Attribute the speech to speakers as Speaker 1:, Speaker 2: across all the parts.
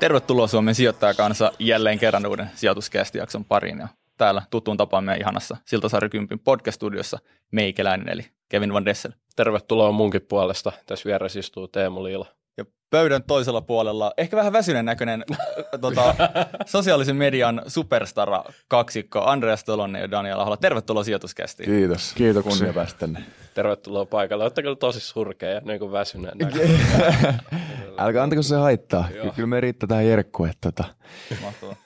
Speaker 1: Tervetuloa Suomen sijoittajakansa jälleen kerran uuden sijoituskästijakson pariin. Ja täällä tuttuun tapaan meidän ihanassa Siltasaari Kympin podcast-studiossa meikäläinen eli Kevin Van Dessel.
Speaker 2: Tervetuloa munkin puolesta. Tässä vieressä istuu Teemu Liila.
Speaker 1: Ja pöydän toisella puolella ehkä vähän väsyneen näköinen tota, sosiaalisen median superstara kaksikko Andreas Tolonen ja Daniel Ahola. Tervetuloa sijoituskästiin.
Speaker 3: Kiitos.
Speaker 4: Kiitoksia.
Speaker 3: Kunnia päästä tänne.
Speaker 2: Tervetuloa paikalle. Olette kyllä tosi surkea ja niin kuin väsyneen
Speaker 3: Älkää antako se haittaa.
Speaker 2: Joo.
Speaker 3: Kyllä me riittää tähän jerkkuun, että tota,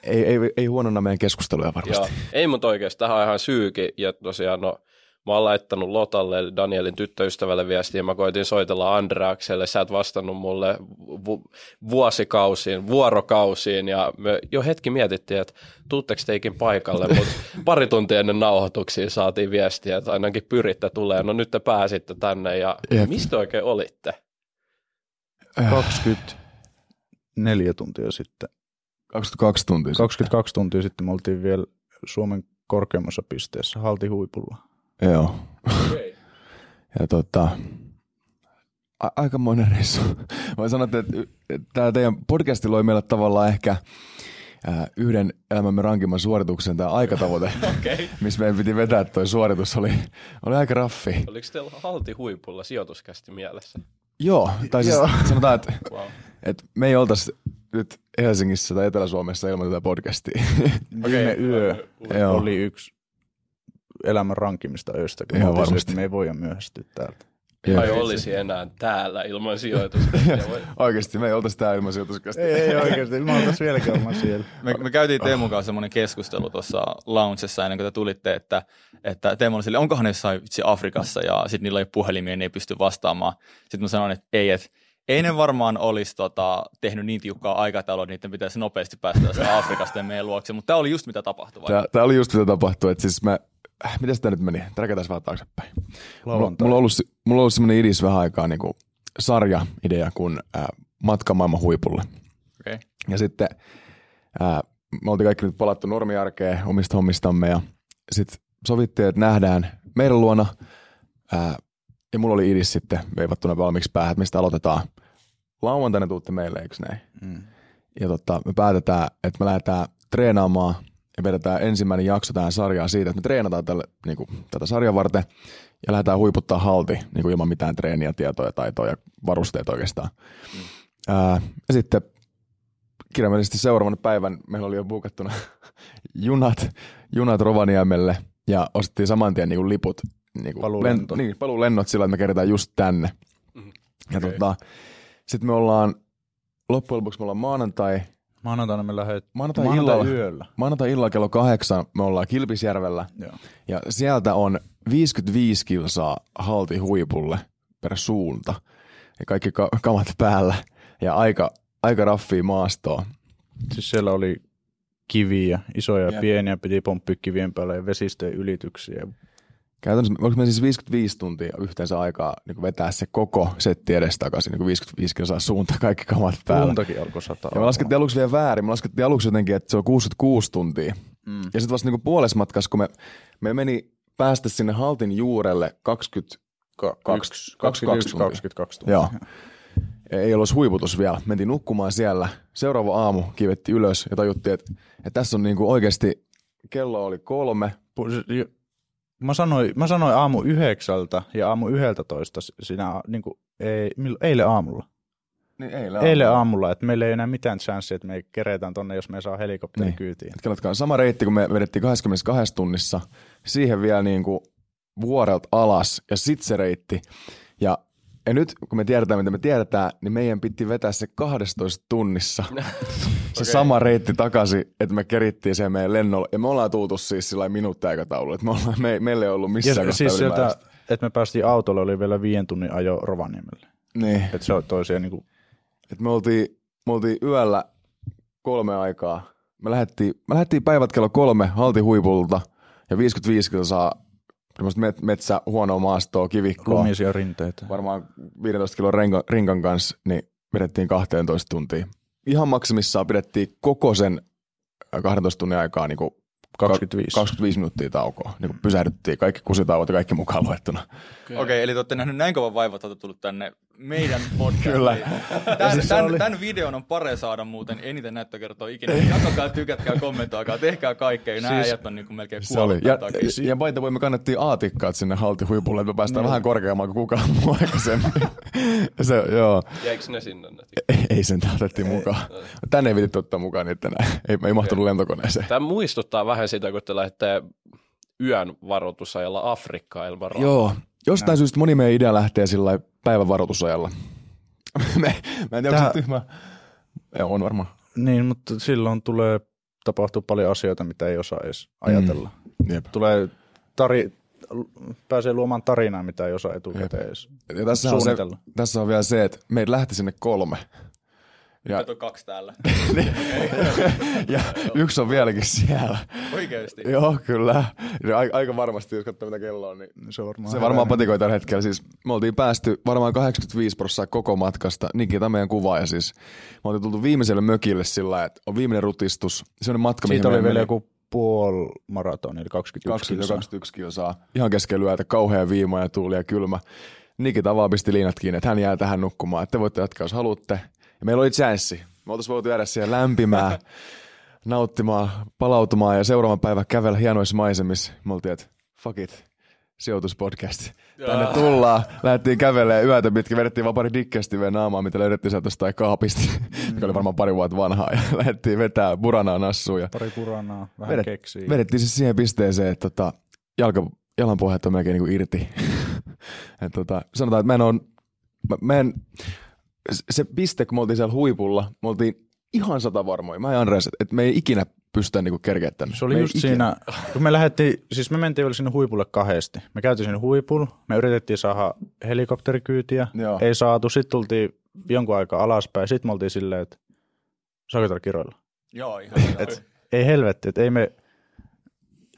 Speaker 3: ei, ei, ei huonona meidän keskusteluja varmasti.
Speaker 2: Joo. Ei mutta oikeasti, tähän on ihan syykin. Ja tosiaan, no, mä oon laittanut Lotalle, eli Danielin tyttöystävälle viestiä, mä koitin soitella Andreakselle, sä et vastannut mulle vu- vuosikausiin, vuorokausiin, ja me jo hetki mietittiin, että tuutteko teikin paikalle, mutta pari tuntia ennen nauhoituksia saatiin viestiä, että ainakin pyritte tulee, no nyt te pääsitte tänne, ja
Speaker 3: Jep.
Speaker 2: mistä oikein olitte?
Speaker 4: 24 tuntia sitten.
Speaker 3: 22 tuntia.
Speaker 4: 22 tuntia sitten me oltiin vielä Suomen korkeimmassa pisteessä, halti huipulla.
Speaker 3: Joo. Ja tota, a- aikamoinen reissu. Voin sanoa, että, että tämä teidän podcasti loi meille tavallaan ehkä ää, yhden elämämme rankimman suorituksen, tämä aikatavoite,
Speaker 2: Okei.
Speaker 3: missä meidän piti vetää tuo suoritus, oli, oli aika raffi.
Speaker 2: Oliko teillä halti huipulla sijoituskästi mielessä?
Speaker 3: Joo, tai siis
Speaker 4: Joo.
Speaker 3: sanotaan, että
Speaker 2: Wow.
Speaker 3: Et me ei oltaisi nyt Helsingissä tai Etelä-Suomessa ilman tätä podcastia.
Speaker 4: Viime yö
Speaker 3: Joo.
Speaker 4: oli yksi elämän rankimista öistä, kun
Speaker 3: Ihan
Speaker 4: me
Speaker 3: varmasti.
Speaker 4: että me ei voida myöhästyä täältä.
Speaker 2: Ai olisi enää täällä ilman sijoituskästiä.
Speaker 3: Oikeasti me ei oltaisi täällä ilman sijoituskasta.
Speaker 4: Ei, ei oikeasti, mä oltais vieläkään ollaan siellä.
Speaker 1: Me, me käytiin Teemun kanssa semmoinen keskustelu tuossa loungessa ennen kuin te tulitte, että, että Teemu oli sille, onkohan ne jossain vitsi Afrikassa ja sitten niillä ei puhelimia ja ne ei pysty vastaamaan. Sitten mä sanoin, että ei, että ei ne varmaan olisi tota, tehnyt niin tiukkaa aikataulua, että niiden pitäisi nopeasti päästä tästä Afrikasta ja meidän luokse, mutta tämä oli just mitä tapahtui.
Speaker 3: Tää, tää oli just mitä tapahtui, että siis mä, äh, miten tämä nyt meni? Träkätään vähän taaksepäin. Mulla, mulla, on ollut, mulla on ollut semmoinen idis vähän aikaa niin kuin sarja-idea kuin äh, Matka maailman huipulle.
Speaker 1: Okay.
Speaker 3: Ja sitten ää, me oltiin kaikki nyt palattu normiarkeen omista hommistamme ja sitten sovittiin, että nähdään meidän luona. Ää, ja mulla oli idis sitten veivattuna valmiiksi päähän, että mistä aloitetaan. Lauantaina tuutte meille, eikö näin?
Speaker 4: Mm.
Speaker 3: Ja tota, me päätetään, että me lähdetään treenaamaan ja vedetään ensimmäinen jakso tähän sarjaan siitä, että me treenataan tälle, niin kuin, tätä sarjan varten ja lähdetään huiputtaa halti niin kuin ilman mitään treeniä, tietoja, taitoja ja varusteita oikeastaan. Mm. Ää, ja sitten kirjaimellisesti seuraavan päivän meillä oli jo buukattuna junat, junat Rovaniemelle ja ostettiin saman tien niin kuin liput, niin kuin
Speaker 4: Paluulento.
Speaker 3: niin, paluulennot sillä, että me kerätään just tänne.
Speaker 2: Mhm.
Speaker 3: Ja
Speaker 2: Okei.
Speaker 3: tota, sitten me ollaan, loppujen lopuksi me ollaan maanantai,
Speaker 4: Maanantaina me lähdet
Speaker 3: Maanantai illalla.
Speaker 4: yöllä.
Speaker 3: maanantai illalla kello kahdeksan me ollaan Kilpisjärvellä
Speaker 4: Joo.
Speaker 3: ja sieltä on 55 kilsaa halti huipulle per suunta ja kaikki ka- kamat päällä ja aika, aika raffia maastoa.
Speaker 4: Siis siellä oli kiviä, isoja ja pieniä, piti pomppia kivien päälle ja vesistöjen ylityksiä.
Speaker 3: Käytännössä, onko me siis 55 tuntia yhteensä aikaa niin vetää se koko setti edestakaisin, niin 55 kilsaa suunta, kaikki kamat päällä.
Speaker 4: Suuntakin alkoi sataa.
Speaker 3: Ja me laskettiin aluksi vielä väärin. Me laskettiin aluksi jotenkin, että se on 66 tuntia.
Speaker 4: Mm.
Speaker 3: Ja sitten vasta niinku puolessa matkassa, kun me, me meni päästä sinne haltin juurelle 20,
Speaker 4: Ka-
Speaker 3: Kaksi-
Speaker 4: yksi-
Speaker 3: 22 tuntia.
Speaker 4: 22 tuntia.
Speaker 3: Joo. ei ollut huiputus vielä. Mentiin nukkumaan siellä. Seuraava aamu kivetti ylös ja tajuttiin, että, että tässä on niinku oikeasti, kello oli kolme.
Speaker 4: Mä sanoin, mä sanoin aamu yhdeksältä ja aamu yhdeltä toista siinä, niin kuin, ei, millo- eilen aamulla.
Speaker 3: Niin eilen
Speaker 4: Eilen aamulla, että meillä ei enää mitään chanssia, että me keretään tonne, jos me saa helikopteri
Speaker 3: Niin.
Speaker 4: kyytiin.
Speaker 3: Katsotkaa, sama reitti, kun me vedettiin 22 tunnissa, siihen vielä niin kuin vuorelta alas ja sit se reitti. Ja, ja nyt kun me tiedetään, mitä me tiedetään, niin meidän piti vetää se 12 tunnissa. se
Speaker 2: Okei.
Speaker 3: sama reitti takaisin, että me kerittiin sen meidän lennolla. Ja me ollaan tultu siis sillä minuuttiaikataululla, että me ollaan, me, meillä ei ollut missään
Speaker 4: Ja
Speaker 3: kohtaa
Speaker 4: siis sieltä, että me päästiin autolla, oli vielä viiden tunnin ajo Rovaniemelle.
Speaker 3: Niin,
Speaker 4: Että se on toisia niin kuin,
Speaker 3: että me oltiin, me oltiin yöllä kolme aikaa. Me lähdettiin, me lähdettiin päivät kello kolme haltihuipulta ja 55 kilsaa semmoista met, metsä, huonoa maastoa, kivikkoa.
Speaker 4: lumisia rinteitä.
Speaker 3: Varmaan 15 kilon renkan, rinkan kanssa, niin vedettiin 12 tuntia. Ihan maksimissaan pidettiin koko sen äh, 12 tunnin aikaa niin kuin
Speaker 4: 25.
Speaker 3: 25 minuuttia taukoa. Niin kuin pysähdyttiin, kaikki kusitauot ja kaikki mukaan luettuna.
Speaker 1: Okei, okay, eli te olette nähneet näin kovan vaivat, että olette tullut tänne meidän podcast.
Speaker 3: Kyllä.
Speaker 1: Tämän,
Speaker 4: siis
Speaker 1: tämän,
Speaker 4: oli-
Speaker 1: tämän, videon on pare saada muuten eniten näyttökertoa ikinä. Jakakaa, tykätkää, kommentoikaa, tehkää kaikkea. Nämä
Speaker 4: Siis-
Speaker 1: äijät on niin kuin melkein
Speaker 3: Se oli.
Speaker 1: kuollut
Speaker 3: Ja,
Speaker 1: takia.
Speaker 3: ja baita voimme kannettiin aatikkaat sinne haltihuipulle, että me päästään
Speaker 4: Niin.
Speaker 3: vähän korkeammaan kuin kukaan muu aikaisemmin. se, joo.
Speaker 2: Jäikö ne sinne? Ne?
Speaker 3: Ei, ei sen otettiin mukaan. Tänne ei vittu ottaa mukaan niitä enää. Ei, ei mahtunut lentokoneeseen.
Speaker 2: Tämä muistuttaa vähän sitä, kun te lähdette yön varoitusajalla Afrikkaan ilman rahaa.
Speaker 3: Joo. Jostain syystä moni meidän idea lähtee sillä päivän varoitusajalla. me, mä en tiedä, onko
Speaker 4: Tää-
Speaker 3: se tyhmä. Joo, on varmaan.
Speaker 4: Niin, mutta silloin tulee tapahtuu paljon asioita, mitä ei osaa edes ajatella.
Speaker 3: Jep.
Speaker 4: Tulee tari, pääsee luomaan tarinaa, mitä ei osaa etukäteen edes
Speaker 3: Ja tässä on, se, tässä on vielä se, että meitä lähti sinne kolme. Ja,
Speaker 1: Nyt on kaksi täällä.
Speaker 3: ja yksi on vieläkin siellä.
Speaker 1: Oikeesti.
Speaker 3: Joo, kyllä. Ja aika, varmasti, jos katsoo mitä kello on, niin
Speaker 4: Se, on varmaan
Speaker 3: se varmaan patikoi tällä hetkellä. Siis me oltiin päästy varmaan 85 prosenttia koko matkasta. Nikita meidän kuvaaja siis. Me oltiin tultu viimeiselle mökille sillä että on viimeinen rutistus. Se on matka,
Speaker 4: Siitä oli vielä
Speaker 3: meni.
Speaker 4: joku puoli maratoni, eli 21
Speaker 3: 20
Speaker 4: kilsaa.
Speaker 3: 21 kilsaa. Ihan keskellä yötä, kauhea viima ja tuuli ja kylmä. Nikita vaan pisti liinat kiinni, että hän jää tähän nukkumaan. Että te voitte jatkaa, jos haluatte. Ja meillä oli chanssi. Me oltaisiin voitu jäädä siellä lämpimään, nauttimaan, palautumaan ja seuraavan päivän kävellä hienoissa maisemissa. Me oltiin, että fuck it, sijoituspodcast. Tänne tullaan, lähdettiin kävelemään yötä pitkin, vedettiin vaan pari dikkestiveen naamaa, mitä löydettiin sieltä jostain kaapista, mikä oli varmaan pari vuotta vanhaa, ja lähdettiin vetää buranaa nassuun. Ja
Speaker 4: Pari puranaa, vähän
Speaker 3: Vedet-
Speaker 4: keksiä.
Speaker 3: vedettiin siis siihen pisteeseen, että tota, jalka, jalan pohjat on melkein niinku irti. Et tota, sanotaan, että mä en, on, mä, mä en, se piste, kun me oltiin siellä huipulla, me oltiin ihan sata varmoja. Mä ja Andreas, että et me ei ikinä pystytä niinku kerkeä.
Speaker 4: Se oli
Speaker 3: me
Speaker 4: just
Speaker 3: ikinä.
Speaker 4: siinä, kun me lähdettiin, siis me mentiin vielä sinne huipulle kahdesti. Me käytiin sinne huipulla, me yritettiin saada helikopterikyytiä,
Speaker 3: Joo.
Speaker 4: ei saatu, sitten tultiin jonkun aikaa alaspäin, sitten me oltiin silleen, että saako täällä kiroilla?
Speaker 1: Joo, ihan.
Speaker 4: Et, ei helvetti, että ei me,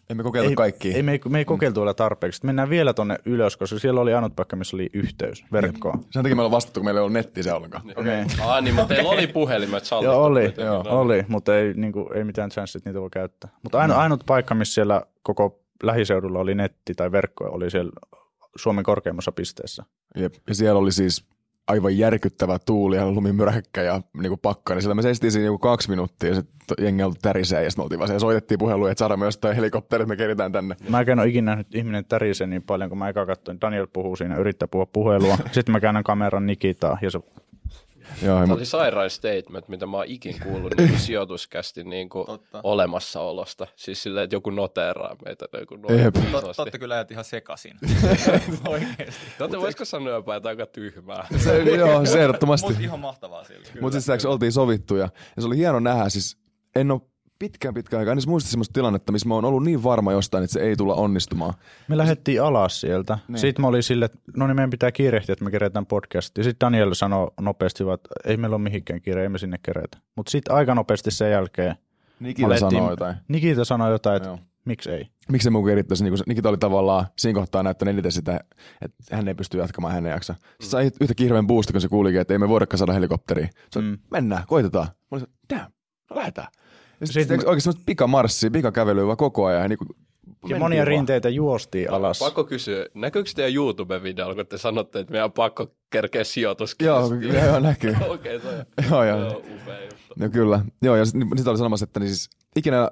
Speaker 3: Emme kokeiltu
Speaker 4: ei,
Speaker 3: kaikkia.
Speaker 4: ei, me, ei, me ei kokeiltu vielä tarpeeksi. Mennään vielä tonne ylös, koska siellä oli ainut paikka, missä oli yhteys verkkoon.
Speaker 3: Sen takia meillä on vastattu, kun meillä ei ollut nettiä se ollenkaan.
Speaker 4: Okei.
Speaker 2: Ah, niin, mutta teillä oli puhelimet sallittu.
Speaker 4: Joo, oli, joo, oli, mutta ei, niin kuin, ei mitään chanssit niitä voi käyttää. Mutta ainut, ainut paikka, missä siellä koko lähiseudulla oli netti tai verkko, oli siellä Suomen korkeimmassa pisteessä.
Speaker 3: Jep. Ja siellä oli siis aivan järkyttävä tuuli ja lumimyräkkä ja niinku pakka. Niin siellä me seistiin siinä niinku kaksi minuuttia ja sitten jengi alkoi tärisee ja sitten me oltiin vaan soitettiin puheluja, että saadaan myös jostain helikopteri, että me keritään tänne.
Speaker 4: Mä en ole ikinä nähnyt ihminen tärisee niin paljon, kun mä eka katsoin, Daniel puhuu siinä, yrittää puhua puhelua. Sitten mä käännän kameran Nikitaa ja se,
Speaker 3: Joo,
Speaker 2: Tämä
Speaker 3: ja
Speaker 2: oli sairain statement, mitä mä oon ikin kuullut niin sijoituskästi niin kuin
Speaker 1: Totta.
Speaker 2: olemassaolosta. Siis silleen, että joku noteeraa meitä. Joku noin
Speaker 1: Tot, totta kyllä jäät ihan sekasin. Oikeesti.
Speaker 2: Totta, voisiko sanoa jopa, että aika tyhmää?
Speaker 3: se, joo, se ehdottomasti.
Speaker 1: Mutta ihan mahtavaa silti.
Speaker 3: Mutta siis oltiin sovittu ja, ja se oli hieno nähdä. Siis en ole pitkään pitkään aikaa, en edes muista semmoista tilannetta, missä mä oon ollut niin varma jostain, että se ei tulla onnistumaan.
Speaker 4: me lähdettiin alas sieltä. Niin. Sitten mä olin silleen, että no niin meidän pitää kiirehtiä, että me kerätään podcastia. Sitten Daniel sanoi nopeasti, että ei meillä ole mihinkään kiire, ei me sinne kerätä. Mutta sitten aika nopeasti sen jälkeen
Speaker 3: Nikita
Speaker 4: alettiin-
Speaker 3: sanoo jotain.
Speaker 4: Nikita sanoi jotain, että
Speaker 3: Joo.
Speaker 4: miksi ei.
Speaker 3: Miksi se mun kerittäisi, niin Nikita oli tavallaan siinä kohtaa näyttänyt eniten sitä, että hän ei pysty jatkamaan, hän ei jaksa. Sitten sai yhtä hirveän boosti, kun se kuulikin, että ei me voidakaan saada helikopteria. Se mm.
Speaker 4: Mm.
Speaker 3: mennään, koitetaan. Mä olin, se, damn, no lähdetään. Ja sitten
Speaker 4: Sitten-
Speaker 3: sit, oikeasti semmoista pikamarssia, pikakävelyä vaan koko ajan. Ja, niin kuin,
Speaker 4: Ja monia rinteitä juostiin alas.
Speaker 2: Pakko kysyä, näkyykö teidän YouTube-videolla, kun te sanotte, että meidän on pakko kerkeä sijoituskästi?
Speaker 3: Joo, joo, joo, näkyy.
Speaker 2: Okei, toi on
Speaker 3: joo, joo.
Speaker 2: joo, upea juttu.
Speaker 3: No kyllä. Joo, ja sitten sit oli sanomassa, että niin siis ikinä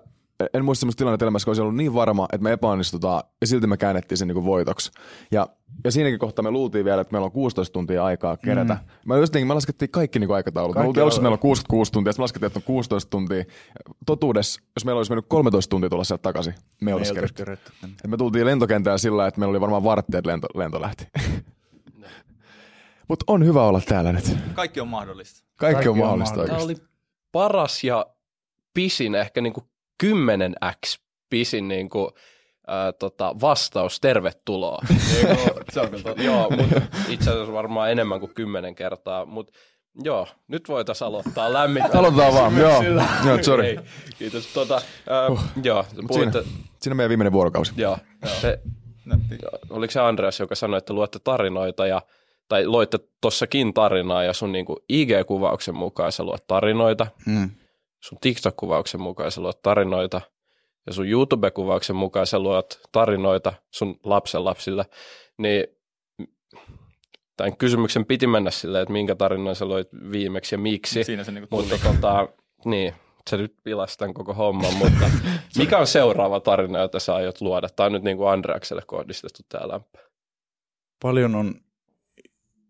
Speaker 3: en muista semmoista tilannetta elämässä, kun olisi ollut niin varma, että me epäonnistutaan, ja silti me käännettiin sen niin kuin voitoksi. Ja, ja siinäkin kohtaa me luultiin vielä, että meillä on 16 tuntia aikaa kerätä. Mm. Mä, just niin, me laskettiin kaikki niin kuin aikataulut. Kaikki me luultiin alussa, että meillä on 66 tuntia, sitten me laskettiin, että on 16 tuntia. Totuudessa, jos meillä olisi mennyt 13 tuntia tulla sieltä takaisin, me
Speaker 4: Me
Speaker 3: olisi kerätty.
Speaker 4: kerätty tänne.
Speaker 3: Et me tultiin lentokentällä sillä että meillä oli varmaan vartteet lento, lento lähti. Mutta on hyvä olla täällä nyt.
Speaker 1: Kaikki on mahdollista.
Speaker 3: Kaikki,
Speaker 4: Kaikki
Speaker 3: on
Speaker 4: on
Speaker 3: mahdollista
Speaker 4: mahdollista.
Speaker 2: Tämä oli paras ja pisin, ehkä niin kuin 10x pisin niin kuin, ää, tota, vastaus, tervetuloa. niin kuin,
Speaker 3: Se on kyllä
Speaker 2: joo, mutta itse asiassa varmaan enemmän kuin kymmenen kertaa, mutta joo, nyt voitaisiin aloittaa lämmittää.
Speaker 3: Aloitetaan vaan, joo. Joo, sorry.
Speaker 2: Ei, kiitos. Tota, ää, uh, joo, puhuitte,
Speaker 3: Siinä meidän viimeinen vuorokausi.
Speaker 2: joo, te,
Speaker 1: Nätti.
Speaker 2: oliko se Andreas, joka sanoi, että luotte tarinoita ja tai loitte tossakin tarinaa ja sun niinku IG-kuvauksen mukaan sä luot tarinoita,
Speaker 4: Mm.
Speaker 2: Sun TikTok-kuvauksen mukaan sä luot tarinoita ja sun YouTube-kuvauksen mukaan sä luot tarinoita sun lapsen lapsille, niin tämän kysymyksen piti mennä silleen, että minkä tarinan sä loit viimeksi ja miksi.
Speaker 1: Siinä se niinku
Speaker 2: Mutta tota, niin, se nyt pilasi tämän koko homman, mutta mikä on seuraava tarina, jota sä aiot luoda? Tämä on nyt niin kuin Andreakselle kohdistettu tämä lämpö.
Speaker 4: Paljon on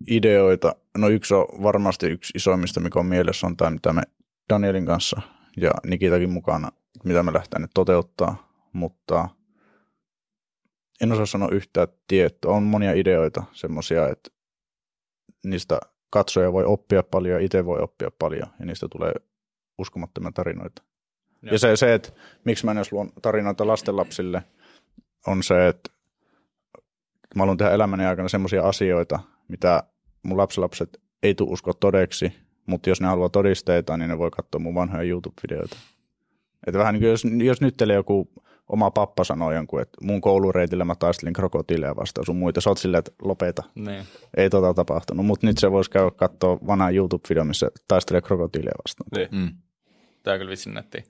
Speaker 4: ideoita. No yksi on varmasti yksi isoimmista, mikä on mielessä, on tämä, mitä me Danielin kanssa ja Nikitakin mukana, mitä me lähdetään nyt toteuttaa, mutta en osaa sanoa yhtään tiettyä. On monia ideoita, semmoisia, että niistä katsoja voi oppia paljon ja itse voi oppia paljon ja niistä tulee uskomattomia tarinoita.
Speaker 1: Joo.
Speaker 4: Ja se, se, että miksi mä en edes luon tarinoita lastenlapsille, on se, että mä haluan tehdä elämäni aikana semmoisia asioita, mitä mun lapsilapset ei tule uskoa todeksi, mutta jos ne haluaa todisteita, niin ne voi katsoa mun vanhoja YouTube-videoita. Että vähän niin kuin jos, jos nyt teille joku oma pappa sanoo jonkun, että mun koulureitillä mä taistelin krokotiileja vastaan sun muita, sä oot silleen, että lopeta,
Speaker 1: Niin.
Speaker 4: ei tota tapahtunut, mutta nyt se voisi käydä katsoa vanhaa YouTube-video, missä taistelee krokotiileja vastaan.
Speaker 2: Niin.
Speaker 3: Mm.
Speaker 1: Tämä on kyllä vitsin nätti.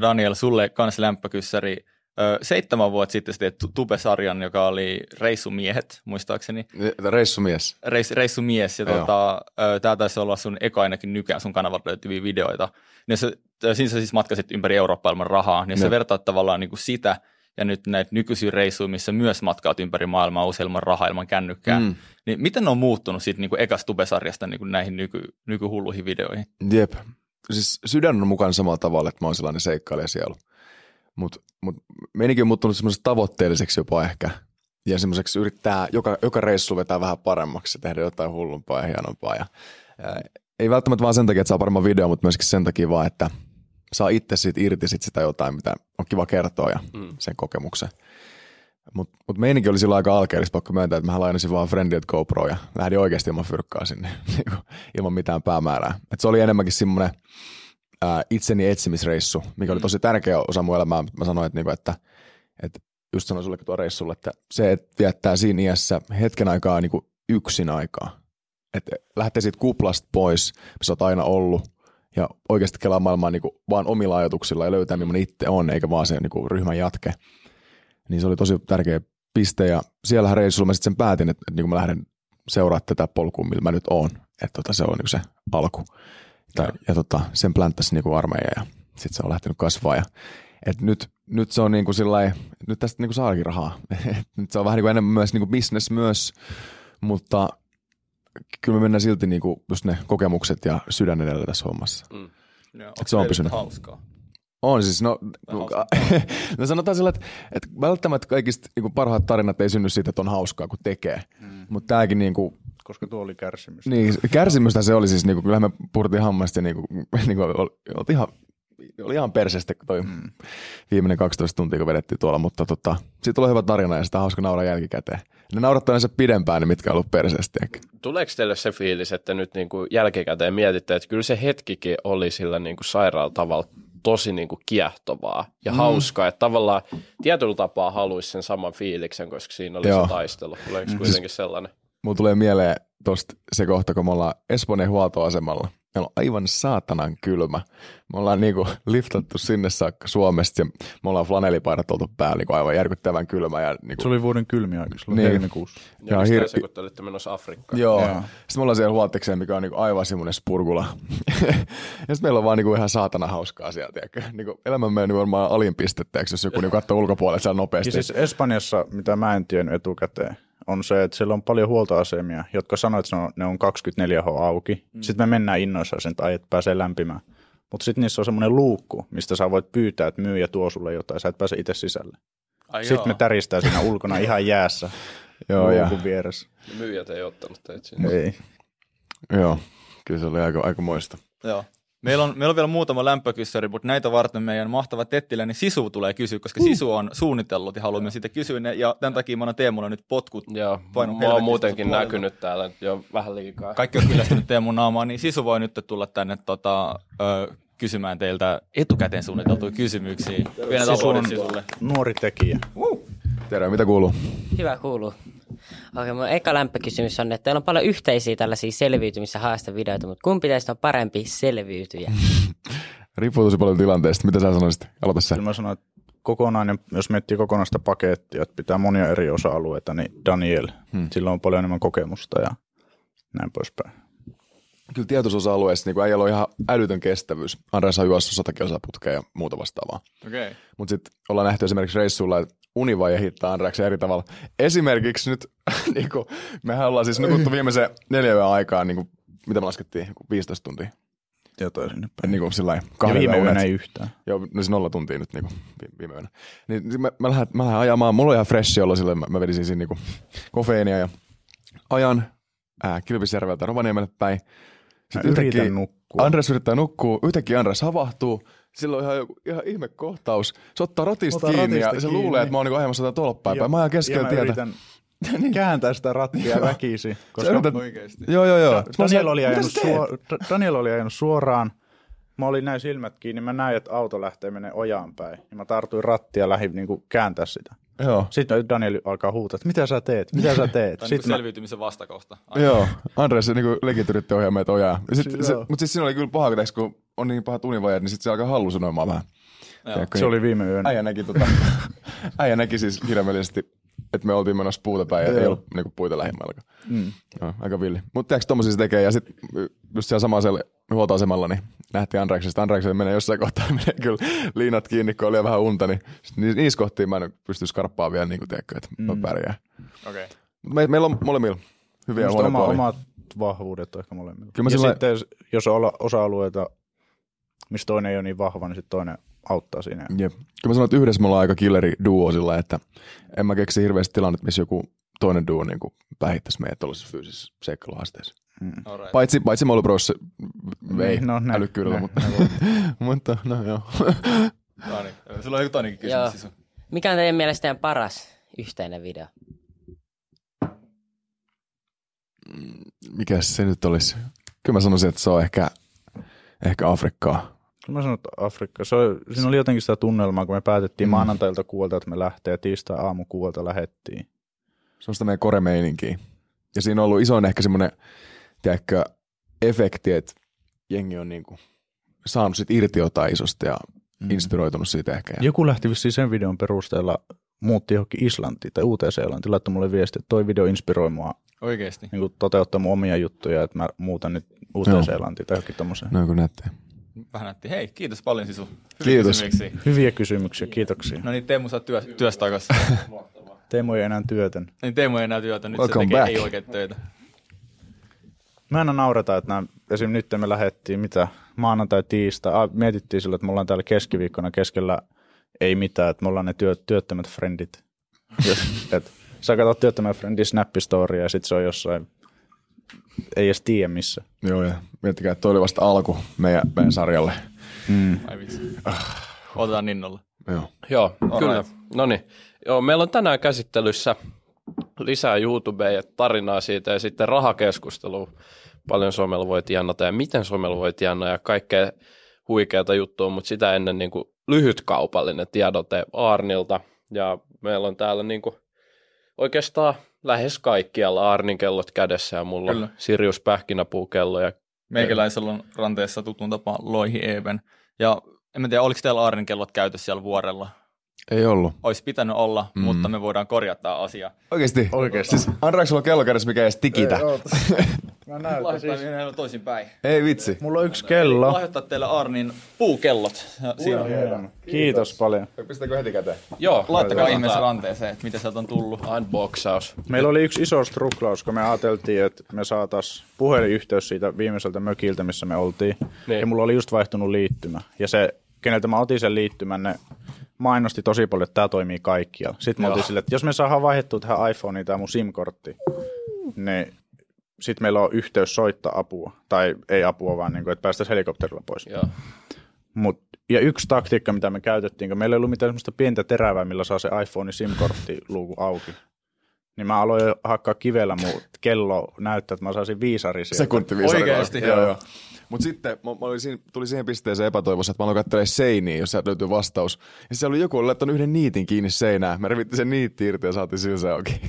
Speaker 1: Daniel, sulle kans lämpökyssäri. Seitsemän vuotta sitten sä teet tu- Tube-sarjan, joka oli Reissumiehet, muistaakseni.
Speaker 3: Reissumies.
Speaker 1: Reis, reissumies, ja tota, ö, tää taisi olla sun eka ainakin nykään sun kanavalta löytyviä videoita. Niin se, ö, siinä sä siis matkasit ympäri Eurooppaa ilman rahaa, niin jos sä vertaat tavallaan niin kuin sitä ja nyt näitä nykyisiä reissuja, missä myös matkaat ympäri maailmaa usein ilman rahaa, ilman kännykkää, mm. Niin miten ne on muuttunut siitä niin kuin ekasta Tube-sarjasta niin kuin näihin nyky, nykyhulluihin videoihin?
Speaker 3: Jep. Siis sydän on mukana samalla tavalla, että mä oon sellainen seikkailija sielu. Mutta mut meininki on muuttunut semmoiseksi tavoitteelliseksi jopa ehkä. Ja semmoiseksi yrittää joka, joka reissu vetää vähän paremmaksi ja tehdä jotain hullumpaa ja hienompaa. Ja, ja ei välttämättä vaan sen takia, että saa paremman video, mutta myöskin sen takia vaan, että saa itse siitä irti sit sitä jotain, mitä on kiva kertoa ja
Speaker 2: Mm.
Speaker 3: sen kokemuksen. Mutta mut meininki oli silloin aika alkeellista, pakko myöntää, että mä lainasin vaan Friendiet GoPro ja lähdin oikeasti ilman fyrkkaa sinne, niinku, ilman mitään päämäärää. Et se oli enemmänkin semmoinen ää, itseni etsimisreissu, mikä oli tosi tärkeä osa mun elämää. Mä sanoin, että, niinku, että, että just sanoin sullekin tuo reissulle, että se, että viettää siinä iässä hetken aikaa niinku yksin aikaa. Että lähtee siitä kuplasta pois, missä oot aina ollut, ja oikeasti kelaa maailmaa niinku vaan omilla ajatuksilla ja löytää, millainen itse on, eikä vaan se niinku ryhmän jatke. Niin se oli tosi tärkeä piste, ja siellä reissulla mä sitten sen päätin, että, että niinku mä lähden seuraa tätä polkua, millä mä nyt oon. Että tota, se on niinku se alku. Ja, ja tota, sen plänttäsi niinku armeija ja sitten se on lähtenyt kasvaa. Ja, et nyt, nyt se on niinku sillai, nyt tästä niinku saakin rahaa. Et nyt se on vähän niinku enemmän myös niinku business myös, mutta kyllä me mennään silti niinku just ne kokemukset ja sydän edellä tässä hommassa.
Speaker 2: Mm.
Speaker 3: Et se on pysynyt.
Speaker 1: Hauskaa.
Speaker 3: On siis, no, no sanotaan sillä, että, että välttämättä kaikista niin parhaat tarinat ei synny siitä, että on hauskaa, kun tekee. Mm. Mutta tämäkin, niin kuin,
Speaker 4: Koska tuo oli kärsimys.
Speaker 3: niin, kärsimystä se oli siis, niin kuin, kyllähän me purtiin hammasta ja niin kuin, niin kuin, oli, oli ihan, oli ihan perseestä toi mm. viimeinen 12 tuntia, kun vedettiin tuolla, mutta tota, siitä tulee hyvä tarina ja sitä on hauska nauraa jälkikäteen. Ne naurattaa yleensä pidempään, niin mitkä on ollut perseestä.
Speaker 2: Tuleeko teille se fiilis, että nyt niin kuin jälkikäteen mietitte, että kyllä se hetkikin oli sillä niin kuin sairaalla tavalla tosi niin kuin kiehtovaa ja mm. hauskaa, että tavallaan tietyllä tapaa haluaisi sen saman fiiliksen, koska siinä oli
Speaker 3: Joo.
Speaker 2: se taistelu. Tuleeko mm. kuitenkin sellainen?
Speaker 3: Mulla tulee mieleen tosta se kohta, kun me ollaan Espooneen huoltoasemalla. Meillä on aivan saatanan kylmä. Me ollaan niinku liftattu sinne saakka Suomesta ja me ollaan flanellipaidat oltu päällä niinku aivan järkyttävän kylmä. Ja niinku,
Speaker 4: Se oli vuoden kylmiä aika, silloin
Speaker 3: Niin.
Speaker 4: niin. helmikuussa.
Speaker 2: Ja mistä
Speaker 3: hir-
Speaker 2: se, kun te olitte menossa Afrikkaan?
Speaker 3: Joo.
Speaker 4: Joo.
Speaker 3: Sitten me ollaan siellä huoltekseen, mikä on niinku aivan semmoinen spurgula. ja sitten meillä on vaan niinku ihan saatana hauskaa siellä, tiedätkö? Niinku elämän meidän niinku varmaan alin pistettä, jos joku niinku katsoo ulkopuolelle siellä nopeasti.
Speaker 4: Ja siis Espanjassa, mitä mä en tiennyt etukäteen, on se, että siellä on paljon huoltoasemia, jotka sanoo, että se on, ne on 24H auki. Mm. Sitten me mennään innoissaan sen tai että pääsee lämpimään. Mutta sitten niissä on semmoinen luukku, mistä sä voit pyytää, että myyjä tuo sulle jotain, sä et pääse itse sisälle.
Speaker 1: Ai
Speaker 4: Sitten me täristää siinä ulkona ihan jäässä
Speaker 3: Joo, ja,
Speaker 4: luukun vieressä.
Speaker 2: Myyjät ei ottanut teitä sinne.
Speaker 4: Ei.
Speaker 3: joo, kyllä se oli aika, aika moista.
Speaker 1: Joo. Meillä on, meillä on vielä muutama lämpökyssäri, mutta näitä varten meidän mahtava Tettilä, niin Sisu tulee kysyä, koska Sisu on suunnitellut ja haluamme siitä kysyä ne, ja tämän takia mä annan Teemulla nyt potkut.
Speaker 2: Joo, mä oon muutenkin
Speaker 1: puolelta.
Speaker 2: näkynyt täällä jo vähän liikaa.
Speaker 1: Kaikki on kyllästynyt Teemun naamaan, niin Sisu voi nyt tulla tänne tota, ö, kysymään teiltä etukäteen suunniteltuja kysymyksiä. Pienet
Speaker 4: Sisu on
Speaker 1: Sisulle.
Speaker 4: nuori tekijä.
Speaker 3: Terve, mitä kuuluu?
Speaker 5: Hyvä kuuluu. Okei, mun eka lämpökysymys on, että teillä on paljon yhteisiä tällaisia selviytymissä haastevideoita, mutta kumpi teistä on parempi selviytyjä?
Speaker 3: Riippuu tosi paljon tilanteesta. Mitä sä sanoisit? Aloita sä.
Speaker 4: Kyllä mä sanoin, että kokonainen, jos miettii kokonaista pakettia, että pitää monia eri osa-alueita, niin Daniel, hmm. sillä on paljon enemmän kokemusta ja näin poispäin.
Speaker 3: Kyllä tietoisosa-alueessa niin äijällä on ihan älytön kestävyys. Andres on juossut 100 kilsaa putkea ja muuta vastaavaa.
Speaker 1: Okei. Okay.
Speaker 3: Mutta sitten ollaan nähty esimerkiksi reissulla, että univaje hittaa Andreksen eri tavalla. Esimerkiksi nyt, niin kuin, mehän ollaan siis nukuttu viimeisen neljä yön aikaa, niin kuin, mitä me laskettiin, 15 tuntia.
Speaker 4: Jotain sinne päin.
Speaker 3: Niin kuin sillä
Speaker 4: Ja
Speaker 3: kahden
Speaker 4: viime
Speaker 3: yön
Speaker 4: yönä ei yhtään.
Speaker 3: Joo, no siis nolla tuntia nyt niinku vi- viime yönä. Niin sit mä, mä, lähden, mä lähden ajamaan, mulla on ihan freshi olla silleen, mä, mä vedin siinä niinku kofeiinia ja ajan ää, Kilpisjärveltä Rovaniemelle päin.
Speaker 4: Mä
Speaker 3: Sitten yhtäkkiä
Speaker 4: yritän nukkua.
Speaker 3: Andres yrittää nukkua, yhtäkkiä Andres havahtuu, sillä on ihan, joku, ihan ihme kohtaus. Se ottaa ratista
Speaker 4: Ota
Speaker 3: kiinni
Speaker 4: ratista
Speaker 3: ja se
Speaker 4: kiinni.
Speaker 3: luulee, että mä oon niinku ajamassa tätä
Speaker 4: Ja-
Speaker 3: päin. Mä ajan
Speaker 4: ja
Speaker 3: keskellä
Speaker 4: mä
Speaker 3: tietä.
Speaker 4: yritän kääntää sitä rattia väkisin. Koska
Speaker 3: yrität-
Speaker 1: Oikeesti.
Speaker 3: Joo, joo, joo. Sitten
Speaker 4: Daniel oli,
Speaker 3: "Mitä
Speaker 4: ajanut
Speaker 3: sä teet?"
Speaker 4: suo- Da- Daniel oli ajanut suoraan. Mä olin näin silmät kiinni, mä näin, että auto lähtee menee ojaan päin. Ja mä tartuin rattia ja lähdin niin kääntää sitä.
Speaker 3: Joo.
Speaker 4: Sitten Daniel alkaa huutaa, että mitä sä teet, mitä sä teet.
Speaker 1: Tämä on niin
Speaker 4: Sitten mä,
Speaker 1: selviytymisen vastakohta.
Speaker 3: Joo, Andres niinku legit yritti ohjaa meitä ojaa. Sit,
Speaker 4: Si-
Speaker 3: se, mutta siis siinä oli kyllä paha, kun on niin pahat univajat, niin sitten se alkaa hallusunoimaan vähän.
Speaker 1: Joo.
Speaker 3: Tiedätkö,
Speaker 4: se
Speaker 3: niin-
Speaker 4: oli viime yönä.
Speaker 3: Äijä näki, tota, äijä näki siis kirjaimellisesti, että me oltiin menossa puuta päin ja ei
Speaker 4: Joo.
Speaker 3: ollut niinku puita lähimmällä.
Speaker 4: Mm.
Speaker 3: No, aika villi. Mutta tiedätkö, tommosia se tekee ja sitten just siellä samalla huoltoasemalla, niin nähtiin Andreksesta. Andrekselle menee jossain kohtaa, menee kyllä liinat kiinni, kun oli vähän unta, niin sit ni- niissä kohtiin mä en pysty skarppaamaan vielä, niin kuin tiedätkö, että mä
Speaker 4: Mm.
Speaker 3: pärjään.
Speaker 1: Okei.
Speaker 3: Mut Me, meillä on molemmilla hyviä huonoja
Speaker 4: oma,
Speaker 3: puolia.
Speaker 4: omat vahvuudet on ehkä molemmilla.
Speaker 3: Kyllä mä
Speaker 4: ja
Speaker 3: sillä-
Speaker 4: sitten jos on osa-alueita, missä toinen ei ole niin vahva, niin sitten toinen auttaa siinä.
Speaker 3: Jep. Kyllä mä sanon, että yhdessä me ollaan aika killeri duo sillä, että en mä keksi hirveästi tilannetta, missä joku toinen duo niin päihittäisi meidät tuollaisessa fyysisessä seikkailuhaasteessa.
Speaker 4: Mm.
Speaker 1: Alright.
Speaker 3: Paitsi, paitsi Molu Bros vei
Speaker 4: Niin, no, ne-
Speaker 3: älykkyydellä,
Speaker 4: ne-
Speaker 3: mutta,
Speaker 4: ne
Speaker 3: mutta no joo.
Speaker 1: No niin. Sulla on joku toinenkin
Speaker 5: Joo.
Speaker 1: kysymys. Sisu.
Speaker 5: Mikä on teidän mielestä teidän paras yhteinen video?
Speaker 3: Mikä se nyt olisi? Kyllä mä sanoisin, että se on ehkä, ehkä Afrikkaa.
Speaker 4: Mä sanon, että Afrikka. Se oli, siinä oli jotenkin sitä tunnelmaa, kun me päätettiin
Speaker 3: Mm.
Speaker 4: maanantailta kuuelta, että me lähtee ja tiistai aamu kuuelta lähettiin.
Speaker 3: Se on sitä meidän koremeininkiä. Ja siinä on ollut isoin ehkä semmoinen, tiedätkö, efekti, että jengi on niinku saanut sit irti jotain isosta ja mm. inspiroitunut siitä ehkä.
Speaker 4: Joku lähti vissiin sen videon perusteella, muutti johonkin Islantiin tai Uuteen-Seelantiin, laittoi mulle viesti, että toi video inspiroi mua
Speaker 1: Oikeesti.
Speaker 4: niin toteuttaa mun omia juttuja, että mä muutan nyt Uuteen-Seelantiin tai johonkin tommoseen.
Speaker 3: no kun näette.
Speaker 1: Vähän näytti. Hei, kiitos paljon Sisu. Hyviä
Speaker 3: Kiitos.
Speaker 1: kysymyksiä.
Speaker 4: Hyviä kysymyksiä, kiitoksia.
Speaker 1: No niin, Teemu, sä työ, työstä takaisin.
Speaker 4: Teemu ei enää työtön.
Speaker 1: niin Teemu ei enää työtä, nyt
Speaker 3: Welcome
Speaker 1: se tekee
Speaker 3: back.
Speaker 1: ei oikein töitä.
Speaker 4: Mä aina naurata, että nämä, esim. nyt me lähdettiin mitä maanantai, tiistai, ah, mietittiin sillä, että me ollaan täällä keskiviikkona keskellä ei mitään, että me ollaan ne työ, työttömät frendit. Et, sä katsot työttömän friendin snappistoria ja sit se on jossain, ei edes tiedä missä.
Speaker 3: Joo, ja miettikää, että toi oli vasta alku meidän, meidän sarjalle.
Speaker 4: Mm.
Speaker 1: Ai vitsi. Otetaan Ninnolla.
Speaker 3: Joo.
Speaker 2: Joo,
Speaker 1: Alright.
Speaker 2: kyllä. No niin. Joo, meillä on tänään käsittelyssä lisää YouTubea ja tarinaa siitä ja sitten rahakeskustelua. Paljon Suomella voi tienata ja miten Suomella voi tienata ja kaikkea huikeata juttua, mutta sitä ennen niin kuin lyhytkaupallinen tiedote Arnilta. Ja meillä on täällä niin kuin oikeastaan lähes kaikkialla Arnin kellot kädessä ja mulla
Speaker 1: Kyllä.
Speaker 2: on Sirius pähkinäpuukello ja
Speaker 1: Meikäläisellä on ranteessa tutun tapaan Loihi Even. Ja en mä tiedä, oliko teillä Aarnin kellot käytössä siellä vuorella?
Speaker 3: Ei ollut.
Speaker 1: Olisi pitänyt olla,
Speaker 3: Mm.
Speaker 1: mutta me voidaan korjata asia.
Speaker 3: Oikeesti?
Speaker 4: Oikeesti.
Speaker 3: Siis Andreksella on kello kädessä, mikä ei edes tikitä.
Speaker 4: Mä näytän
Speaker 1: Lahjoittaa siis... toisinpäin.
Speaker 3: Ei vitsi.
Speaker 4: Mulla on yksi kello.
Speaker 1: Lahjoittaa teille Arnin puukellot. Siinä on.
Speaker 4: Hieno. Kiitos paljon.
Speaker 3: Pistääkö heti käteen?
Speaker 2: joo,
Speaker 1: Laittakaa ihmeessä ranteeseen, että mitä sieltä on tullut.
Speaker 2: unboxaus.
Speaker 4: Meillä oli yksi iso struklaus, kun me ajateltiin, että me saatais puhelinyhteys siitä viimeiseltä mökiltä, missä me oltiin.
Speaker 2: Niin.
Speaker 4: Ja mulla oli just vaihtunut liittymä. Ja se, keneltä mä otin sen liittymän, ne mainosti tosi paljon, että tämä toimii kaikkialla. Sitten me
Speaker 2: Joo.
Speaker 4: oltiin silleen, että jos me saadaan vaihdettua tähän iPhoneen tämä mun SIM-kortti, niin sitten meillä on yhteys soittaa apua. Tai ei apua, vaan niin kuin, että päästäisiin helikopterilla pois.
Speaker 2: Joo.
Speaker 4: Mut, ja yksi taktiikka, mitä me käytettiin, kun meillä ei ollut mitään semmoista pientä terävää, millä saa se iPhone SIM-kortti luuku auki. Niin mä aloin hakkaa kivellä mun kello näyttää, että mä saisin viisari sieltä.
Speaker 3: Sekunti viisari.
Speaker 1: Oikeesti?
Speaker 3: Joo, joo. Mutta sitten mä, mä olin siinä, tuli siihen pisteeseen epätoivossa, että mä aloin katselemaan seiniä, jos sieltä löytyy vastaus. Ja siellä oli joku oli laittanut yhden niitin kiinni seinään. Me revittiin sen niitti irti ja saatiin sillä se auki.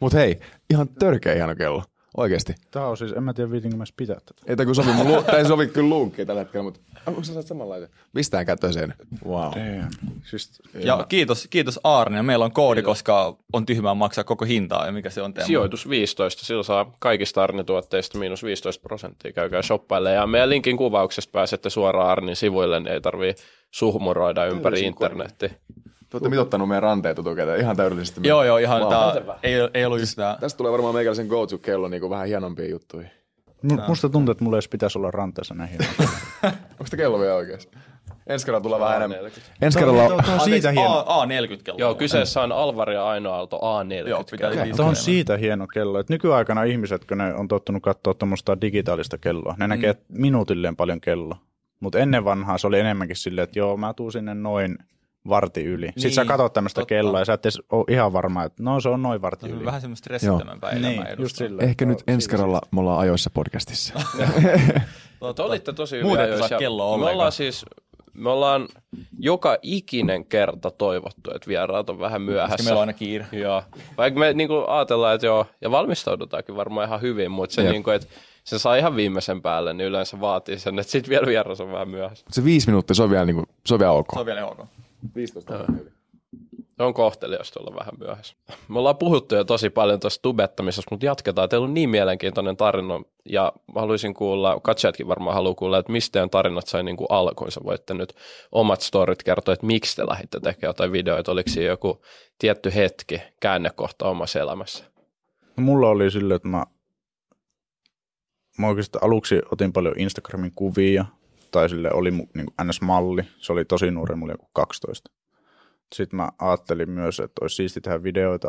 Speaker 3: Mutta hei, ihan törkeä ihana kello. Oikeesti.
Speaker 4: Tämä on siis, en mä tiedä viitinkö mä edes pitää tätä.
Speaker 3: Ei tää kyllä sovi, lu- tää ei sovi kyllä luukkiin tällä hetkellä, mutta onko sä saat samanlaisen? Pistää kätöseen. Wow.
Speaker 4: Damn. Siis,
Speaker 1: Ja kiitos, kiitos Aarne. Meillä on koodi, koska on tyhmää maksaa koko hintaa. Ja mikä se on teema?
Speaker 2: Sijoitus 15, sillä saa kaikista Arni-tuotteista miinus 15 prosenttia, käykää shoppaille. Ja meidän linkin kuvauksesta pääsette suoraan Arnin sivuille, niin ei tarvii suhmuroida ympäri internettiä.
Speaker 3: Te olette mitottanut meidän ranteet etukäteen ihan täydellisesti.
Speaker 1: Joo, joo, ihan tää, ei, ei ollut yhtään.
Speaker 3: Tästä tulee varmaan meikäläisen go-to-kello niin vähän hienompiin juttuihin.
Speaker 4: mu- musta tuntuu, että mulla ei edes pitäisi olla ranteessa näin hieno.
Speaker 3: Onko kello vielä oikeasti? Ensi kerralla tulee vähän enemmän.
Speaker 2: 40.
Speaker 3: Ensi kerralla...
Speaker 4: Tuo on siitä hieno.
Speaker 1: A, A40 kello.
Speaker 2: Joo, kyseessä on Alvar ja Aino Aalto A40.
Speaker 1: Joo, pitää
Speaker 2: kello.
Speaker 1: okay.
Speaker 4: Tuo on siitä hieno kello. että nykyaikana ihmiset, kun ne on tottunut katsoa tuommoista digitaalista kelloa, ne näkee minuutilleen paljon kello. Mutta ennen vanhaa se oli enemmänkin silleen, että joo, mä tuun sinne noin varti yli. Niin, Sitten sä katsot tämmöistä
Speaker 1: totta.
Speaker 4: kelloa ja sä et edes ole ihan varma, että no se on noin varti yli.
Speaker 1: Vähän semmoista stressittämämpää elämää
Speaker 4: Niin,
Speaker 1: edustaa.
Speaker 4: just silleen.
Speaker 3: Ehkä nyt ensi kerralla me ollaan ajoissa podcastissa.
Speaker 2: Te olitte tosi hyviä
Speaker 1: Muuten
Speaker 2: ajoissa. ja
Speaker 1: kelloa
Speaker 2: Me
Speaker 1: ollenkaan.
Speaker 2: ollaan siis, me ollaan joka ikinen kerta toivottu, että vieraat on vähän
Speaker 1: Koska
Speaker 2: myöhässä.
Speaker 1: meillä on aina kiire.
Speaker 2: Joo. Vaikka me niinku ajatellaan, että joo, ja valmistaudutaankin varmaan ihan hyvin, mutta se,
Speaker 3: Jep.
Speaker 2: niinku, että se saa ihan viimeisen päälle, niin yleensä vaatii sen, että sitten vielä vieras on vähän myöhässä.
Speaker 3: Se viisi minuuttia, se on vielä, niin kuin, se on vielä ok.
Speaker 1: Se on vielä ok.
Speaker 3: 15
Speaker 2: Se on kohteliasta olla vähän myöhässä. Me ollaan puhuttu jo tosi paljon tuosta tubettamisesta, mutta jatketaan. Teillä on niin mielenkiintoinen tarina, ja mä haluaisin kuulla, katsojatkin varmaan haluaa kuulla, että mistä teidän tarinat sai niin kuin alkuunsa. Voitte nyt omat storit kertoa, että miksi te lähditte tekemään jotain videoita. Oliko siinä joku tietty hetki, käännekohta omassa elämässä?
Speaker 4: No, mulla oli silleen, että mä, mä oikeastaan aluksi otin paljon Instagramin kuvia, tai sille oli niin NS-malli, se oli tosi nuori, mulla oli joku 12. Sitten mä ajattelin myös, että olisi siisti tehdä videoita,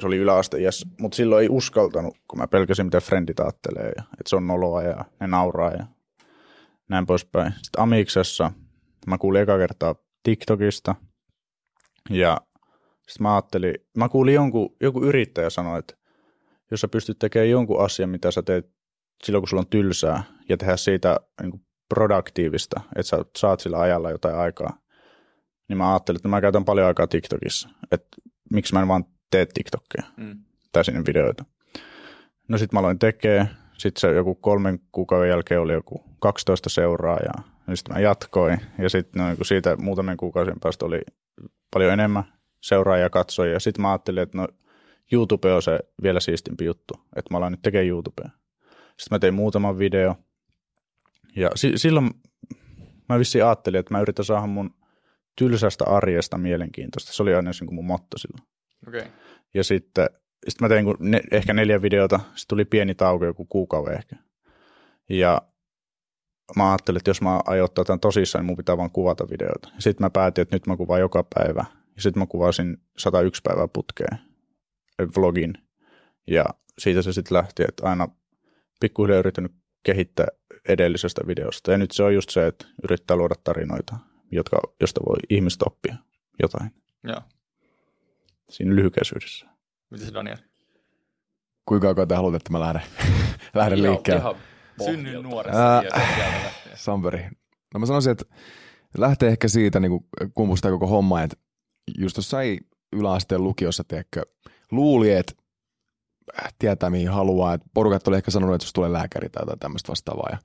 Speaker 4: se oli yläasteiässä, mutta silloin ei uskaltanut, kun mä pelkäsin, mitä frendit ajattelee, ja, että se on noloa ja ne nauraa ja näin poispäin. Sitten Amiksessa mä kuulin eka kertaa TikTokista, ja sitten mä ajattelin, mä kuulin jonkun, joku yrittäjä sanoi, että jos sä pystyt tekemään jonkun asian, mitä sä teet silloin, kun sulla on tylsää, ja tehdä siitä niin kuin produktiivista, että sä saat sillä ajalla jotain aikaa, niin mä ajattelin, että mä käytän paljon aikaa TikTokissa, että miksi mä en vaan tee TikTokia
Speaker 1: Mm.
Speaker 4: tai sinne videoita. No sit mä aloin tekee, sitten se joku kolmen kuukauden jälkeen oli joku 12 seuraajaa, ja sitten mä jatkoin, ja sitten no, siitä muutamien kuukausien päästä oli paljon enemmän seuraajia katsojia, ja sitten mä ajattelin, että no YouTube on se vielä siistimpi juttu, että mä aloin nyt tekemään YouTubea. Sitten mä tein muutaman video, ja si- silloin mä vissiin ajattelin, että mä yritän saada mun tylsästä arjesta mielenkiintoista. Se oli aina niin kuin mun motto silloin.
Speaker 1: Okay.
Speaker 4: Ja sitten sit mä tein kun ne, ehkä neljä videota, sitten tuli pieni tauko, joku kuukauden ehkä. Ja mä ajattelin, että jos mä aion tämän tosissaan, niin mun pitää vaan kuvata videoita. Sitten mä päätin, että nyt mä kuvaan joka päivä. Ja sitten mä kuvasin 101 päivää putkeen vlogin. Ja siitä se sitten lähti, että aina pikkuhiljaa yrittänyt kehittää edellisestä videosta. Ja nyt se on just se, että yrittää luoda tarinoita, jotka, josta voi ihmiset oppia jotain
Speaker 1: Joo.
Speaker 4: siinä lyhykäisyydessä.
Speaker 1: Mitäs Daniel?
Speaker 3: Kuinka kauan te haluatte, että mä lähden, lähden liikkeelle?
Speaker 2: ihan
Speaker 1: ja sieltä lähtien.
Speaker 3: Samperi. No mä sanoisin, että lähtee ehkä siitä niin kumpustaa koko homma, että just tuossa ei yläasteen lukiossa, tiedätkö, luuli, että äh, tietää mihin haluaa. Et porukat oli ehkä sanonut, että jos tulee lääkäri tai jotain tämmöistä vastaavaa. Ja,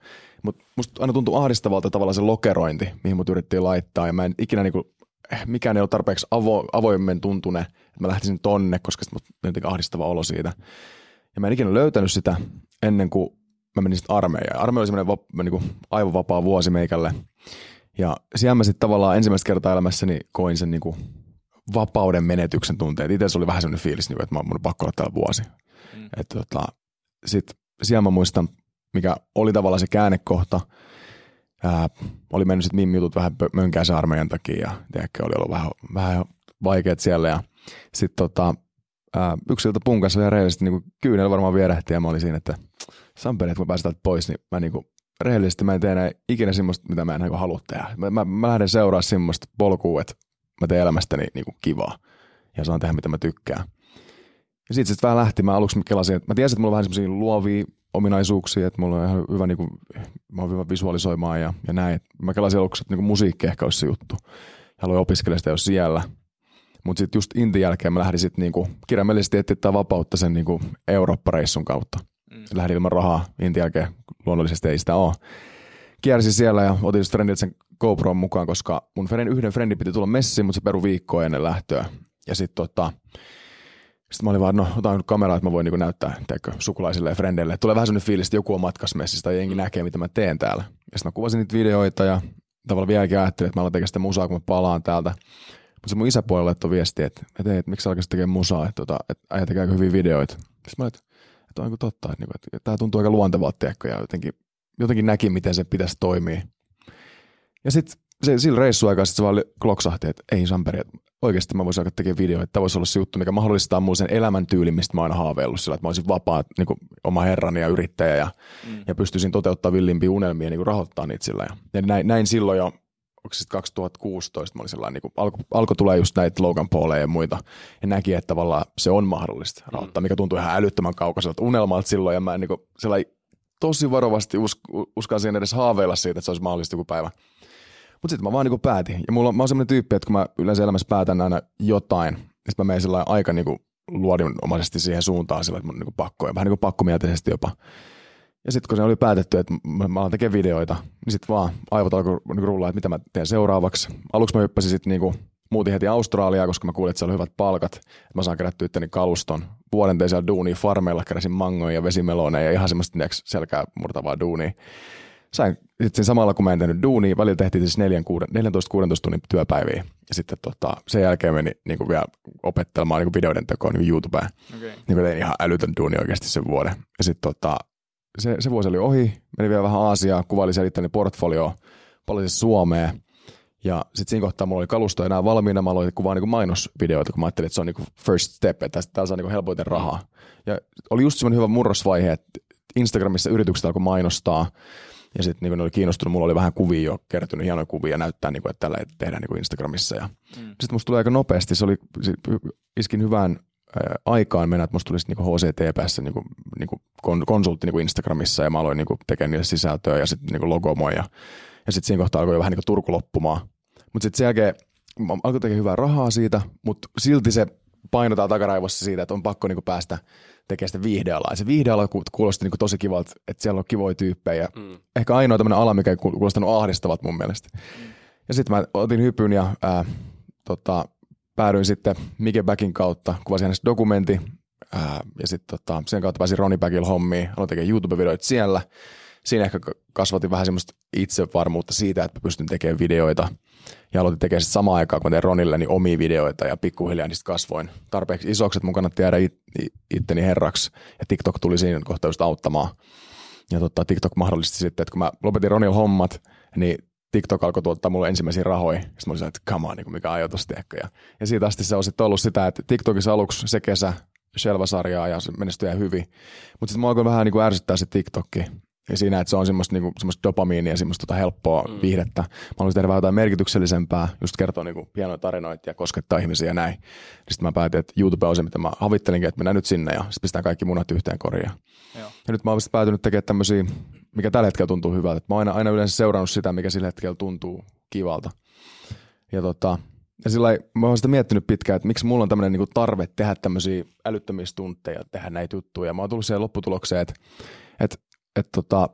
Speaker 3: mutta musta aina tuntui ahdistavalta tavallaan se lokerointi, mihin mut yritettiin laittaa. Ja mä en ikinä niinku, eh, mikään ei ole tarpeeksi avo, avoimen tuntune, että mä lähtisin tonne, koska sit mut jotenkin ahdistava olo siitä. Ja mä en ikinä löytänyt sitä ennen kuin mä menin sitten armeijaan. Armeija oli semmoinen vap, niinku aivovapaa vuosi meikälle. Ja siellä mä sitten tavallaan ensimmäistä kertaa elämässäni koin sen niinku vapauden menetyksen tunteet. Itse se oli vähän semmoinen fiilis, niinku, että mä, mun on pakko olla täällä vuosi.
Speaker 1: Mm.
Speaker 3: Että tota, sit siellä mä muistan, mikä oli tavallaan se käännekohta. Ää, oli mennyt sitten jutut vähän mönkään armeijan takia ja tiedätkö, oli ollut vähän, vähän vaikeat siellä. Ja sitten tota, ää, yksi ilta pun kanssa vielä rehellisesti niin kyynel varmaan vierähti ja mä olin siinä, että Samperi, että kun mä pois, niin mä niinku, rehellisesti mä en tee ikinä semmoista, mitä mä en niinku halua tehdä. Mä, mä, mä lähden seuraa semmoista polkua, että mä teen elämästäni niinku kivaa ja saan tehdä, mitä mä tykkään. Ja sitten sit vähän lähti. Mä aluksi kelasin, että mä tiesin, että mulla on vähän semmoisia luovia ominaisuuksia, että mulla on ihan hyvä, niinku, mä oon hyvä visualisoimaan ja, ja näin. Mä kelasin aluksi, että niinku musiikki ehkä olisi se juttu. Haluan opiskella sitä jo siellä. Mutta sitten just Intin jälkeen mä lähdin sitten niinku kirjaimellisesti etsiä vapautta sen niinku Eurooppa-reissun kautta. Mm. Lähdin ilman rahaa, Intin jälkeen luonnollisesti ei sitä ole. Kiersin siellä ja otin friendiltä sen GoPron mukaan, koska mun yhden friendin piti tulla messiin, mutta se peru viikkoa ennen lähtöä. Ja sitten tota, sitten mä olin vaan, no otan nyt kameraa, että mä voin niinku näyttää teikö, sukulaisille ja frendeille. Tulee vähän sellainen fiilis, että joku on matkassa messissä tai jengi näkee, mitä mä teen täällä. Ja sitten mä kuvasin niitä videoita ja tavallaan vieläkin ajattelin, että mä aloin tekemään sitä musaa, kun mä palaan täältä. Mutta se mun isäpuolelle laittoi viesti, että, että, että miksi sä alkaisit tekemään musaa, että, tota, että äijä tekee hyviä videoita. Sitten mä olin, että, että on totta, että, että, että tämä tuntuu aika luontevalta teekö, ja jotenkin, jotenkin näki, miten se pitäisi toimia. Ja sitten se, sillä reissuaikaa sitten se vaan kloksahti, että ei Samperi, että oikeasti mä voisin alkaa tekemään videoita. Tämä voisi olla se juttu, mikä mahdollistaa mulle sen elämäntyylin, mistä mä oon haaveillut sillä, että mä olisin vapaa niin kuin oma herrani ja yrittäjä ja, mm. ja pystyisin toteuttamaan villimpiä unelmia ja niin kuin rahoittaa niitä sillä. Ja, ja näin, näin silloin jo onko se 2016, mä olin sellainen, niin kuin, alko, alko tulee just näitä Logan Pauleja ja muita, ja näki, että tavallaan se on mahdollista rahoittaa, mm. mikä tuntui ihan älyttömän kaukaiselta unelmalta silloin, ja mä niin kuin, tosi varovasti us, uskalsin edes haaveilla siitä, että se olisi mahdollista joku päivä. Mutta sitten mä vaan niin päätin. Ja mulla, mä oon sellainen tyyppi, että kun mä yleensä elämässä päätän aina jotain, niin mä menen sillä aika niin luodinomaisesti siihen suuntaan sillä, että mun niin pakko, ja vähän niin pakkomielteisesti jopa. Ja sitten kun se oli päätetty, että mä alan tekemään videoita, niin sitten vaan aivot alkoi niin rullaa, että mitä mä teen seuraavaksi. Aluksi mä hyppäsin sitten niin muutin heti Australiaa, koska mä kuulin, että siellä oli hyvät palkat. Mä saan kerättyä itteni kaluston. Vuoden tein siellä duunia farmeilla, keräsin mangoja ja vesimeloneja ja ihan semmoista selkää murtavaa duunia sain sitten samalla, kun mä en tehnyt duunia, välillä tehtiin siis 14-16 tunnin työpäiviä. Ja sitten tota, sen jälkeen meni niin kuin vielä opettelemaan niin kuin videoiden tekoa niin YouTubeen. Okay. Niin kuin tein ihan älytön duuni oikeasti sen vuoden. Ja sitten tota, se, se vuosi oli ohi, meni vielä vähän Aasiaa, kuvailin siellä itteni portfolio, palasin Suomeen. Ja sitten siinä kohtaa mulla oli kalusto enää valmiina, mä aloin kuvaa niin mainosvideoita, kun mä ajattelin, että se on niin first step, että täällä saa niin helpoiten rahaa. Ja oli just semmoinen hyvä murrosvaihe, että Instagramissa yritykset alkoi mainostaa, ja sitten niin ne oli kiinnostunut, mulla oli vähän kuvia jo kertynyt, hienoja kuvia näyttää, niin kuin, että tällä tehdään niin kuin Instagramissa. Ja mm. Sitten musta tuli aika nopeasti, se oli, iskin hyvään aikaan mennä, että musta tulisi niin HCTPssä niin kuin, niin kuin konsultti niin kuin Instagramissa ja mä aloin niin kuin tekemään niille sisältöä ja sitten niin logomoja. Ja sitten siinä kohtaa alkoi jo vähän niin kuin Turku loppumaan. Mutta sitten sen jälkeen mä alkoi tekemään hyvää rahaa siitä, mutta silti se painotaan takaraivossa siitä, että on pakko niin kuin päästä tekee sitä viihdealaa. Ja se viihdeala kuulosti niin kuin tosi kivalta, että siellä on kivoja tyyppejä. Mm. Ehkä ainoa tämmöinen ala, mikä ei kuulostanut ahdistavat mun mielestä. Mm. Ja sitten mä otin hypyn ja ää, tota, päädyin sitten Mike Backin kautta, kuvasin hänestä dokumentti. Ää, ja sitten tota, sen kautta pääsin Ronnie Backilla hommiin, aloin tekemään YouTube-videoita siellä. Siinä ehkä kasvatin vähän semmoista itsevarmuutta siitä, että pystyn tekemään videoita – ja aloitin tekemään sitten samaan aikaan, kun tein Ronille niin omia videoita ja pikkuhiljaa niistä kasvoin tarpeeksi isoksi, että mun kannatti jäädä it, itteni herraksi. Ja TikTok tuli siinä kohta just auttamaan. Ja totta, TikTok mahdollisti sitten, että kun mä lopetin Ronille hommat, niin TikTok alkoi tuottaa mulle ensimmäisiä rahoja. Sitten mä olin että come on, niin mikä ajatus tiedäkö. Ja, ja siitä asti se on sitten ollut sitä, että TikTokissa aluksi se kesä Shelva-sarjaa ja se menestyi hyvin. Mutta sitten mä alkoi vähän niin kuin ärsyttää se TikTokki. Ja siinä, että se on semmoista, niinku, semmoista dopamiinia ja semmoista tota helppoa mm. viihdettä. Mä haluaisin tehdä vähän jotain merkityksellisempää, just kertoa niinku hienoja tarinoita ja koskettaa ihmisiä ja näin. Sitten mä päätin, että YouTube on se, mitä mä havittelinkin, että mennään nyt sinne ja sitten pistää kaikki munat yhteen koriin. Joo. Ja nyt mä oon päätynyt tekemään tämmöisiä, mikä tällä hetkellä tuntuu hyvältä. Mä oon aina, aina yleensä seurannut sitä, mikä sillä hetkellä tuntuu kivalta. Ja tota, ja sillä mä oon sitä miettinyt pitkään, että miksi mulla on tämmöinen niinku tarve tehdä tämmöisiä älyttömiä tunteja, tehdä näitä juttuja. Ja mä oon tullut siihen lopputulokseen, että, että että tota,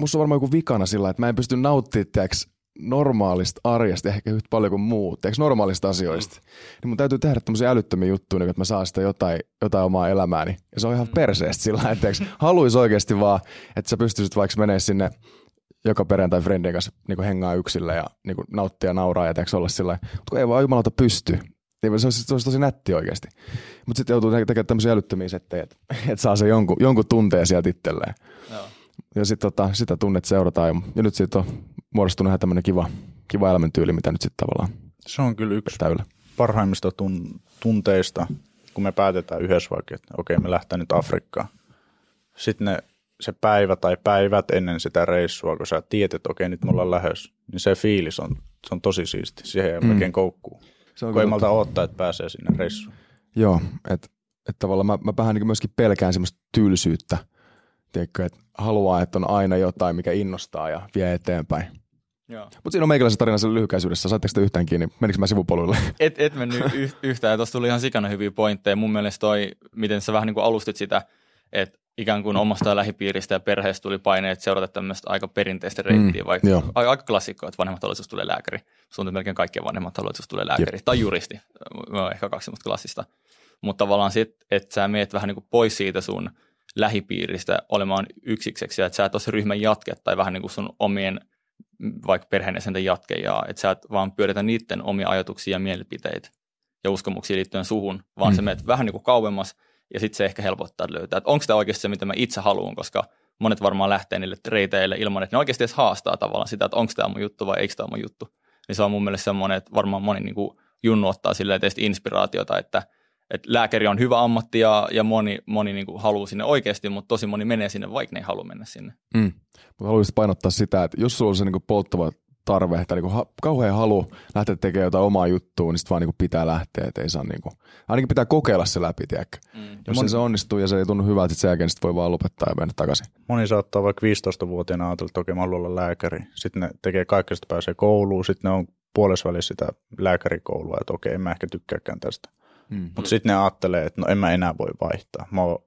Speaker 3: musta on varmaan joku vikana sillä, että mä en pysty nauttimaan tiiäks, normaalista arjesta ehkä yhtä paljon kuin muut, tiiäks, normaalista asioista. Mm. Niin mun täytyy tehdä tämmöisiä älyttömiä juttuja, niin että mä saan sitä jotain, jotain omaa elämääni. Ja se on ihan mm. perseestä sillä että haluaisi oikeasti vaan, että sä pystyisit vaikka menee sinne joka perjantai friendin kanssa niin hengaa yksille ja niin nauttia, nauraa ja tiiäks, olla sillä mutta ei vaan jumalauta pysty. Niin se olisi, se olisi tosi nätti oikeasti. Mutta sitten joutuu tekemään tämmöisiä älyttömiä settejä, että, että saa se jonkun, jonkun tunteen sieltä itselleen. Joo. Ja sitten tota, sitä tunnet seurataan. Ja, ja nyt siitä on muodostunut ihan tämmöinen kiva, kiva elämäntyyli, mitä nyt sitten tavallaan
Speaker 4: Se on kyllä yksi täyllä. parhaimmista tun, tunteista, kun me päätetään yhdessä vaikka, että okei, me lähdetään nyt Afrikkaan. Sitten ne, se päivä tai päivät ennen sitä reissua, kun sä tiedät, että okei, nyt me ollaan lähes, niin se fiilis on, se on tosi siisti. Siihen ei mm. melkein koukkuu. Se on kun ei malta odottaa, että pääsee sinne reissuun.
Speaker 3: Joo, että et tavallaan mä, mä vähän niin myöskin pelkään semmoista tylsyyttä, tiedätkö, että haluaa, että on aina jotain, mikä innostaa ja vie eteenpäin. Mutta siinä on meikäläisen tarina sen lyhykäisyydessä. Saatteko sitä yhtään kiinni? Menikö mä sivupoluille?
Speaker 1: Et, et mennyt yhtään. Tuossa tuli ihan sikana hyviä pointteja. Mun mielestä toi, miten sä vähän niin kuin alustit sitä, että ikään kuin omasta lähipiiristä ja perheestä tuli paineet seurata tämmöistä aika perinteistä reittiä, mm, vaikka
Speaker 3: joo.
Speaker 1: aika, aika klassikkoa, että vanhemmat haluaisivat tulee lääkäri. Sun melkein kaikkien vanhemmat haluaisivat tulee lääkäri. Jep. Tai juristi. Ehkä kaksi semmoista klassista. Mutta tavallaan sit, että sä meet vähän niin kuin pois siitä sun lähipiiristä olemaan yksikseksi, ja että sä et ole se ryhmän jatke tai vähän niin kuin sun omien vaikka perheenjäsenten jatke, ja että sä et vaan pyöritä niiden omia ajatuksia ja mielipiteitä ja uskomuksia liittyen suhun, vaan mm. sä meet vähän niin kuin kauemmas, ja sitten se ehkä helpottaa löytää, että onko tämä oikeasti se, mitä mä itse haluan, koska monet varmaan lähtee niille reiteille ilman, että ne oikeasti edes haastaa tavallaan sitä, että onko tämä mun juttu vai eikö tämä mun juttu. Niin se on mun mielestä semmoinen, että varmaan moni niin kuin junnu ottaa silleen teistä inspiraatiota, että, että lääkäri on hyvä ammatti ja, ja moni, moni niin kuin haluaa sinne oikeasti, mutta tosi moni menee sinne, vaikka ne ei halua mennä sinne.
Speaker 3: Mm. Mutta haluaisin painottaa sitä, että jos sulla on se niin kuin polttava tarve tai niin ha, kauhean halu lähteä tekemään jotain omaa juttua, niin sitten vaan niin kuin pitää lähteä, että ei saa niin kuin, ainakin pitää kokeilla se läpi, tiedäkö? Mm. Jos mon... se onnistuu ja se ei tunnu hyvältä, sitten sen jälkeen sit voi vaan lopettaa ja mennä takaisin.
Speaker 4: Moni saattaa vaikka 15-vuotiaana ajatella, että okei, mä haluan olla lääkäri. Sitten ne tekee kaikesta, pääsee kouluun, sitten ne on puolesvälissä sitä lääkärikoulua, että okei, en mä ehkä tykkääkään tästä. Mm. Mutta sitten ne ajattelee, että no en mä enää voi vaihtaa. Mä oon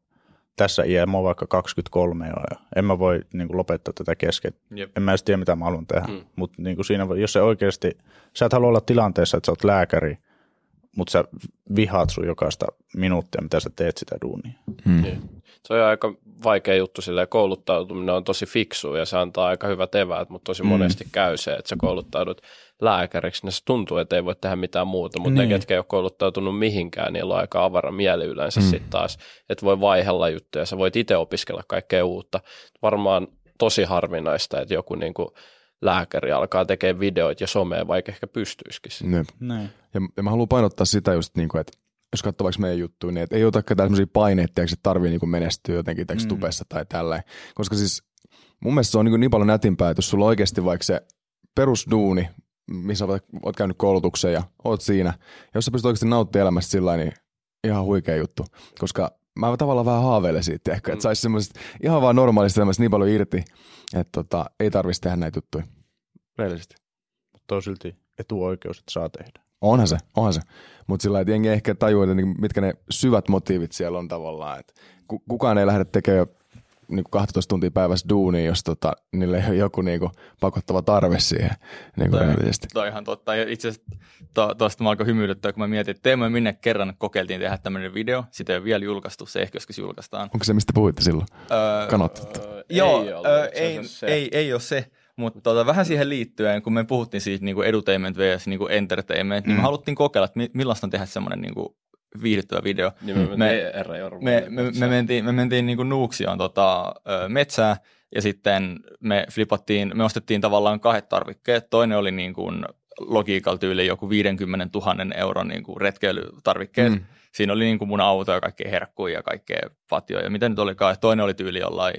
Speaker 4: tässä iä, mä oon vaikka 23 jo, ja en mä voi niin kuin, lopettaa tätä kesken. Jep. En mä edes tiedä, mitä mä haluan tehdä. Mm. Mutta niin siinä, jos se oikeasti, sä et halua olla tilanteessa, että sä oot lääkäri, mutta sä vihaat sun jokaista minuuttia, mitä sä teet sitä duunia.
Speaker 2: Mm. Se on aika vaikea juttu, silleen kouluttautuminen on tosi fiksu ja se antaa aika hyvät eväät, mutta tosi mm. monesti käy se, että sä kouluttaudut lääkäriksi, niin se tuntuu, että ei voi tehdä mitään muuta, mutta niin. ne, ketkä ei ole kouluttautunut mihinkään, niin on aika avara mieli yleensä mm. sitten taas, että voi vaihella juttuja, sä voit itse opiskella kaikkea uutta. Varmaan tosi harvinaista, että joku niin kuin lääkäri alkaa tekemään videoita ja somea, vaikka ehkä pystyisikin.
Speaker 3: Niin. Ja, ja mä haluan painottaa sitä just, niin kuin, että jos katsoo vaikka meidän juttuja, niin että ei ota ketään sellaisia paineita, että tarvii niin kuin menestyä jotenkin mm. tubessa tai tälleen. Koska siis mun mielestä se on niin, niin paljon nätimpää, että jos sulla on oikeasti vaikka se perusduuni, missä olet, oot käynyt koulutuksen ja oot siinä. Jos sä pystyt oikeasti nauttimaan elämästä sillä niin ihan huikea juttu. Koska mä tavallaan vähän haaveilen siitä, ehkä, että saisi semmoisesta ihan vaan normaalista elämästä niin paljon irti, että tota, ei tarvitsisi tehdä näitä juttuja. Reellisesti.
Speaker 4: Mutta on silti etuoikeus, että saa tehdä.
Speaker 3: Onhan se, onhan se. Mutta sillä että jengi ehkä tajuu, että mitkä ne syvät motiivit siellä on tavallaan. Että kukaan ei lähde tekemään niin kuin 12 tuntia päivässä duunia, jos tota, niille ei ole joku niin kuin, pakottava tarve siihen niin kuin
Speaker 1: toi, toi ihan totta. Ja itse asiassa tuosta to, mä alkoi hymyilyttää, kun mä mietin, että Teemu ja minne kerran kokeiltiin tehdä tämmöinen video. Sitä ei ole vielä julkaistu, se ehkä joskus julkaistaan.
Speaker 3: Onko se, mistä puhuitte silloin? Öö, Kanot.
Speaker 1: Öö, joo, ei, öö, ei, ei, ei ole se. Mutta tota, vähän siihen liittyen, kun me puhuttiin siitä niin kuin edutainment vs. Niin kuin entertainment, mm. niin me haluttiin kokeilla, että millaista on tehdä semmoinen niin kuin viihdyttävä video.
Speaker 2: Niin me, me,
Speaker 1: me, me, me, mentiin, me mentiin niin kuin Nuuksioon tota, metsää ja sitten me flipattiin, me ostettiin tavallaan kahdet tarvikkeet. Toinen oli niin kuin logiikalla tyyli joku 50 000 euron niin kuin retkeilytarvikkeet. Mm. Siinä oli niin kuin mun auto ja kaikkea herkkuja ja kaikkea patioja. Ja miten nyt olikaan? Toinen oli tyyli jollain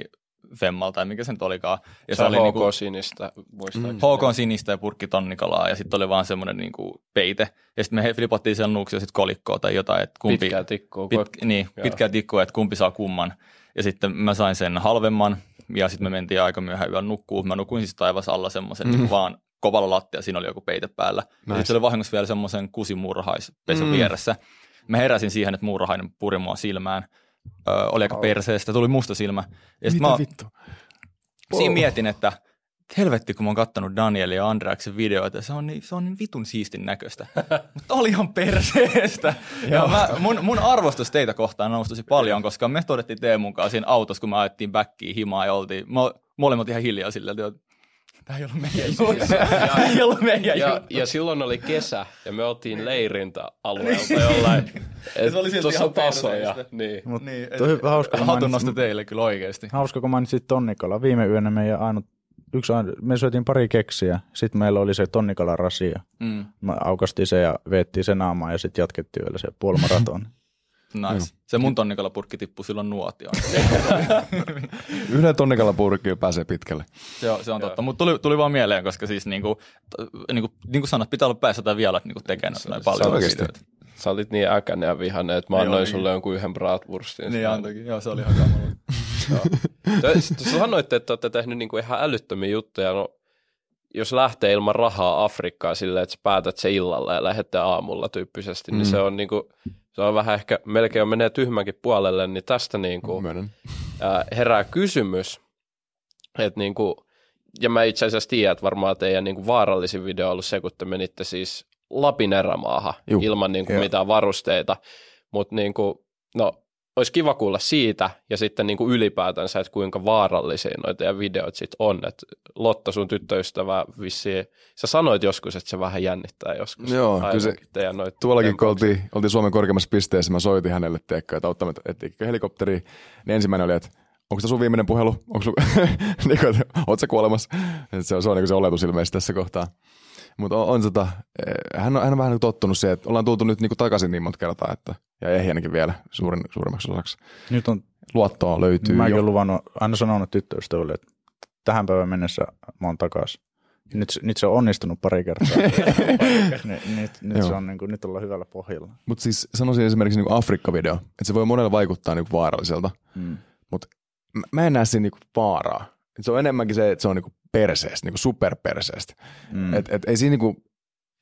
Speaker 1: Femmal tai mikä se nyt olikaan.
Speaker 2: Ja se, se oli HK niinku, sinistä, muistaakseni.
Speaker 1: HK sinistä ja purkki tonnikalaa ja sitten oli vaan semmoinen niinku peite. Ja sitten me flipattiin sen nuuksia sitten kolikkoa tai jotain. Että kumpi,
Speaker 2: pitkää tikkua.
Speaker 1: Pit, niin, Joo. pitkää tikkua, että kumpi saa kumman. Ja sitten mä sain sen halvemman ja sitten me mentiin aika myöhään yön nukkuu. Mä nukuin siis taivas alla semmoisen mm. niin vaan kovalla lattia, siinä oli joku peite päällä. Nice. Ja sitten se oli vahingossa vielä semmoisen kusimurhaispesän mm. vieressä. Mä heräsin siihen, että muurahainen puri mua silmään – ö, oli aika perseestä, tuli musta silmä.
Speaker 3: Ja Mitä mä, vittu?
Speaker 1: Siinä mietin, että helvetti, kun mä oon kattonut Danielin ja Andreaksen videoita, se on niin, se on niin vitun siistin näköistä. Mutta oli ihan perseestä. ja mä, mun, mun, arvostus teitä kohtaan nousi tosi paljon, koska me todettiin Teemun kanssa siinä autossa, kun me ajettiin backiin himaa ja oltiin, me molemmat ihan hiljaa silleen, että Tämä ei ollut meidän juttu. ei ollut meidän
Speaker 2: ja,
Speaker 1: juttu.
Speaker 2: Ja silloin oli kesä ja me oltiin leirintä-alueelta jollain.
Speaker 1: Et, se oli silti
Speaker 2: ihan tasoja. Niin.
Speaker 1: Mut niin, et, hauska, hatun nosto teille kyllä oikeasti.
Speaker 4: Hauska, kun mainitsit Tonnikala. Viime yönä meidän ainut yksi, me syötiin pari keksiä, sitten meillä oli se tonnikala rasia. Mm. Me aukastiin se ja veettiin se naamaan ja sitten jatkettiin vielä se puolimaraton.
Speaker 1: Nice. Se mun tonnikalapurkki tippui silloin nuotioon.
Speaker 3: Yhden tonnikalapurkki pääsee pitkälle.
Speaker 1: Se on, se on totta, mutta tuli, tuli vaan mieleen, koska siis niinku, niinku, niinku sanot, pitää olla päässä tai vielä niinku tekemään noin paljon videoita.
Speaker 2: Sä olit niin äkäinen ja vihainen, että mä annoin sulle jonkun yhden bratwurstin.
Speaker 1: Niin antoikin, joo se oli ihan kamala.
Speaker 2: Sä sanoitte, että olette tehnyt niinku ihan älyttömiä juttuja. No, jos lähtee ilman rahaa Afrikkaan silleen, että sä päätät se illalla ja lähdette aamulla tyyppisesti, niin mm. niin se on niinku, se on vähän ehkä melkein menee tyhmänkin puolelle, niin tästä niin kuin, ää, herää kysymys, että niinku, ja mä itse asiassa tiedän, että varmaan teidän niinku vaarallisin video on ollut se, kun te menitte siis Lapin erämaahan
Speaker 3: Juh,
Speaker 2: ilman niinku mitään varusteita, mutta niinku, no, olisi kiva kuulla siitä ja sitten niinku ylipäätänsä, että kuinka vaarallisia noita teidän videot sit on. Et Lotta, sun tyttöystävä vissiin, sä sanoit joskus, että se vähän jännittää joskus.
Speaker 3: Joo, kyllä se-
Speaker 2: teidän
Speaker 3: Tuollakin, kun oltiin, oltiin Suomen korkeimmassa pisteessä, mä soitin hänelle, teekkä, että auttamme, että helikopteri. Niin ensimmäinen oli, että onko tämä sun viimeinen puhelu? Onko sun, niin kuin, oot sä kuolemassa? Et se on, se on niin se oletus ilmeisesti tässä kohtaa. Mutta on, on tota, eh, hän, on, hän on vähän niin kuin tottunut siihen, että ollaan tultu nyt niin kuin takaisin niin monta kertaa, että, ja ehjänäkin vielä suurin, suurimmaksi osaksi.
Speaker 4: Nyt on,
Speaker 3: Luottoa löytyy
Speaker 4: mäkin olen luvannut, aina sanonut tyttöystävälle, että tähän päivään mennessä mä oon takaisin. Nyt, nyt se on onnistunut pari kertaa. nyt, nyt, nyt, se on, niin kuin, nyt ollaan hyvällä pohjalla.
Speaker 3: Mutta siis sanoisin esimerkiksi niin Afrikka-video, että se voi monelle vaikuttaa niin vaaralliselta.
Speaker 4: Mm.
Speaker 3: mä- mä en näe siinä niinku vaaraa. Et se on enemmänkin se, että se on niinku perseestä, niinku superperseestä.
Speaker 4: Mm.
Speaker 3: Et, et ei siinä niinku,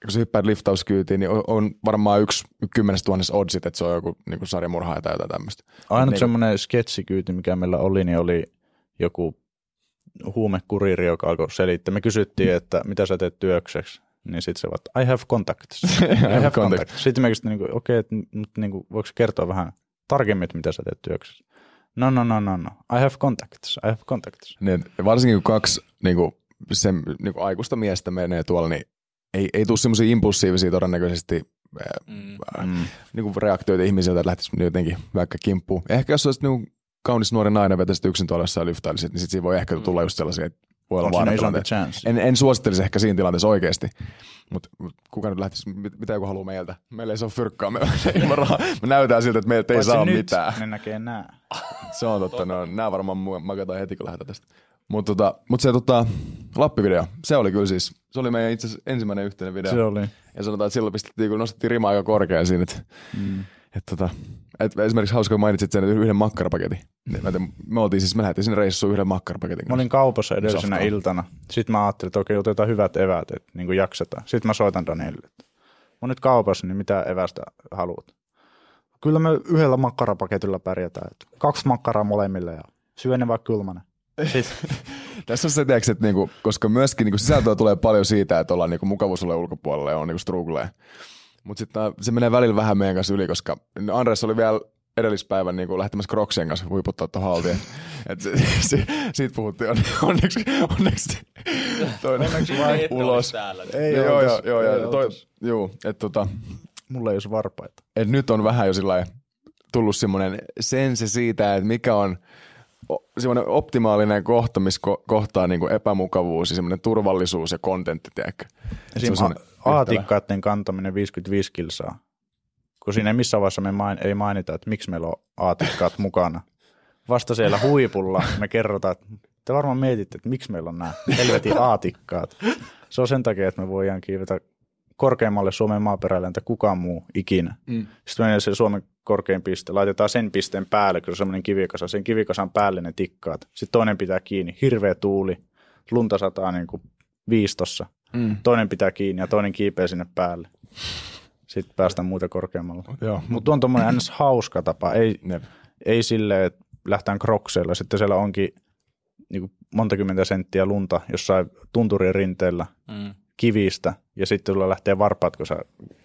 Speaker 3: kun sä hyppäät liftauskyytiin, niin on, on varmaan yksi kymmenestä tuhannesta oddsit, että se on joku niinku sarjamurhaaja tai jotain tämmöistä.
Speaker 4: Ainut
Speaker 3: Niinku-
Speaker 4: semmoinen sketsikyyti, mikä meillä oli, niin oli joku huumekuriiri, joka alkoi selittää. Me kysyttiin, että mitä sä teet työkseksi. Niin sitten se vaan, I have contacts. I have contacts. Sitten me kysyttiin, niin okei, okay, mutta niin kuin, voiko kertoa vähän tarkemmin, että mitä sä teet työkseksi? No, no, no, no, no. I have contacts. I have contacts.
Speaker 3: Niin, varsinkin kun kaksi niinku, se, niinku aikuista miestä menee tuolla, niin ei, ei tule semmoisia impulsiivisia todennäköisesti
Speaker 1: Mm.
Speaker 4: Mm.
Speaker 3: niinku reaktioita ihmisiltä, että lähtisi jotenkin vaikka kimppuun. Ehkä jos olisit niinku kaunis nuori nainen vetäisit yksin tuolla jossain lyftailisit, niin sit siinä voi ehkä tulla just sellaisia, että voi olla. En, en suosittelisi ehkä siinä tilanteessa oikeasti, mutta mut kuka nyt lähtisi, mit- mitä joku haluaa meiltä? Meillä ei saa fyrkkaa, me, ilman rahaa. me näytään siltä, että meiltä ei
Speaker 4: Paitsi
Speaker 3: saa
Speaker 4: nyt
Speaker 3: mitään.
Speaker 4: ne näkee nää.
Speaker 3: Se on totta, no, nämä varmaan makataan heti, kun lähdetään tästä. Mutta tota, mut se tota, Lappi-video, se oli kyllä siis, se oli meidän itse ensimmäinen yhteinen video.
Speaker 4: Se oli.
Speaker 3: Ja sanotaan, että silloin pistettiin, kun nostettiin rima aika korkeaan siinä, että
Speaker 4: Mm.
Speaker 3: et tota, et esimerkiksi hauska, kun mainitsit sen, että yhden makkarapaketin. Niin mä me oltiin siis, me lähdettiin sinne reissuun yhden makkarapaketin
Speaker 4: Mä olin kaupassa edellisenä
Speaker 3: Safkaa.
Speaker 4: iltana. Sitten mä ajattelin, että okei, otetaan hyvät eväät, että niin jaksetaan. Sitten mä soitan Danielille, mä oon nyt kaupassa, niin mitä evästä haluat? Kyllä me yhdellä makkarapaketilla pärjätään. Että kaksi makkaraa molemmille ja syö ne vaikka kylmänä. Sitten,
Speaker 3: Tässä on se, tiiäks, että niinku, koska myöskin niinku sisältöä tulee paljon siitä, että ollaan niinku mukavuusalueen ulkopuolella ja on niinku strugglee. Mutta sitten se menee välillä vähän meidän kanssa yli, koska Andres oli vielä edellispäivän niinku lähtemässä Crocsien kanssa huiputtaa tuohon haltiin. Et se, se, siitä puhuttiin on- onneksi, onneksi toinen
Speaker 1: Ette
Speaker 3: ulos.
Speaker 1: täällä.
Speaker 4: ei
Speaker 3: joo, joo,
Speaker 4: oltais-
Speaker 3: joo,
Speaker 4: ei
Speaker 3: joo, toi,
Speaker 4: oltais.
Speaker 3: joo, et tota,
Speaker 4: Mulla ei olisi varpaita.
Speaker 3: et nyt on vähän jo sillä tullut semmoinen sense siitä, että mikä on semmoinen optimaalinen kohta, missä ko- kohtaa niin kuin epämukavuus ja semmoinen turvallisuus ja kontentti, tiedätkö?
Speaker 4: Esimerkiksi aatikkaiden kantaminen 55 kilsaa. Kun siinä ei missään vaiheessa me main, ei mainita, että miksi meillä on aatikkaat mukana. Vasta siellä huipulla me kerrotaan, että te varmaan mietitte, että miksi meillä on nämä helvetin aatikkaat. Se on sen takia, että me voidaan kiivetä korkeammalle Suomen maaperälle, entä kukaan muu ikinä.
Speaker 3: Mm.
Speaker 4: Sitten menee se Suomen korkein piste, laitetaan sen pisteen päälle, kun se on semmoinen kivikasa, sen kivikasan päälle ne tikkaat. Sitten toinen pitää kiinni, hirveä tuuli, lunta sataa niin kuin viistossa.
Speaker 3: Mm.
Speaker 4: Toinen pitää kiinni ja toinen kiipeää sinne päälle. Sitten päästään muuta korkeammalle.
Speaker 3: Joo,
Speaker 4: Mutta on tuommoinen ns. hauska tapa, ei, ei silleen, että lähtään krokseilla. Sitten siellä onkin niin kuin monta kymmentä senttiä lunta jossain tunturien rinteellä
Speaker 1: Mm.
Speaker 4: kivistä, ja sitten sulla lähtee varpaat, kun sä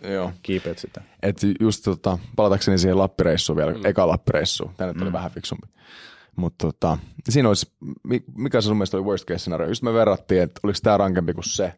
Speaker 3: Joo.
Speaker 4: kiipeät sitä.
Speaker 3: Et just tota, palatakseni siihen lappireissuun vielä, mm. eka lappireissuun. Tänne tuli
Speaker 4: Mm.
Speaker 3: vähän fiksumpi. Mutta tota, siinä olisi, mi- mikä se sun mielestä oli worst case scenario? Just me verrattiin, että oliko tämä rankempi kuin se.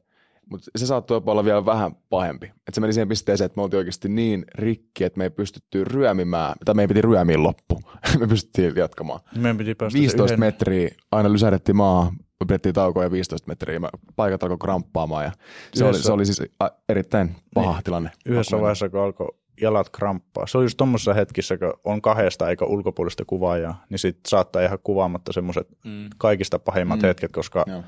Speaker 3: Mutta se saattoi jopa olla vielä vähän pahempi. Että se meni siihen pisteeseen, että me oltiin oikeasti niin rikki, että me ei pystytty ryömimään, tai me ei piti ryömiä loppu. me pystyttiin jatkamaan.
Speaker 4: Meidän piti päästä
Speaker 3: 15
Speaker 4: yhden,
Speaker 3: metriä, aina lysähdettiin maahan, pidettiin taukoja 15 metriä, mä- paikat alkoi kramppaamaan ja se, oli, se oli siis erittäin paha niin, tilanne.
Speaker 4: yhdessä vaiheessa, kun alkoi jalat kramppaa. Se on just tuommoisessa hetkissä, kun on kahdesta eikä ulkopuolista kuvaajaa, niin sit saattaa ihan kuvaamatta semmoiset
Speaker 1: Mm.
Speaker 4: kaikista pahimmat
Speaker 3: Mm.
Speaker 4: hetket, koska.
Speaker 3: Joo.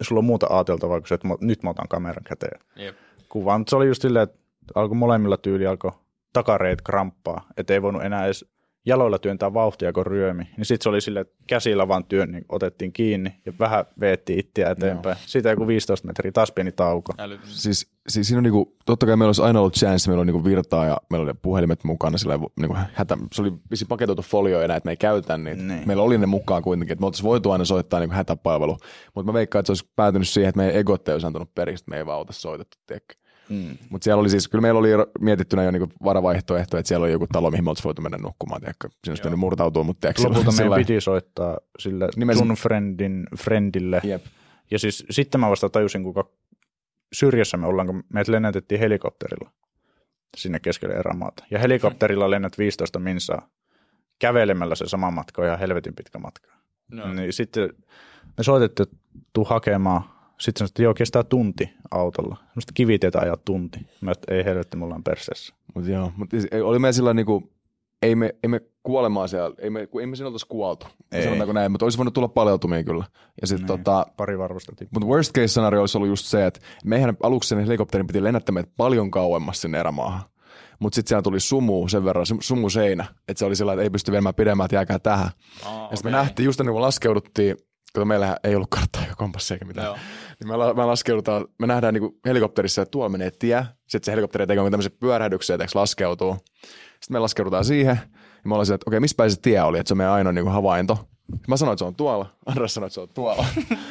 Speaker 4: sulla on muuta ajateltavaa kuin se, että nyt mä otan kameran käteen.
Speaker 1: Jep.
Speaker 4: Kuvaan, mutta se oli just silleen, että alkoi molemmilla tyyli, alkoi takareit kramppaa, että ei voinut enää edes jaloilla työntää vauhtia kuin ryömi. Niin sitten se oli sille, että käsillä vaan työn, niin otettiin kiinni ja vähän veettiin itseä eteenpäin. Joo. Siitä joku 15 metriä, taas pieni tauko.
Speaker 3: Siis, siis siinä on niinku, totta kai meillä olisi aina ollut chance, meillä on niinku virtaa ja meillä oli puhelimet mukana. Sillä niinku hätä, se oli visi paketoitu folio enää, että me ei käytä niitä. Niin. Meillä oli ne mukaan kuitenkin, että me oltaisiin voitu aina soittaa niinku hätäpalvelu. Mutta mä veikkaan, että se olisi päätynyt siihen, että meidän egot ei olisi antanut periksi, että me ei vaan oltaisi soitettu, tiedäkö. Mm. Mutta siellä oli siis, kyllä meillä oli mietittynä jo niinku varavaihtoehto, että siellä oli joku talo, mihin me oltaisiin voitu mennä nukkumaan, tiedätkö? Siinä olisi murtautua, mutta tiedätkö?
Speaker 4: Lopulta meidän piti soittaa sille Nimesi... sun friendin, friendille. Jep. Ja siis sitten mä vasta tajusin, kuinka syrjässä me ollaan, kun meidät lennätettiin helikopterilla sinne keskelle erämaata. Ja helikopterilla lennät 15 minsaa. Kävelemällä se sama matka on ihan helvetin pitkä matka. No. Niin sitten me soitettiin, että tuu hakemaan sitten sanoin, että joo, kestää tunti autolla. Semmoista kivitietä ajaa tunti. Mä että ei helvetti, mulla on perseessä.
Speaker 3: Mutta joo, mutta oli meillä sillä niinku, ei me, ei me kuolemaa siellä, ei me, ei me siinä oltaisi kuoltu, ei. sanotaanko näin, mutta olisi voinut tulla paleltumia kyllä. Ja sit, niin, tota,
Speaker 4: pari varmasta
Speaker 3: Mutta worst case scenario olisi ollut just se, että meidän aluksi sen helikopterin piti lennättää meitä paljon kauemmas sinne erämaahan. Mutta sitten siellä tuli sumu sen verran, sumu seinä, että se oli sillä että ei pysty viemään pidemmän, että jääkää tähän. Oh, ja sitten okay. me nähtiin, just ennen kuin laskeuduttiin, kun meillä ei ollut karttaa ja kompassia eikä mitään. Joo. Niin me, me laskeudutaan, me nähdään niin helikopterissa, että tuolla menee tie. Sitten se helikopteri tekee tämmöisen pyörähdyksiä, että laskeutuu. Sitten me laskeudutaan siihen. Ja me ollaan että okei, okay, missä päin se tie oli, että se on meidän ainoa niin havainto. Mä sanoin, että se on tuolla. Andres sanoi, että se on tuolla.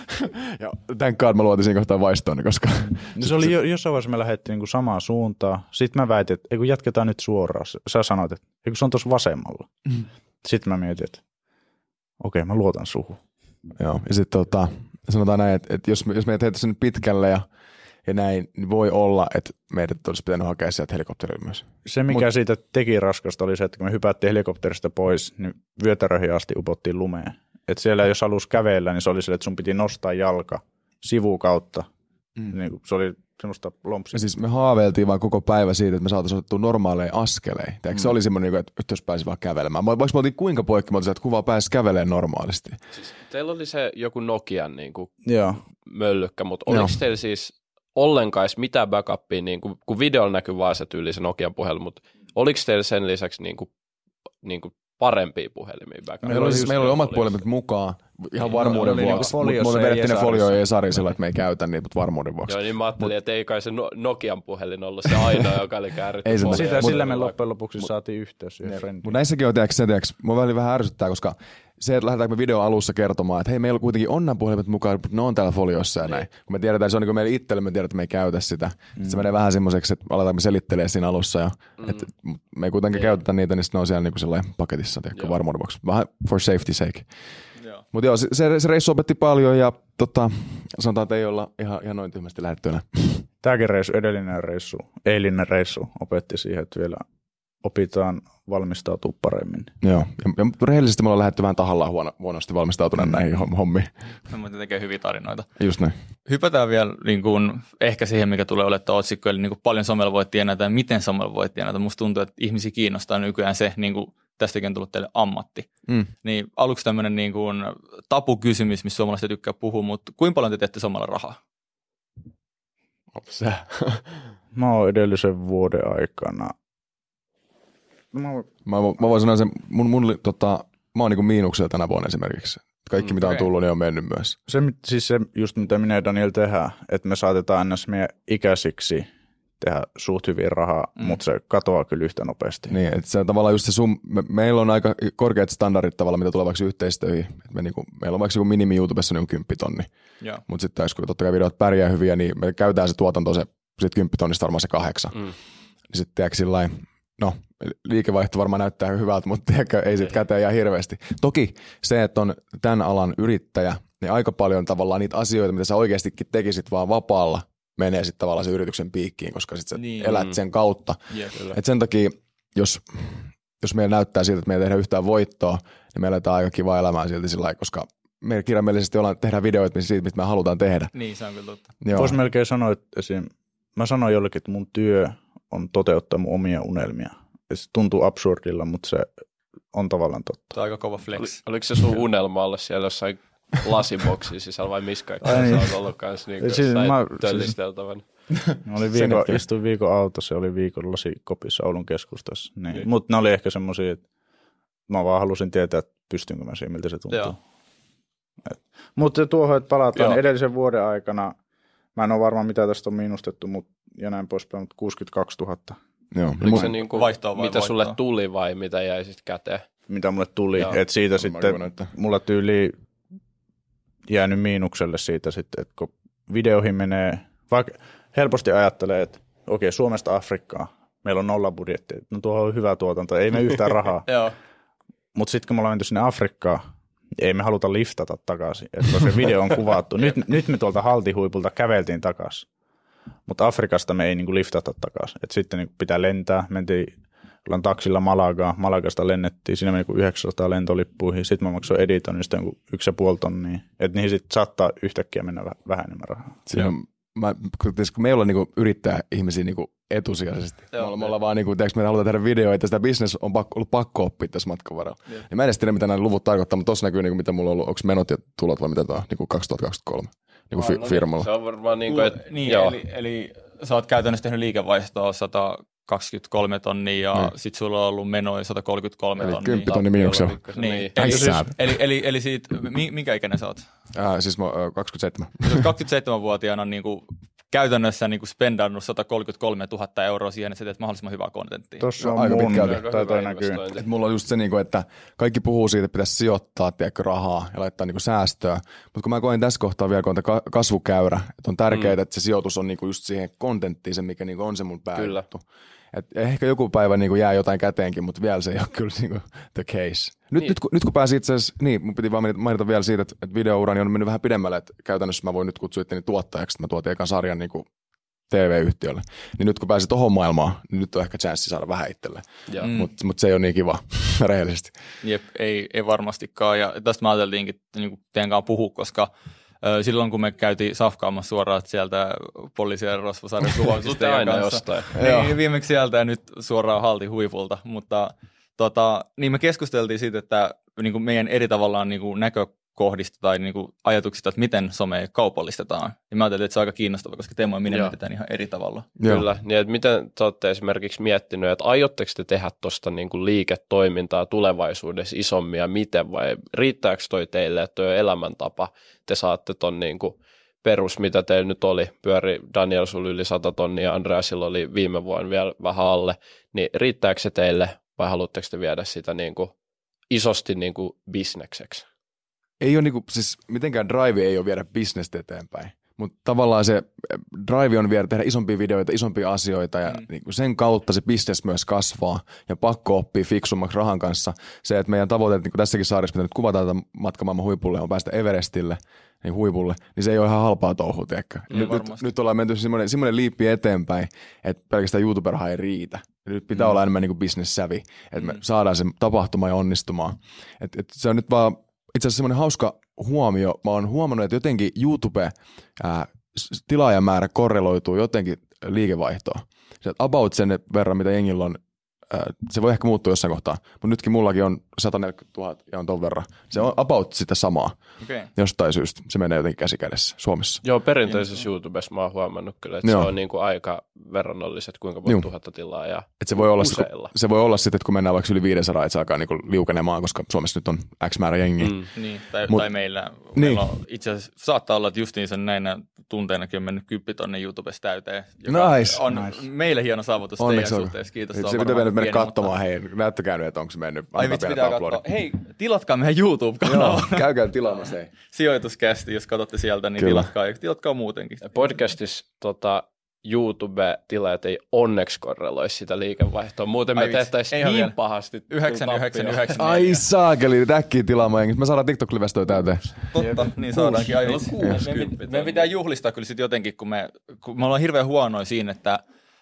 Speaker 3: ja tämän God mä luotin siinä kohtaa vaistoon, koska...
Speaker 4: No se oli jo, jossain vaiheessa me lähdettiin niin samaan suuntaan. Sitten mä väitin, että ei kun jatketaan nyt suoraan. Sä sanoit, että ei se on tuossa vasemmalla. Mm. Sitten mä mietin, että okei, okay, mä luotan suhu.
Speaker 3: Joo, ja sitten tota, sanotaan näin, että, että jos, jos meidät heittäisiin pitkälle ja, ja näin, niin voi olla, että meidät olisi pitänyt hakea sieltä helikopterilla myös.
Speaker 4: Se, mikä Mut, siitä teki raskasta, oli se, että kun me hypättiin helikopterista pois, niin vyötäröihin asti upottiin lumeen. Että siellä jos halusi kävellä, niin se oli se, että sun piti nostaa jalka sivukautta. Mm. Niin se oli semmoista lompsia.
Speaker 3: Siis me haaveiltiin vaan koko päivä siitä, että me saataisiin otettua normaaleja askeleja. Mm. Se oli semmoinen, että jos pääsi vaan kävelemään. Vaikka me oltiin kuinka poikki, me että kuvaa pääsi kävelemään normaalisti.
Speaker 2: Siis teillä oli se joku Nokian niin kuin Joo. möllykkä, mutta oliko Joo. teillä siis ollenkaan mitään backupia, niin kuin, kun videolla näkyy vaan se tyyli se Nokian puhelu, mutta oliko teillä sen lisäksi niin kuin, niin kuin parempia puhelimia backupia?
Speaker 3: Meillä oli, siis, meillä oli omat puhelimet mukaan, ihan niin, varmuuden no, vuoksi. Niin mutta me vedettiin ne folio ja Sari sillä, että me ei käytä niitä, mutta varmuuden vuoksi.
Speaker 2: Joo, niin mä ajattelin, Mut, että ei kai se Nokian puhelin ollut se ainoa, joka oli kääritty ei
Speaker 4: Sitä, mut, sillä me loppujen lopuksi mut, saatiin yhteys.
Speaker 3: Mutta näissäkin on, tiedätkö, se, tiedätkö, mua väli vähän ärsyttää, koska se, että lähdetäänkö me video alussa kertomaan, että hei, meillä kuitenkin on nämä puhelimet mukaan, mutta ne on täällä foliossa ja niin. näin. Kun me tiedetään, se on niin kuin meille itselle, me tiedetään, että me ei käytä sitä. Mm. se menee vähän semmoiseksi, että aletaanko selittelee siinä alussa. Ja, mm. että me ei kuitenkin yeah. käytetä niitä, niin ne on siellä niin kuin paketissa, tiedätkö, varmuuden vuoksi. Vähän for safety sake. Mutta joo, se, se reissu opetti paljon ja tota, sanotaan, että ei olla ihan, ihan noin tyhmästi lähdetty enää.
Speaker 4: Tämäkin reissu, edellinen reissu, eilinen reissu opetti siihen, että vielä opitaan valmistautua paremmin.
Speaker 3: Joo, ja, ja rehellisesti me ollaan lähdetty vähän tahallaan huono, huonosti valmistautuneen näihin hommiin.
Speaker 1: No, mutta tekee hyviä tarinoita.
Speaker 3: Just näin.
Speaker 1: Hypätään vielä niin kuin, ehkä siihen, mikä tulee olemaan otsikko, eli niin kuin paljon somella voi tienata ja miten somella voi tienata. Musta tuntuu, että ihmisiä kiinnostaa nykyään se, niin kuin, tästäkin on tullut teille ammatti. Mm. Niin aluksi tämmöinen niin kuin tapukysymys, missä suomalaiset tykkää puhua, mutta kuinka paljon te teette somalla rahaa?
Speaker 3: Sä.
Speaker 4: Mä oon edellisen vuoden aikana.
Speaker 3: Mä, mä, mä voin sanoa sen, mun, mun tota, mä oon niin miinuksella tänä vuonna esimerkiksi. Kaikki, mm, mitä okay. on tullut, niin on mennyt myös.
Speaker 4: Se, siis se just mitä minä ja Daniel tehdään, että me saatetaan ns. meidän ikäisiksi tehdä suht hyvin rahaa, mm. mutta se katoaa kyllä yhtä nopeasti.
Speaker 3: Niin, että se tavallaan just se sum, me, meillä on aika korkeat standardit tavallaan, mitä tulee vaikka yhteistöihin. Et me niinku, meillä on vaikka joku minimi YouTubessa niin 10 tonni, mutta sitten jos totta kai videot pärjää hyviä, niin me käytetään se tuotanto se sit 10 tonnista varmaan se kahdeksan. Mm. Niin sitten tiedätkö sillä no liikevaihto varmaan näyttää hyvältä, mutta tiedätkö, ei sitten käteen ihan hirveästi. Toki se, että on tämän alan yrittäjä, niin aika paljon tavallaan niitä asioita, mitä sä oikeastikin tekisit vaan vapaalla, menee sitten tavallaan se yrityksen piikkiin, koska sitten sä niin. elät sen kautta. Yeah, Et sen takia, jos, jos meillä näyttää siltä, että me ei tehdä yhtään voittoa, niin me eletään aika kiva elämää silti sillä lailla, koska me kirjaimellisesti ollaan, tehdään videoita siitä, mitä me halutaan tehdä.
Speaker 1: Niin, se on kyllä totta.
Speaker 4: Voisi melkein sanoa, että esim, mä sanoin jollekin, että mun työ on toteuttaa mun omia unelmia. Ja se tuntuu absurdilla, mutta se on tavallaan totta.
Speaker 1: Tämä on aika kova flex.
Speaker 2: Oliko se sun unelma olla siellä jossain lasiboksi sisällä vai missä kaikkea sä oot ollut kanssa niin siis mä, töllisteltävän.
Speaker 4: Siis, oli viikon, istuin viikon autossa ja oli viikon lasikopissa Oulun keskustassa. Niin. niin. Mutta ne oli ehkä semmoisia, että Mä vaan halusin tietää, että pystynkö mä siihen, miltä se tuntuu.
Speaker 1: Joo.
Speaker 4: Mutta tuohon, että palataan
Speaker 2: Joo.
Speaker 4: edellisen vuoden aikana, mä en ole varma mitä tästä on miinustettu, mutta ja näin poispäin, mutta 62 000,
Speaker 3: Joo.
Speaker 2: Oliko
Speaker 3: Mut-
Speaker 2: se niin kuin,
Speaker 1: Vaihtoa vai
Speaker 2: mitä sulle
Speaker 1: voittoa?
Speaker 2: tuli vai mitä jäi sitten käteen?
Speaker 4: mitä mulle tuli.
Speaker 2: Joo.
Speaker 4: että siitä sitten
Speaker 3: koen, että-
Speaker 4: mulla tyyli jäänyt miinukselle siitä sitten, että kun videoihin menee, vaikka helposti ajattelee, että okei, Suomesta Afrikkaan, meillä on nolla budjetti, no tuohon on hyvä tuotanto, ei me yhtään rahaa.
Speaker 1: Joo.
Speaker 4: Mutta sitten kun me ollaan menty sinne Afrikkaan, ei me haluta liftata takaisin. Et kun se video on kuvattu, nyt, nyt me tuolta haltihuipulta käveltiin takaisin. Mutta Afrikasta me ei niinku liftata takaisin. Et sitten niinku pitää lentää. Mentiin ollaan taksilla Malagaan. Malagasta lennettiin. Siinä meni joku 900 lentolippuihin. Sitten mä maksoin editoinnista joku yksi ja puoli tonnia. Et niihin sitten saattaa yhtäkkiä mennä väh- vähän enemmän rahaa.
Speaker 3: Siinä on, mä, kun, tietysti kun me ei olla niinku yrittää ihmisiä niinku etusijaisesti. Me
Speaker 1: Joo.
Speaker 3: ollaan, me ollaan vaan niinku, tiedätkö, me halutaan tehdä videoita, sitä business on pakko, ollut pakko oppia tässä matkan varrella. Ja mä en edes tiedä, mitä nämä luvut tarkoittaa, mutta tuossa näkyy, niinku, mitä mulla on ollut, onko menot ja tulot vai mitä tämä on, niinku 2023 niinku fi, firmalla.
Speaker 2: Se on varmaan niin kuin, että,
Speaker 1: niin,
Speaker 2: joo.
Speaker 1: eli, eli sä oot käytännössä tehnyt liikevaihtoa 123 tonnia ja
Speaker 3: Niin.
Speaker 1: sit sulla on ollut menoja 133
Speaker 3: Eli
Speaker 1: tonnia.
Speaker 3: 10 tonni miinuksella.
Speaker 2: Niin.
Speaker 1: Niin,
Speaker 2: niin.
Speaker 1: Eli,
Speaker 3: sä.
Speaker 1: eli, eli, eli siitä, mi- minkä ikäinen sä oot?
Speaker 3: Ää, siis mä oon 27.
Speaker 1: Sä oot 27-vuotiaana niin kuin, käytännössä niin kuin spendannut 133 000 euroa siihen, että sä teet mahdollisimman hyvää kontenttia.
Speaker 4: Tuossa on
Speaker 3: Aika
Speaker 4: mun,
Speaker 3: pitkälti.
Speaker 4: Tai toi näkyy.
Speaker 3: Et mulla on just se, niinku, että kaikki puhuu siitä, että pitäisi sijoittaa tiedätkö, rahaa ja laittaa niinku, säästöä. Mutta kun mä koen tässä kohtaa vielä, kun on kasvukäyrä, että on tärkeää, mm. että se sijoitus on niinku, just siihen kontenttiin, se mikä niinku, on se mun
Speaker 2: Kyllä.
Speaker 3: Et ehkä joku päivä niinku, jää jotain käteenkin, mutta vielä se ei ole kyllä niinku, the case. Nyt,
Speaker 2: Niin.
Speaker 3: nyt, kun, nyt kun pääsin itse asiassa, niin mun piti vaan mainita- vielä siitä, että, että videourani on mennyt vähän pidemmälle, että käytännössä mä voin nyt kutsua itteni tuottajaksi, että mä tuotin ekan sarjan niinku, TV-yhtiölle. Niin nyt kun pääsin tohon maailmaan, niin nyt on ehkä chanssi saada vähän itselle.
Speaker 1: Mm.
Speaker 3: Mutta mut se ei ole niin kiva, rehellisesti.
Speaker 1: Jep, ei, ei varmastikaan. Ja tästä mä ajateltiinkin että niin teidän kanssa puhua, koska silloin kun me käytiin safkaamassa suoraan sieltä poliisien tuhoisista
Speaker 2: Sitten aina jostain.
Speaker 1: Niin, viimeksi sieltä ja nyt suoraan halti huipulta. Mutta tota, niin me keskusteltiin siitä, että niin kuin meidän eri tavallaan niin kuin näkökohdista tai niin kuin ajatuksista, että miten some kaupallistetaan. Ja mä ajattelin, että se on aika kiinnostava, koska Teemu ja minä
Speaker 2: Joo.
Speaker 1: mietitään ihan eri tavalla.
Speaker 2: Kyllä, niin että miten te olette esimerkiksi miettinyt, että aiotteko te tehdä tuosta niinku liiketoimintaa tulevaisuudessa isommin ja miten vai riittääkö toi teille, että toi elämäntapa, te saatte ton niinku perus, mitä teillä nyt oli, pyöri Daniel sulla yli 100 tonnia, Andreasilla oli viime vuonna vielä vähän alle, niin riittääkö se teille vai haluatteko te viedä sitä niinku isosti niinku bisnekseksi?
Speaker 3: Ei ole niinku, siis mitenkään drive ei ole viedä bisnestä eteenpäin. Mutta tavallaan se eh, drive on viedä tehdä isompia videoita, isompia asioita ja mm. niinku sen kautta se business myös kasvaa ja pakko oppia fiksummaksi rahan kanssa. Se, että meidän tavoite, niin kuin tässäkin saarissa, mitä nyt kuvataan tätä matkamaailman huipulle, on päästä Everestille, niin huipulle, niin se ei ole ihan halpaa touhua, tiedätkö?
Speaker 1: Ei
Speaker 3: Nyt, nyt,
Speaker 1: varmasti.
Speaker 3: nyt, ollaan menty semmoinen, semmoinen liippi eteenpäin, että pelkästään YouTuberhan ei riitä. Nyt pitää mm. olla enemmän niin savvy, että me
Speaker 1: Mm.
Speaker 3: saadaan se tapahtumaan ja onnistumaan. Et, et se on nyt vaan itse asiassa semmoinen hauska huomio. Mä oon huomannut, että jotenkin YouTube tilaajamäärä korreloituu jotenkin liikevaihtoon. Se about sen verran, mitä jengillä on, ää, se voi ehkä muuttua jossain kohtaa, mutta nytkin mullakin on 140 000 ja on ton verran. Se on about sitä samaa
Speaker 1: Okei.
Speaker 3: jostain syystä. Se menee jotenkin käsi kädessä Suomessa.
Speaker 2: Joo, perinteisessä YouTubessa mä oon huomannut kyllä, että
Speaker 3: Joo.
Speaker 2: se on niinku aika verrannolliset, kuinka monta tuhatta tilaa ja
Speaker 3: Et se voi olla, se,
Speaker 2: useilla.
Speaker 3: se voi olla sitten, että kun mennään vaikka yli 500, että se alkaa niinku liukenemaan, koska Suomessa nyt on X määrä jengiä.
Speaker 2: Mm.
Speaker 1: Niin, tai,
Speaker 3: Mut-
Speaker 1: tai meillä,
Speaker 3: Niin.
Speaker 1: meillä on itse asiassa saattaa olla, että justiinsa näinä tunteinakin on mennyt kymppi tonne YouTubesta täyteen.
Speaker 3: Nice,
Speaker 1: on
Speaker 4: nice.
Speaker 1: meille hieno saavutus
Speaker 3: Onneksi
Speaker 1: teidän
Speaker 3: olkoon.
Speaker 1: suhteessa. Kiitos.
Speaker 3: Se,
Speaker 1: on
Speaker 3: se pitää
Speaker 1: varmaan
Speaker 3: vielä mennä katsomaan,
Speaker 1: mutta-
Speaker 3: hei, näyttäkää nyt, että onko se mennyt.
Speaker 1: Ai vitsi, pitää
Speaker 3: uploadin.
Speaker 1: katsoa. Hei, tilatkaa meidän YouTube-kanava.
Speaker 3: Käykää tilaamassa, hei.
Speaker 1: Sijoituskästi, jos katsotte sieltä, niin
Speaker 3: Kyllä.
Speaker 1: tilatkaa, ja tilatkaa muutenkin.
Speaker 2: Podcastissa tota, YouTube-tilaajat ei onneksi korreloi sitä liikevaihtoa. Muuten me
Speaker 1: Ai vitsi,
Speaker 2: tehtäisiin niin
Speaker 1: vielä.
Speaker 2: pahasti.
Speaker 1: 9,
Speaker 2: tappioa.
Speaker 1: 9, 9,
Speaker 3: Ai saakeli, äkkiä tilaamaan. Me saadaan TikTok-livestoja täyteen.
Speaker 1: Totta, niin saadaankin. Ai,
Speaker 2: Meillä on
Speaker 1: vitsi.
Speaker 2: kuusi
Speaker 1: meidän,
Speaker 2: kymppiä
Speaker 1: meidän pitää juhlistaa kyllä sit jotenkin, kun me, kun me ollaan hirveän huonoja siinä, että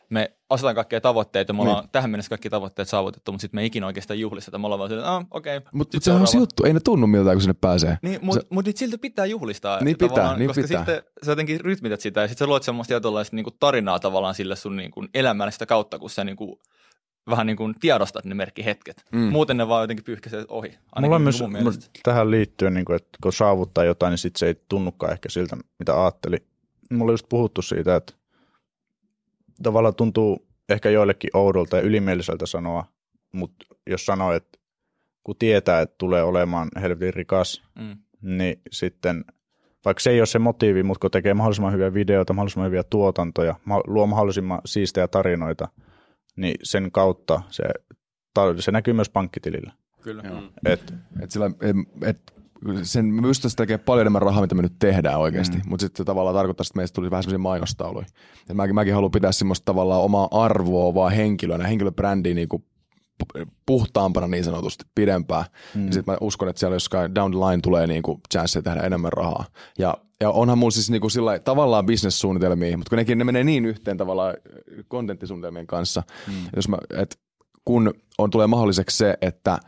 Speaker 1: me asetetaan kaikkia tavoitteita, me ollaan tähän mennessä kaikki tavoitteet saavutettu, mutta sitten me ei ikinä oikeastaan juhlisteta. Me ollaan vaan silleen, että ah, okei.
Speaker 3: Mutta
Speaker 1: sit
Speaker 3: mut sehän on se juttu, ei ne tunnu miltään, kun sinne pääsee.
Speaker 1: Niin, mutta
Speaker 3: Se-
Speaker 1: mut, silti pitää juhlistaa.
Speaker 3: Niin pitää, niin
Speaker 1: koska
Speaker 3: pitää.
Speaker 1: sitten sä jotenkin rytmität sitä ja sitten sä luot semmoista tietynlaista niinku tarinaa tavallaan sille sun niinku elämälle sitä kautta, kun sä niinku, vähän niin kuin tiedostat ne merkkihetket.
Speaker 3: Mm.
Speaker 1: Muuten ne vaan jotenkin pyyhkäisee ohi.
Speaker 4: Mulla on
Speaker 1: niinku
Speaker 4: myös tähän liittyen, niin kuin, että kun saavuttaa jotain, niin sit se ei tunnukaan ehkä siltä, mitä ajatteli. Mulla on just puhuttu siitä, että tavallaan tuntuu ehkä joillekin oudolta ja ylimieliseltä sanoa, mutta jos sanoo, että kun tietää, että tulee olemaan helvetin rikas,
Speaker 1: Mm.
Speaker 4: niin sitten vaikka se ei ole se motiivi, mutta kun tekee mahdollisimman hyviä videoita, mahdollisimman hyviä tuotantoja, luo mahdollisimman siistejä tarinoita, niin sen kautta se, se näkyy myös pankkitilillä.
Speaker 1: Kyllä.
Speaker 2: Mm.
Speaker 4: Et,
Speaker 3: Et sillä, et, et, sen, me pystyttäisiin tekemään paljon enemmän rahaa, mitä me nyt tehdään oikeasti, mm. mutta sitten tavallaan tarkoittaa, että meistä tulisi vähän semmoisia mainostauluja. Et mäkin, mäkin haluan pitää semmoista tavallaan omaa arvoa vaan henkilönä, henkilöbrändiä niin kuin puhtaampana niin sanotusti pidempään. Mm. Ja sitten mä uskon, että siellä jossain down the line tulee niin kuin chansseja tehdä enemmän rahaa. Ja, ja onhan mulla siis niin kuin sillä tavallaan bisnessuunnitelmia, mutta kun nekin ne menee niin yhteen tavallaan kontenttisuunnitelmien kanssa, mm. jos mä, et kun on, tulee mahdolliseksi se, että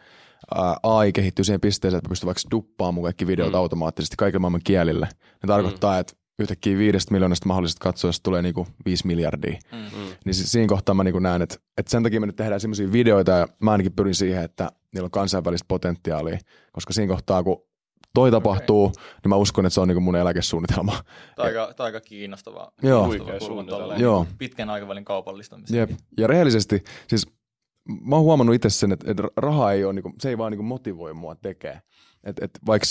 Speaker 3: AI kehittyy siihen pisteeseen, että mä pystyn vaikka duppaamaan kaikki videot mm. automaattisesti kaikilla maailman kielille. Ne tarkoittaa, mm. että yhtäkkiä viidestä miljoonasta mahdollisesta katsojasta tulee niinku viisi miljardia.
Speaker 1: Mm.
Speaker 3: Niin si- siinä kohtaa mä niinku näen, että, että sen takia me nyt tehdään semmoisia videoita ja mä ainakin pyrin siihen, että niillä on kansainvälistä potentiaalia, koska siinä kohtaa kun toi tapahtuu, niin mä uskon, että se on niinku mun eläkesuunnitelma.
Speaker 1: Tämä on aika, tämä aika kiinnostava,
Speaker 3: Joo.
Speaker 1: kiinnostava
Speaker 2: Huikea
Speaker 1: kulma
Speaker 2: suunnitelma.
Speaker 1: tolleen
Speaker 3: Joo.
Speaker 1: pitkän aikavälin kaupallistamiseen.
Speaker 3: Jep. Ja rehellisesti, siis mä oon huomannut itse sen, että, että raha ei ole, niinku, se ei vaan niinku motivoi mua tekee. Et, et vaikka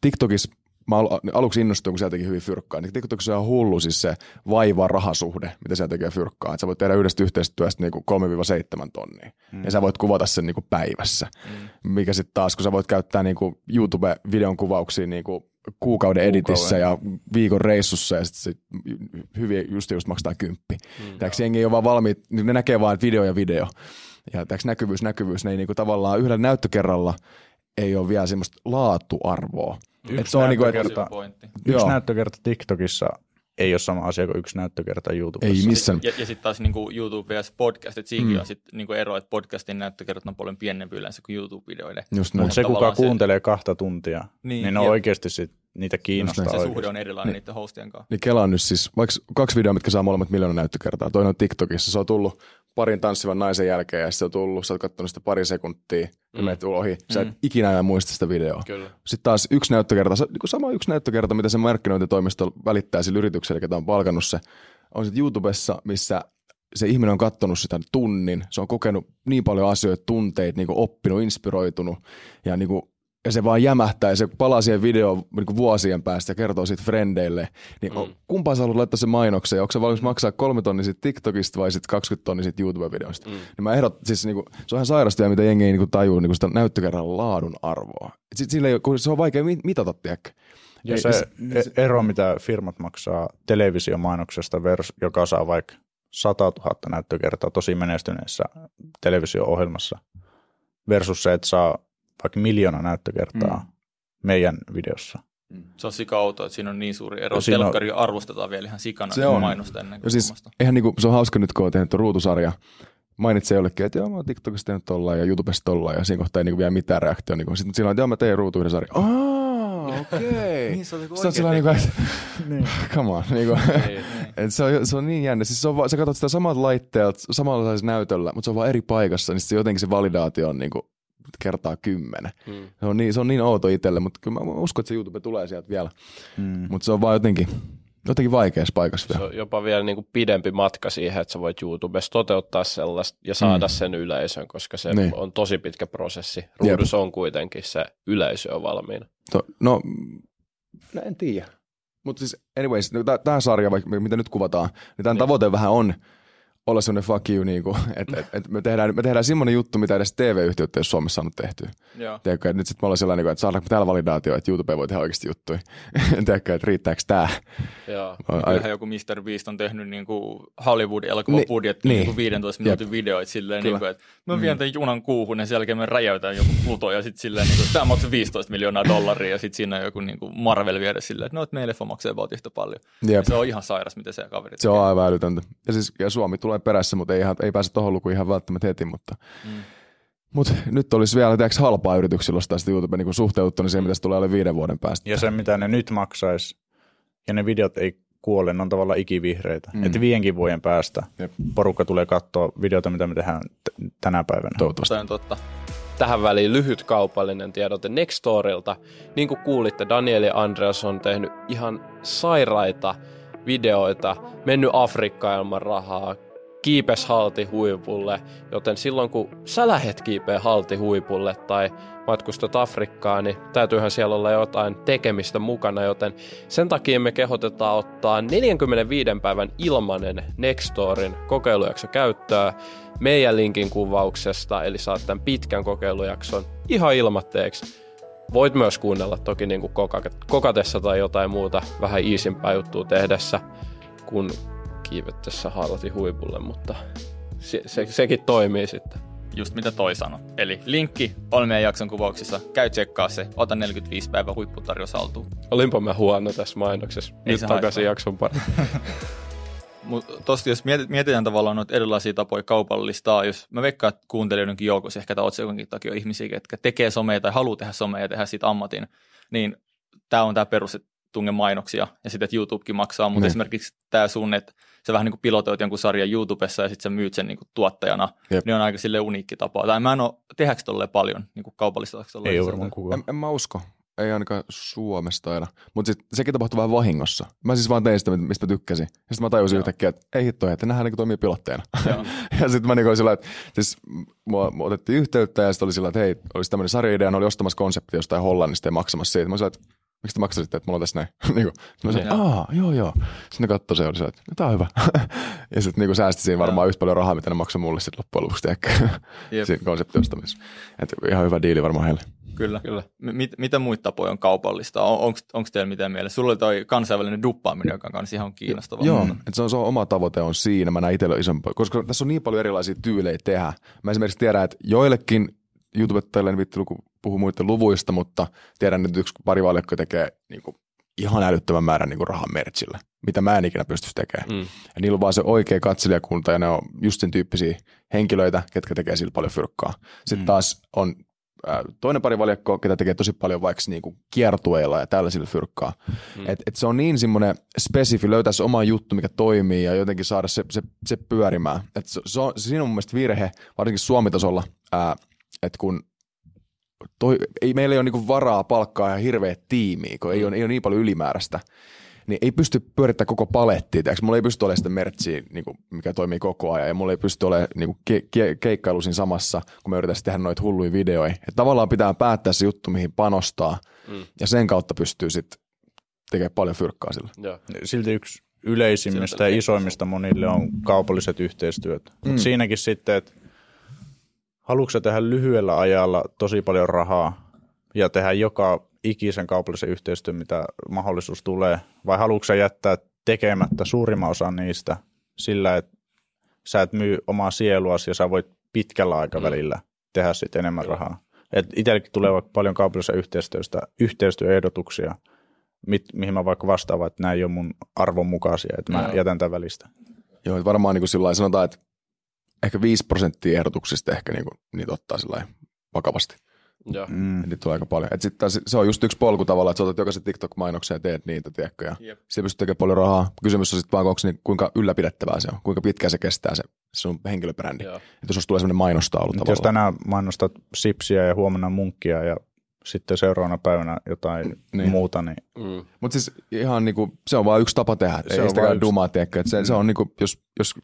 Speaker 3: TikTokissa mä al- aluksi innostuin, kun siellä teki hyvin fyrkkaa, niin TikTokissa on hullu siis se vaiva rahasuhde, mitä siellä tekee fyrkkaa. Et sä voit tehdä yhdestä yhteistyöstä niinku 3-7 tonnia. Mm. Ja sä voit kuvata sen niinku päivässä. Mm. Mikä sitten taas, kun sä voit käyttää niinku YouTube-videon kuvauksia niinku kuukauden editissä ja viikon reissussa ja sitten sit hyvin just just maksetaan kymppi. Mm, Tämäks jengi ei ole vaan valmiit, niin ne näkee vaan että video ja video. Ja tämäks näkyvyys, näkyvyys, ne ei niinku tavallaan yhdellä näyttökerralla ei ole vielä semmoista laatuarvoa. Et se on niinku, et,
Speaker 4: yksi
Speaker 3: Joo.
Speaker 4: näyttökerta TikTokissa ei ole sama asia kuin yksi näyttökerta YouTubessa.
Speaker 3: ei missään.
Speaker 1: Ja, ja sitten taas niin kuin YouTube vs. podcast, että siinäkin
Speaker 3: Mm.
Speaker 1: on sitten niin ero, että podcastin näyttökerrat on paljon pienempi yleensä kuin YouTube-videoiden.
Speaker 3: Just näin.
Speaker 4: Mutta se, kuka
Speaker 1: se-
Speaker 4: kuuntelee kahta tuntia,
Speaker 1: Niin,
Speaker 4: niin, niin ne on
Speaker 1: jep.
Speaker 4: oikeasti sit, niitä kiinnostaa.
Speaker 1: Se
Speaker 4: oikeasti.
Speaker 1: suhde on erilainen niiden hostien kanssa.
Speaker 3: Niin Kela on nyt siis, vaikka kaksi videoa, mitkä saa molemmat miljoona näyttökertaa. Toinen on TikTokissa, se on tullut parin tanssivan naisen jälkeen ja se on tullut, sä oot katsonut sitä pari sekuntia, mm. menet ohi, sä et
Speaker 1: Mm.
Speaker 3: ikinä enää muista sitä videoa.
Speaker 2: Kyllä.
Speaker 3: Sitten taas yksi näyttökerta, se- niin kuin sama yksi näyttökerta, mitä se markkinointitoimisto välittää sille yritykselle, ketä on palkannut se, on sitten YouTubessa, missä se ihminen on katsonut sitä tunnin, se on kokenut niin paljon asioita, tunteita, niin oppinut, inspiroitunut ja, niin kuin, ja se vaan jämähtää ja se palaa siihen videoon niin kuin vuosien päästä ja kertoo siitä frendeille. Niin mm. kumpaan sä haluat laittaa sen mainoksen? Onko se valmis maksaa kolme tonnia siitä TikTokista vai sitten 20 tonnia siitä YouTube-videosta? Mm. Niin mä ehdot, siis niin kuin, se on ihan sairasta, mitä jengi ei niin kuin tajuu niin kuin sitä näyttökerran laadun arvoa. Et sit, ole- kun se on vaikea mit- mitata, tiedäkö?
Speaker 4: Ja
Speaker 3: Ei,
Speaker 4: se
Speaker 3: se-
Speaker 4: e- ero, mitä firmat maksaa televisiomainoksesta, vers, joka saa vaikka 100 000 näyttökertaa tosi menestyneessä televisio-ohjelmassa, versus se, että saa vaikka miljoona näyttökertaa
Speaker 3: Mm.
Speaker 4: mm. meidän videossa.
Speaker 1: Se on sika outo, että siinä on niin suuri ero.
Speaker 4: Siinä on-
Speaker 1: arvostetaan vielä ihan sikana
Speaker 3: Se
Speaker 1: se
Speaker 3: on.
Speaker 1: mainosta ennen
Speaker 3: Ja
Speaker 1: kuin
Speaker 3: siis eihän niinku, se on hauska nyt, kun on tehnyt ruutusarja, mainitsee jollekin, että joo, mä oon TikTokissa tehnyt tollaan ja YouTubessa tollaan ja siinä kohtaa ei niinku vielä mitään reaktioa. Niinku. Sitten silloin, että joo, mä tein ruutuuden sarja. Aa, okei.
Speaker 1: Niin, se on
Speaker 3: Sitten on sillä niinku, että come on. Niinku.
Speaker 2: Niin.
Speaker 3: Et se, on, se on niin jännä. Siis se on, va- sä katsot sitä samalta laitteelta, samalla näytöllä, mutta se on vaan eri paikassa, niin se jotenkin se validaatio on niinku kertaa kymmenen.
Speaker 2: Mm.
Speaker 3: Se on niin, se on niin outo itselle, mutta kyllä mä uskon, että se YouTube tulee sieltä vielä.
Speaker 4: Mm.
Speaker 3: Mutta se on vaan jotenkin, jotenkin vaikeassa paikassa
Speaker 2: Se
Speaker 3: vielä.
Speaker 2: on jopa vielä niin kuin pidempi matka siihen, että sä voit YouTubessa toteuttaa sellaista ja saada
Speaker 3: Mm.
Speaker 2: sen yleisön, koska se
Speaker 3: Niin.
Speaker 2: niin. on tosi pitkä prosessi. Ruudussa on kuitenkin se yleisö on valmiina.
Speaker 3: To, no, no, en tiedä. Mutta siis anyways, no, tämä sarja, vaikka mitä nyt kuvataan, niin tämän
Speaker 2: Niin.
Speaker 3: tavoite vähän on olla semmoinen fuck you, niin että et, et me, tehdään, me tehdään semmoinen juttu, mitä edes TV-yhtiöt ei ole Suomessa saanut tehtyä. Tiedätkö, että nyt sitten me ollaan sellainen, että saadaanko täällä validaatio, että YouTube voi tehdä oikeasti juttuja. Tiedätkö, että riittääkö tämä?
Speaker 2: Joo.
Speaker 1: Kyllähän joku Mr. Beast on tehnyt niin kuin Hollywood-elokuvan
Speaker 3: Ni-
Speaker 1: budjetti
Speaker 3: niin.
Speaker 1: niin. kuin 15 minuutin videoita silleen,
Speaker 3: Kyllä.
Speaker 1: niin kuin, että mä vien tämän junan kuuhun ja sen jälkeen me räjäytään joku Pluto ja sitten silleen, niin kuin, tämä maksaa 15 miljoonaa dollaria ja sitten siinä on joku niin kuin Marvel vieressä silleen, että no, että leffa maksaa about yhtä paljon.
Speaker 3: Jep.
Speaker 1: Se on ihan sairas, mitä se kaveri
Speaker 3: Se on aivan älytöntä. Ja, siis, ja Suomi tulee perässä, mutta ei, ihan, ei pääse tuohon lukuun ihan välttämättä heti. Mutta,
Speaker 1: Mm.
Speaker 3: mutta nyt olisi vielä tiedätkö, halpaa yrityksillä ostaa sitä YouTube niin suhteutettuna siihen, mitä se tulee alle viiden vuoden päästä.
Speaker 4: Ja se, mitä ne nyt maksaisi, ja ne videot ei kuole, ne on tavallaan ikivihreitä.
Speaker 3: Mm.
Speaker 4: Että viidenkin vuoden päästä
Speaker 3: Jep.
Speaker 4: porukka tulee katsoa videota, mitä me tehdään t- tänä päivänä.
Speaker 3: Toivottavasti.
Speaker 1: Se on totta.
Speaker 2: Tähän väliin lyhyt kaupallinen tiedote Nextorilta. Niin kuin kuulitte, Daniel ja Andreas on tehnyt ihan sairaita videoita, mennyt Afrikkaan ilman rahaa, kiipes halti huipulle, joten silloin kun sä lähet kiipeä halti huipulle tai matkustat Afrikkaan, niin täytyyhän siellä olla jotain tekemistä mukana, joten sen takia me kehotetaan ottaa 45 päivän ilmanen Nextorin kokeilujakso käyttöön meidän linkin kuvauksesta, eli saat tämän pitkän kokeilujakson ihan ilmatteeksi. Voit myös kuunnella toki niin kuin kokatessa tai jotain muuta vähän iisimpää juttua tehdessä, kun kiivettäessä haalati huipulle, mutta se, se, sekin toimii sitten.
Speaker 1: Just mitä toi sanoi. Eli linkki on meidän jakson kuvauksissa. Käy tsekkaa se. Ota 45 päivä huipputarjous haltuun.
Speaker 2: Olinpa mä huono tässä mainoksessa. Ei Nyt takaisin jakson pari.
Speaker 1: Tosta jos mietitään tavallaan noita erilaisia tapoja kaupallistaa, jos mä veikkaan, että kuuntelijoidenkin joukossa ehkä tämä otsikonkin takia on ihmisiä, jotka tekee somea tai haluaa tehdä somea ja tehdä siitä ammatin, niin tämä on tämä perus, että tunge mainoksia ja sitten, että YouTubekin maksaa, mutta niin. esimerkiksi tämä sun, että sä vähän niin kuin pilotoit jonkun sarjan YouTubessa ja sitten sä myyt sen niin kuin tuottajana, Jep. niin on aika sille uniikki tapa. Tai mä en ole, tehdäänkö tolle paljon, niin kuin kaupallistetaanko tolle?
Speaker 3: Ei varmaan kukaan. En, en, mä usko. Ei ainakaan Suomesta aina. Mutta sekin tapahtui vähän vahingossa. Mä siis vaan tein sitä, mistä mä tykkäsin. Ja sitten mä tajusin Joo. yhtäkkiä, että ei hitto, että nähdään niin toimii pilotteina. ja sitten mä niin sillä, että siis mua, mua otettiin yhteyttä ja sitten oli sillä, että hei, olisi tämmöinen sarjaidea, ne oli ostamassa konsepti jostain Hollannista ja maksamassa siitä. Mä sillä, että miksi te maksasitte, että mulla on tässä näin? niin kuin, mä sanoin, aa, joo joo. Sitten ne katsoi se, oli se, että no, tää on hyvä. ja sitten niin säästi siinä varmaan yhtä paljon rahaa, mitä ne maksoi mulle sitten loppujen lopuksi siinä konseptin ostamisessa. Että ihan hyvä diili varmaan heille.
Speaker 1: Kyllä. Kyllä. Mit, mitä muita tapoja on kaupallista? On, onko teillä mitään mielessä? Sulla oli toi kansainvälinen duppaaminen, joka on kanssa ihan kiinnostavaa.
Speaker 3: Joo, että se, on, se on oma tavoite on siinä. Mä näen itsellä isompaa, koska tässä on niin paljon erilaisia tyylejä tehdä. Mä esimerkiksi tiedän, että joillekin YouTubettajille vittu puhu muiden luvuista, mutta tiedän, että yksi pari valjakko tekee niin kuin, ihan älyttömän määrän niin kuin rahan merchillä, mitä mä en ikinä pystyisi tekemään. Mm. Ja niillä on vaan se oikea katselijakunta ja ne on just sen tyyppisiä henkilöitä, ketkä tekee sillä paljon fyrkkaa. Sitten mm. taas on toinen pari valjakko, ketä tekee tosi paljon vaikka niinku kiertueilla ja tällaisilla fyrkkaa. Mm. Et, et se on niin semmoinen spesifi, löytää se oma juttu, mikä toimii ja jotenkin saada se, se, se pyörimään. Et se, se, on, siinä on mun mielestä virhe, varsinkin Suomitasolla, että kun toi, ei, meillä ei ole niinku varaa palkkaa ihan hirveä tiimiä, kun ei ole, ei ole niin paljon ylimääräistä, niin ei pysty pyörittämään koko palettia. Tiiäks? Mulla ei pysty olemaan sitä mertsiä, niin kuin, mikä toimii koko ajan, ja mulla ei pysty olemaan niin ke- ke- keikkailu siinä samassa, kun me yritetään tehdä noita hulluja videoja. Et tavallaan pitää päättää se juttu, mihin panostaa, mm. ja sen kautta pystyy sitten tekemään paljon fyrkkaa sillä.
Speaker 4: Ja. Silti yksi yleisimmistä Siltä ja isoimmista monille on kaupalliset yhteistyöt. Mm. Mutta siinäkin sitten, että haluatko tehdä lyhyellä ajalla tosi paljon rahaa ja tehdä joka ikisen kaupallisen yhteistyön, mitä mahdollisuus tulee, vai haluatko jättää tekemättä suurimman osan niistä sillä, että sä et myy omaa sieluasi ja sä voit pitkällä aikavälillä mm. tehdä sitten enemmän Kyllä. rahaa. Et itsellekin tulee vaikka paljon kaupallisesta yhteistyöstä yhteistyöehdotuksia, mit, mihin mä vaikka vastaan, että nämä ei ole mun arvon mukaisia, että mä no. jätän tämän välistä.
Speaker 3: Joo, varmaan niin kuin sillä sanotaan, että ehkä 5 prosenttia ehdotuksista ehkä niin kuin, niitä ottaa sillä vakavasti. Joo. Mm. Niitä tulee aika paljon. Et sit taas, se on just yksi polku tavallaan, että sä otat jokaisen TikTok-mainoksen ja teet niitä, tiedätkö, ja yep. siellä pystyt tekemään paljon rahaa. Kysymys on sitten vaan, onko niin, kuinka ylläpidettävää se on, kuinka pitkään se kestää se, se on henkilöbrändi. Että jos tulee sellainen mainostaulu tavallaan.
Speaker 4: Jos tänään mainostat sipsiä ja huomenna munkkia ja sitten seuraavana päivänä jotain niin. muuta. Niin.
Speaker 3: Mm. Mutta siis ihan niinku, se on vain yksi tapa tehdä. Se Ei sitä dumaa, tiedäkö. Se, mm. se on niinku, jos, jos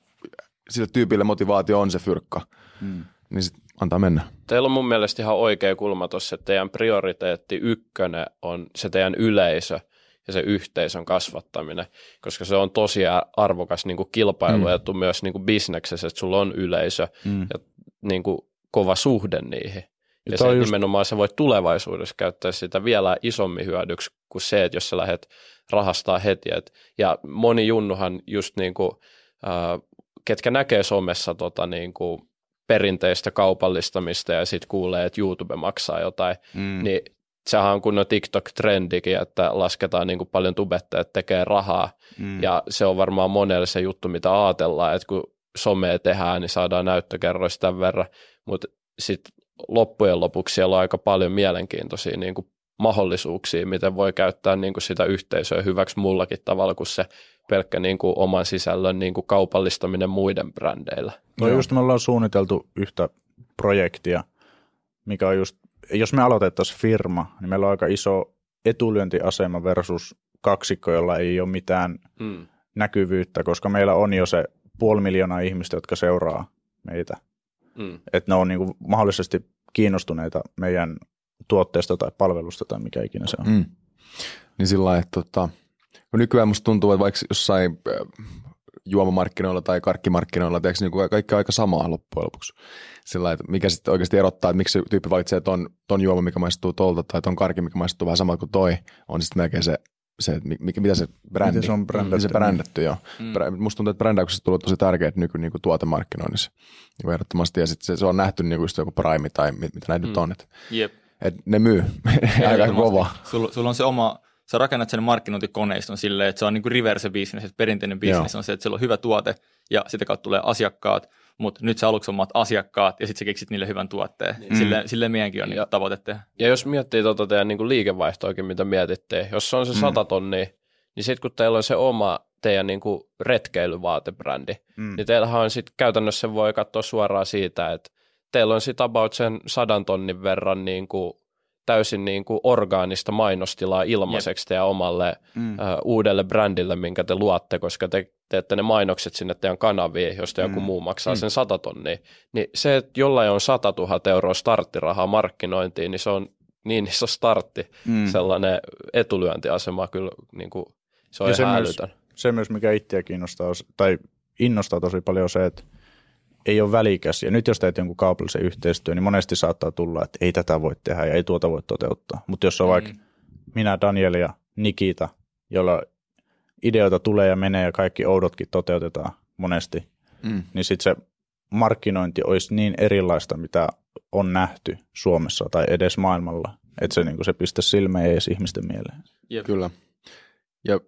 Speaker 3: sille tyypille motivaatio on se fyrkka, mm. niin sit antaa mennä.
Speaker 2: Teillä on mun mielestä ihan oikea kulma tuossa, että teidän prioriteetti ykkönen on se teidän yleisö ja se yhteisön kasvattaminen, koska se on tosi arvokas niin kuin kilpailuetu mm. myös niin kuin bisneksessä, että sulla on yleisö mm. ja niin kuin kova suhde niihin. Ja, ja se just... nimenomaan sä voit tulevaisuudessa käyttää sitä vielä isommin hyödyksi kuin se, että jos sä lähdet rahastaa heti. Et, ja moni junnuhan just niin kuin, äh, ketkä näkee somessa tota, niin kuin perinteistä kaupallistamista ja sitten kuulee, että YouTube maksaa jotain, mm. niin sehän on kunnon TikTok-trendikin, että lasketaan niin kuin paljon tubettajat tekee rahaa mm. ja se on varmaan monelle se juttu, mitä ajatellaan, että kun somea tehdään, niin saadaan näyttökerroista tämän verran, mutta sitten loppujen lopuksi siellä on aika paljon mielenkiintoisia niin kuin mahdollisuuksia, miten voi käyttää niin kuin sitä yhteisöä hyväksi mullakin tavalla kuin se pelkkä niin kuin oman sisällön niin kuin kaupallistaminen muiden brändeillä.
Speaker 4: No just me ollaan suunniteltu yhtä projektia, mikä on just, jos me aloitettaisiin firma, niin meillä on aika iso etulyöntiasema versus kaksikko, jolla ei ole mitään hmm. näkyvyyttä, koska meillä on jo se puoli miljoonaa ihmistä, jotka seuraa meitä.
Speaker 2: Mm.
Speaker 4: Että ne on niin kuin mahdollisesti kiinnostuneita meidän tuotteesta tai palvelusta tai mikä ikinä se on.
Speaker 3: Mm. Niin sillä lailla, että tota, kun nykyään musta tuntuu, että vaikka jossain juomamarkkinoilla tai karkkimarkkinoilla, tiedätkö, niin kuin kaikki on aika samaa loppujen lopuksi. Sillä lailla, että mikä sitten oikeasti erottaa, että miksi se tyyppi valitsee ton, ton juoma, mikä maistuu tolta, tai ton karkki, mikä maistuu vähän samalta kuin toi, on sitten melkein se, se mikä, mitä se brändi,
Speaker 4: Miten se on brändätty,
Speaker 3: se brändätty, joo.
Speaker 1: Mm.
Speaker 3: Musta tuntuu, että brändäyksestä tulee tosi tärkeää nyky niin kuin tuotemarkkinoinnissa. Niin kuin ehdottomasti, ja sitten se, se, on nähty niin kuin just joku Prime tai mit, mitä näitä mm. nyt on, että,
Speaker 1: Jep.
Speaker 3: Että ne myy aika kova.
Speaker 1: Sulla, sulla on se oma, sä rakennat sen markkinointikoneiston silleen, että se on niin kuin reverse business, että perinteinen business
Speaker 3: Joo.
Speaker 1: on se, että siellä on hyvä tuote ja sitä kautta tulee asiakkaat, mutta nyt sä aluksi omat asiakkaat ja sitten sä keksit niille hyvän tuotteen. Mm. Silleen, silleen meidänkin on niin
Speaker 2: Ja-
Speaker 1: tavoite tehdä.
Speaker 2: Ja jos miettii tuota teidän niin kuin liikevaihtoakin, mitä mietitte, jos se on se
Speaker 4: Mm.
Speaker 2: 100 tonnia, niin sitten kun teillä on se oma teidän niin kuin retkeilyvaatebrändi,
Speaker 4: Mm.
Speaker 2: niin teillähän on sitten käytännössä voi katsoa suoraan siitä, että teillä on sitten about sen sadan tonnin verran niin kuin täysin niin kuin orgaanista mainostilaa ilmaiseksi teidän omalle
Speaker 4: Mm.
Speaker 2: ö, uudelle brändille, minkä te luotte, koska te teette ne mainokset sinne teidän kanaviin, josta joku
Speaker 4: Mm.
Speaker 2: muu maksaa
Speaker 3: Mm.
Speaker 2: sen 100 tonnia. Niin se, että jollain on 100 000 euroa starttirahaa markkinointiin, niin se on niin iso startti,
Speaker 4: Mm.
Speaker 2: sellainen etulyöntiasema kyllä, niin kuin, se on
Speaker 4: Ja se
Speaker 2: ihan
Speaker 4: myös-
Speaker 2: älytön.
Speaker 4: se myös, mikä itseä kiinnostaa, tai innostaa tosi paljon on se, että ei ole välikäs. Ja nyt jos teet jonkun kaupallisen yhteistyön, niin monesti saattaa tulla, että ei tätä voi tehdä ja ei tuota voi toteuttaa. Mutta jos on vaikka
Speaker 1: Mm.
Speaker 4: minä, Daniel ja Nikita, jolla ideoita tulee ja menee ja kaikki oudotkin toteutetaan monesti,
Speaker 3: Mm.
Speaker 4: niin sitten se markkinointi olisi niin erilaista, mitä on nähty Suomessa tai edes maailmalla, että se, niin se pistä silmeen edes ihmisten mieleen.
Speaker 1: Jep.
Speaker 3: Kyllä. Ja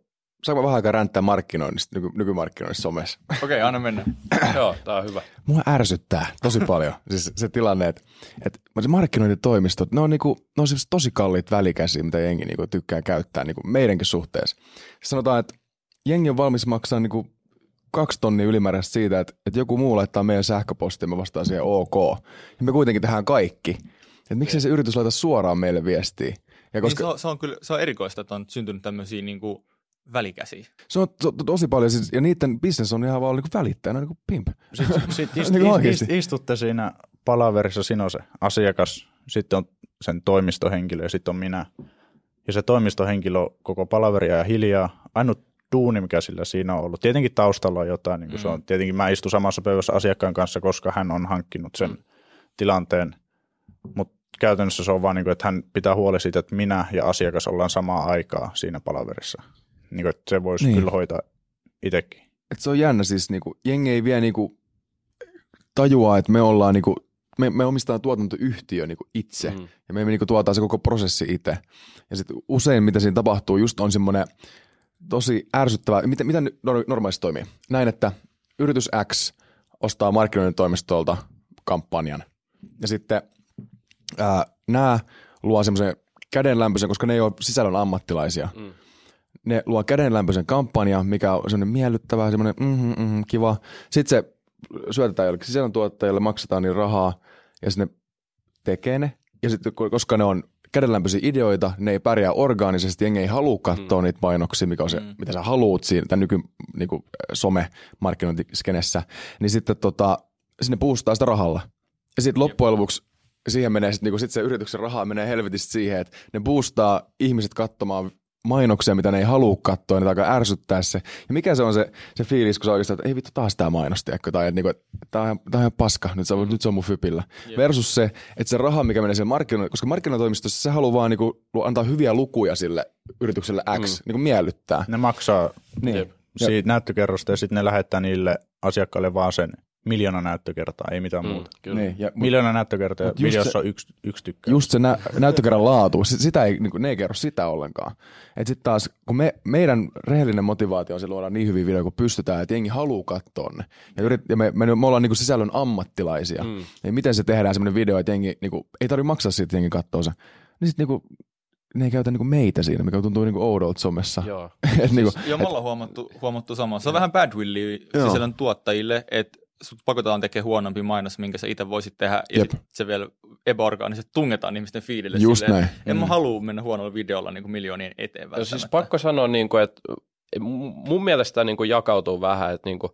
Speaker 3: saanko vähän aikaa ränttää markkinoinnista, nyky, nykymarkkinoinnissa somessa?
Speaker 1: Okei, okay, anna mennä.
Speaker 2: Joo, tämä on hyvä.
Speaker 3: Mua ärsyttää tosi paljon siis se tilanne, että, että se markkinointitoimistot, ne on, niinku, ne on siis tosi kalliit välikäsiä, mitä jengi niinku tykkää käyttää niinku meidänkin suhteessa. Siis sanotaan, että jengi on valmis maksaa niinku kaksi tonnia ylimääräistä siitä, että, että joku muu laittaa meidän sähköpostiin ja me vastaan siihen ok. Ja me kuitenkin tehdään kaikki. Että miksei se yritys laita suoraan meille viestiä. Ja
Speaker 1: Koska...
Speaker 3: koska
Speaker 1: Niin se, on, se, on kyllä, se on erikoista, että on syntynyt tämmöisiä niin kuin välikäsiä.
Speaker 3: se, on, se on tosi paljon, siis, ja niiden business on ihan vaan niinku välittäjä, on niinku pimp.
Speaker 4: Sitten sit ist,
Speaker 3: Niin kuin
Speaker 4: ist, ist, istutte siinä palaverissa, siinä on se asiakas, sitten on sen toimistohenkilö ja sitten on minä. Ja se toimistohenkilö koko palaveria ja hiljaa. Ainut duuni, mikä sillä siinä on ollut. Tietenkin taustalla on jotain. Niin kuin se on. Tietenkin mä istun samassa pöydässä asiakkaan kanssa, koska hän on hankkinut sen
Speaker 2: Mm.
Speaker 4: tilanteen. Mutta käytännössä se on vaan, niin kuin, että hän pitää huoli siitä, että minä ja asiakas ollaan samaa aikaa siinä palaverissa. Niin kuin, että se voisi
Speaker 3: Niin.
Speaker 4: niin. kyllä hoitaa itsekin.
Speaker 3: Et se on jännä siis, niinku, jengi ei vielä niinku, tajua, että me ollaan niinku, me, me omistetaan tuotantoyhtiö niinku itse.
Speaker 2: Mm.
Speaker 3: Ja me niinku tuotaan se koko prosessi itse. Ja sitten usein, mitä siinä tapahtuu, just on semmoinen tosi ärsyttävä, miten, nor- normaalisti toimii? Näin, että yritys X ostaa markkinoinnin toimistolta kampanjan. Ja sitten ää, nämä luo semmoisen kädenlämpöisen, koska ne ei ole sisällön ammattilaisia.
Speaker 2: Mm.
Speaker 3: Ne luo kädenlämpöisen kampanjan, mikä on semmoinen miellyttävä, semmoinen mm mm, kiva. Sitten se syötetään jollekin sisällöntuottajalle, maksetaan niin rahaa ja sitten ne tekee ne. Ja sitten koska ne on kädenlämpöisiä ideoita, ne ei pärjää orgaanisesti, jengi ei halua katsoa mm. niitä mainoksia, mikä on se,
Speaker 1: Mm.
Speaker 3: mitä sä haluut siinä tämän nyky niin kuin, some-markkinointiskenessä, niin sitten tota, sinne puustaa sitä rahalla. Ja sitten loppujen lopuksi siihen menee sit, niinku, sit se yrityksen rahaa menee helvetistä siihen, että ne boostaa ihmiset katsomaan mainoksia, mitä ne ei halua katsoa, ne alkaa ärsyttää se. Ja mikä se on se, se fiilis, kun se oikeastaan, että ei vittu taas tämä mainos, tiedätkö? tai että niinku, että tämä on, tää on ihan paska, nyt se, on, nyt se on mun fypillä.
Speaker 1: Jep.
Speaker 3: Versus se, että se raha, mikä menee siihen markkinoille, koska markkinatoimistossa se haluaa vaan niinku, antaa hyviä lukuja sille yritykselle X, mm. niinku miellyttää.
Speaker 4: Ne maksaa
Speaker 3: Niin.
Speaker 2: Jep.
Speaker 4: siitä näyttökerrosta ja sitten ne lähettää niille asiakkaille vaan sen miljoona näyttökertaa, ei mitään
Speaker 2: Mm,
Speaker 4: muuta.
Speaker 2: kyllä.
Speaker 3: Niin, ja,
Speaker 4: Miljoona näyttökertaa ja videossa
Speaker 3: se-
Speaker 4: on yksi, yksi tykkää.
Speaker 3: just se nä- näyttökerran laatu, sit- sitä ei, niin ne ei kerro sitä ollenkaan. Et sit taas, kun me, meidän rehellinen motivaatio on se luoda niin hyviä videoita, kun pystytään, että jengi haluaa katsoa ne. Ja, yrit, ja me, me, me, ollaan niin sisällön ammattilaisia. Mm. Ja miten se tehdään semmoinen video, että jengi, niin kuin, ei tarvitse maksaa siitä, että jengi katsoo se. Niin sit niin kuin, ne ei käytä niin kuin meitä siinä, mikä tuntuu niin kuin oudolta somessa.
Speaker 2: Joo.
Speaker 3: Et niin kuin,
Speaker 1: Siis, joo, me ollaan huomattu, huomattu samaa. Se on vähän badwillia sisällön tuottajille, että sut pakotetaan tekemään huonompi mainos, minkä sä itse voisit tehdä, ja
Speaker 3: Jep.
Speaker 1: sit se vielä epäorgaanisesti tungetaan ihmisten fiidille.
Speaker 3: Just
Speaker 1: silleen,
Speaker 3: näin.
Speaker 1: En mä
Speaker 3: Mm.
Speaker 1: halua mennä huonolla videolla niin kuin miljoonien eteen
Speaker 2: Ja siis pakko sanoa, niin kuin, että mun mielestä niin kuin jakautuu vähän, että niin kuin,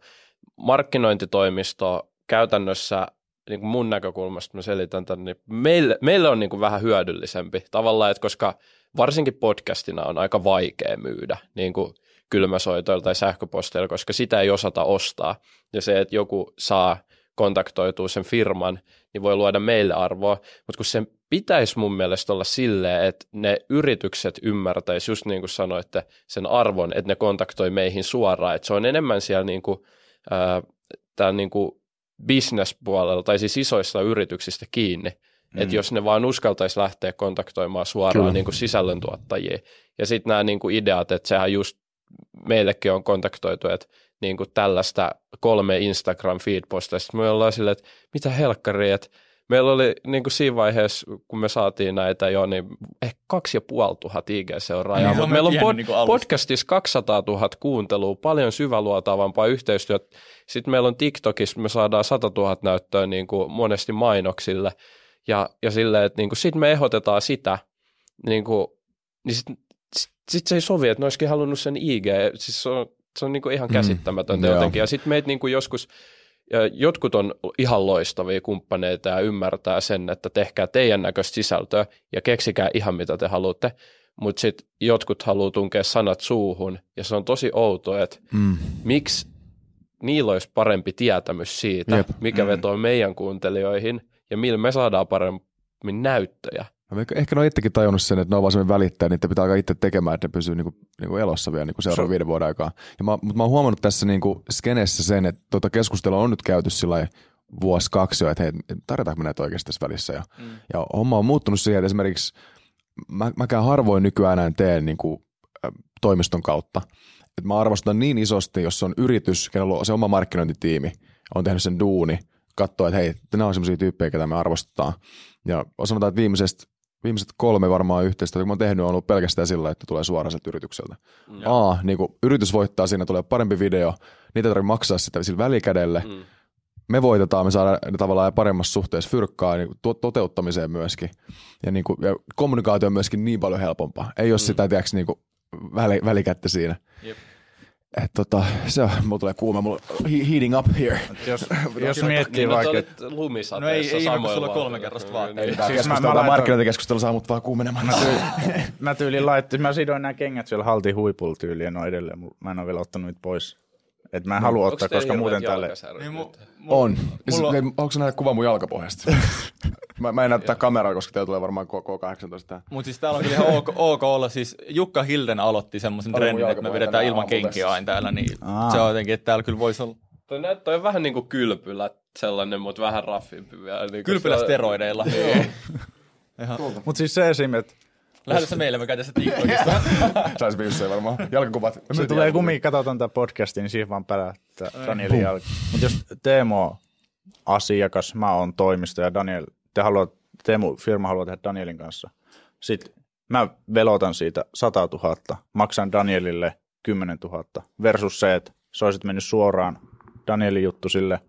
Speaker 2: markkinointitoimisto käytännössä niin kuin mun näkökulmasta mä selitän tämän, niin meille, meille on niin kuin vähän hyödyllisempi tavallaan, että koska varsinkin podcastina on aika vaikea myydä niin kuin kylmäsoitoilla tai sähköposteilla, koska sitä ei osata ostaa. Ja se, että joku saa kontaktoitua sen firman, niin voi luoda meille arvoa, mutta kun sen pitäisi mun mielestä olla silleen, että ne yritykset ymmärtäisi, just niin kuin sanoitte, sen arvon, että ne kontaktoi meihin suoraan, että se on enemmän siellä niin kuin, äh, niin kuin business-puolella tai siis isoissa yrityksistä kiinni, mm. että jos ne vaan uskaltaisi lähteä kontaktoimaan suoraan niin kuin sisällöntuottajia. Ja sitten nämä niin kuin ideat, että sehän just meillekin on kontaktoitu, että niin kuin tällaista kolme Instagram feed-postaista. Me ollaan silleen, että mitä helkkaria, että meillä oli niin kuin siinä vaiheessa, kun me saatiin näitä jo, niin ehkä kaksi ja puoli tuhat IG-seuraajaa, niin, mutta meillä on pod- niin podcastissa 200 000 kuuntelua, paljon syväluotavampaa yhteistyötä. Sitten meillä on TikTokissa, me saadaan 100 000 näyttöä niin kuin monesti mainoksille, ja, ja silleen, että niin kuin sit me ehdotetaan sitä, niin, kuin, niin sitten sit se ei sovi, että ne olisikin halunnut sen IG, siis se on, se on niin kuin ihan mm. käsittämätöntä mm, jotenkin, ja sitten meitä niin kuin joskus, ja jotkut on ihan loistavia kumppaneita ja ymmärtää sen, että tehkää teidän näköistä sisältöä ja keksikää ihan mitä te haluatte, mutta sitten jotkut haluaa tunkea sanat suuhun ja se on tosi outo, että mm. miksi niillä olisi parempi tietämys siitä, Jep. mikä mm. vetoo meidän kuuntelijoihin ja millä me saadaan paremmin näyttöjä.
Speaker 3: Ehkä ne on itsekin tajunnut sen, että ne on vaan sellainen välittäjä, niin pitää alkaa itse tekemään, että ne pysyy niinku, niinku elossa vielä niinku seuraavan viiden vuoden aikaa. Ja mä, mutta mä oon huomannut tässä niinku skenessä sen, että tuota keskustelua on nyt käyty sillä vuosi kaksi jo, että hei, tarjotaanko me näitä oikeasti tässä välissä. Ja, mm. ja homma on muuttunut siihen, että esimerkiksi mä, mäkään harvoin nykyään enää teen niinku, toimiston kautta. Et mä arvostan niin isosti, jos on yritys, kenellä on se oma markkinointitiimi, on tehnyt sen duuni, katsoo, että hei, nämä on sellaisia tyyppejä, ketä me arvostetaan. Ja sanotaan, että viimeisestä viimeiset kolme varmaan yhteistyötä, kun mä oon tehnyt, on ollut pelkästään sillä, että tulee suoraan sieltä yritykseltä. Mm. A, niin kuin yritys voittaa, siinä tulee parempi video, niitä tarvitsee maksaa sitä sillä välikädelle. Mm. Me voitetaan, me saadaan tavallaan paremmassa suhteessa fyrkkaa niin to- toteuttamiseen myöskin. Ja, niin kuin, ja kommunikaatio on myöskin niin paljon helpompaa. Ei ole mm. sitä, tiedätkö, niin kuin väli, välikättä siinä. Jep. Et tota, se on, mulla tulee kuuma, mulla heating up here.
Speaker 4: Jos, jos miettii
Speaker 2: niin, vaikka... lumisateessa
Speaker 1: No ei, ei kun sulla kolme kerrosta vaan. Ei,
Speaker 3: siis mä, mä markkinointikeskustelu saa mut vaan kuumenemaan.
Speaker 4: Mä, tyyli, mä tyyliin laittin, mä sidoin nämä kengät siellä halti huipulla tyyliin, no edelleen, mä en ole vielä ottanut niitä pois. Et mä en no, halua ottaa, koska muuten tälle...
Speaker 1: Niin, mu,
Speaker 3: mu, on. Mulla... Siis, onko se nähdä kuva mun jalkapohjasta? mä, mä en näyttää kameraa, koska teillä tulee varmaan koko 18 tähän.
Speaker 1: Mutta siis täällä on kyllä ihan ok, ok olla. Siis Jukka Hilden aloitti semmoisen trendin, että me vedetään ilman kenkiä aina täällä. Niin Aa. se on jotenkin, että täällä kyllä voisi olla.
Speaker 2: Toi näyttää vähän niin kuin kylpylä sellainen, mutta vähän raffimpi vielä. Niin
Speaker 1: kylpylä steroideilla.
Speaker 4: Mutta siis se esim, että
Speaker 1: Lähetä se meille, me käytetään se TikTokista.
Speaker 3: Saisi viissejä varmaan. Jalkakuvat.
Speaker 4: Se tulee kumminkin, katsotaan tätä podcastia, niin siihen vaan pärähtää Danielin jalka. Mutta jos Teemo on asiakas, mä oon toimisto ja Daniel, te haluat, Teemu firma haluaa tehdä Danielin kanssa. Sitten mä velotan siitä 100 000, maksan Danielille 10 000 versus se, että se olisi mennyt suoraan Danielin juttu sille.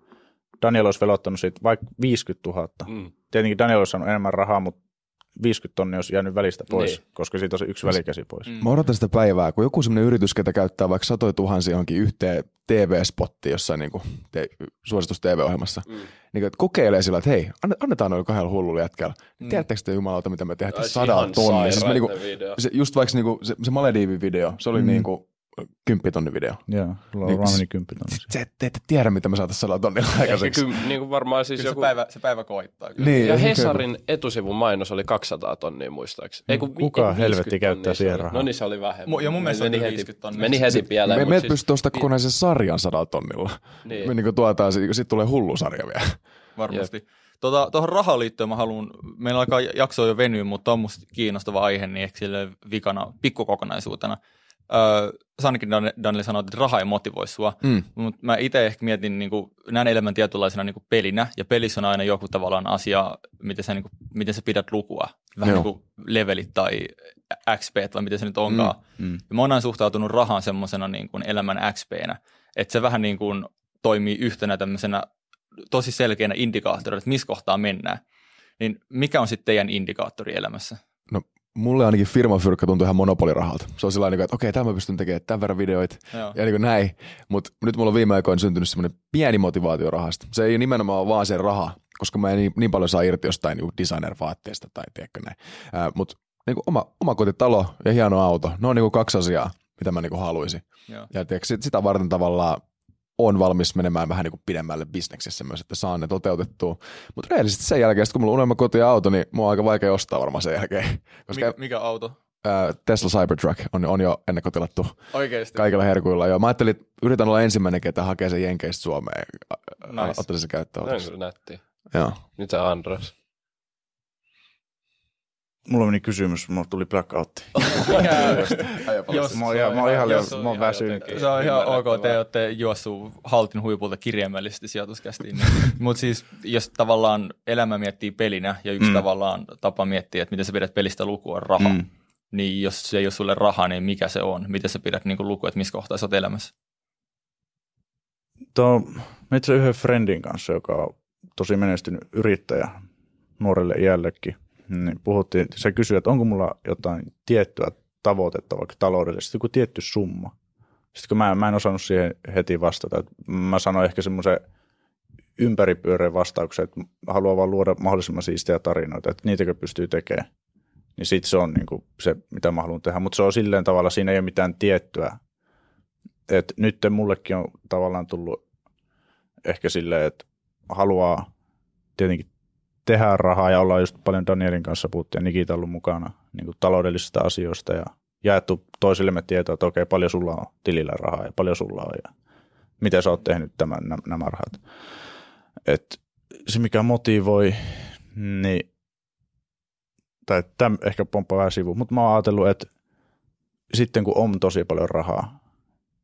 Speaker 4: Daniel olisi velottanut siitä vaikka 50 000. Mm. Tietenkin Daniel olisi saanut enemmän rahaa, mutta 50 tonnia olisi jäänyt välistä pois, niin. koska siitä on se yksi välikäsi pois. Mm.
Speaker 3: Mä odotan sitä päivää, kun joku sellainen yritys, ketä käyttää vaikka satoja tuhansia johonkin yhteen TV-spottiin jossain niin kuin te, suositus TV-ohjelmassa, mm. niin kokeilee sillä, että hei, annetaan noille kahdella hullulla jätkällä. Mm. Tiedättekö te jumalauta, mitä me tehdään sadalla tonni? Siis niin kuin, se, just vaikka niin kuin, se, se Malediivin-video, se oli mm. niin kuin, kymppitonnin video.
Speaker 4: Joo, sulla on niin, kymppitonni.
Speaker 3: Se, te ette tiedä, mitä me saataisiin saada tonnilla aikaiseksi.
Speaker 2: Kyllä, niin kuin varmaan siis
Speaker 1: kyllä
Speaker 2: joku...
Speaker 1: se, päivä, se päivä koittaa.
Speaker 2: Kyllä. Niin, ja Hesarin kyllä. etusivun mainos oli 200 tonnia muistaakseni. Ei, kun,
Speaker 4: Kuka ei, helvetti käyttää siihen rahaa?
Speaker 2: No niin, se oli vähemmän.
Speaker 1: Ja mun mielestä meni heti, 50 tonnia.
Speaker 2: Meni heti pieleen.
Speaker 3: Me, me siis... pystyy ostamaan kokonaisen sarjan sadalla tonnilla. Niin. Me niin kuin tuotaan, sitten tulee hullu sarja vielä.
Speaker 1: Varmasti. Jep. Tuota, tuohon rahaan liittyen mä haluan, meillä alkaa jaksoa jo venyä, mutta on musta kiinnostava aihe, niin ehkä sille vikana pikkukokonaisuutena öö, Sanikin Daniel sanoi, että raha ei motivoi sua, mm. mutta mä itse ehkä mietin, niin kuin, näen elämän tietynlaisena niin kuin pelinä, ja pelissä on aina joku tavallaan asia, miten sä, niin kuin, miten sä pidät lukua, vähän Joo. niin kuin levelit tai XP, vai miten se nyt onkaan. Mm. Mm. Ja mä oon aina suhtautunut rahaan semmoisena niin kuin elämän XP-nä, että se vähän niin kuin toimii yhtenä tämmöisenä tosi selkeänä indikaattorina, että missä kohtaa mennään. Niin mikä on sitten teidän indikaattori elämässä?
Speaker 3: No mulle ainakin firman fyrkkä tuntui ihan monopolirahalta. Se on sellainen, että okei, tämä mä pystyn tekemään tämän verran videoita
Speaker 1: Joo.
Speaker 3: ja niin kuin näin. Mutta nyt mulla on viime aikoina syntynyt semmoinen pieni motivaatio rahasta. Se ei nimenomaan ole vaan se raha, koska mä en niin, niin paljon saa irti jostain niin designer-vaatteesta tai tiedätkö näin. Mutta niin oma, oma kotitalo ja hieno auto, ne on niin kuin kaksi asiaa, mitä mä niin kuin haluaisin.
Speaker 1: Joo.
Speaker 3: Ja tiedätkö, sit- sitä varten tavallaan on valmis menemään vähän niin kuin pidemmälle bisneksessä myös, että saan ne toteutettua. Mutta reellisesti sen jälkeen, kun mulla on unelma koti ja auto, niin mua on aika vaikea ostaa varmaan sen jälkeen. Koska
Speaker 1: Mikä, mikä auto?
Speaker 3: ää, Tesla Cybertruck on, on jo ennakkotilattu
Speaker 1: Oikeesti.
Speaker 3: kaikilla herkuilla. Jo. Mä ajattelin, että yritän olla ensimmäinen, ketä hakee sen Jenkeistä Suomeen.
Speaker 1: Nice.
Speaker 3: Nice. Ottaisin sen käyttöön.
Speaker 2: Näin kyllä nätti.
Speaker 3: Joo.
Speaker 2: Nyt se Andros.
Speaker 4: Mulla meni kysymys, mulla tuli blackoutti.
Speaker 1: Jos,
Speaker 4: Mä oon ihan- mä oon ihan
Speaker 1: jos-
Speaker 4: mä oon väsynyt.
Speaker 1: Se on ihan ok, te olette juossut haltin huipulta kirjaimellisesti sijoituskästiin. Mutta siis jos tavallaan elämä miettii pelinä ja yksi
Speaker 4: Mm.
Speaker 1: tavallaan tapa miettiä, että miten sä pidät pelistä lukua on raha,
Speaker 4: Mm.
Speaker 1: mm. niin jos se ei ole sulle raha, niin mikä se on? Miten sä pidät niin lukua, että missä kohtaa sä oot elämässä?
Speaker 4: Tuo, mä itse yhden friendin kanssa, joka on tosi menestynyt yrittäjä nuorelle iällekin, niin puhuttiin, se kysyi, että onko mulla jotain tiettyä tavoitetta vaikka taloudellisesti, joku tietty summa. Sitten kun mä, mä en osannut siihen heti vastata, että mä sanoin ehkä semmoisen ympäripyöreän vastauksen, että haluan vaan luoda mahdollisimman siistejä tarinoita, että niitäkö pystyy tekemään. Niin sit se on niin kuin se, mitä mä haluan tehdä. Mutta se on silleen tavalla, siinä ei ole mitään tiettyä. Et nyt mullekin on tavallaan tullut ehkä silleen, että haluaa tietenkin tehdä rahaa ja ollaan just paljon Danielin kanssa puhuttiin ja Nikita ollut mukana niin kuin taloudellisista asioista ja jaettu toisillemme tietoa, että okei, paljon sulla on tilillä rahaa ja paljon sulla on ja mitä sä oot tehnyt tämän, nä- nämä rahat. Et se, mikä motivoi, niin tai tämä ehkä pomppaa vähän sivu, mutta mä oon ajatellut, että sitten kun on tosi paljon rahaa,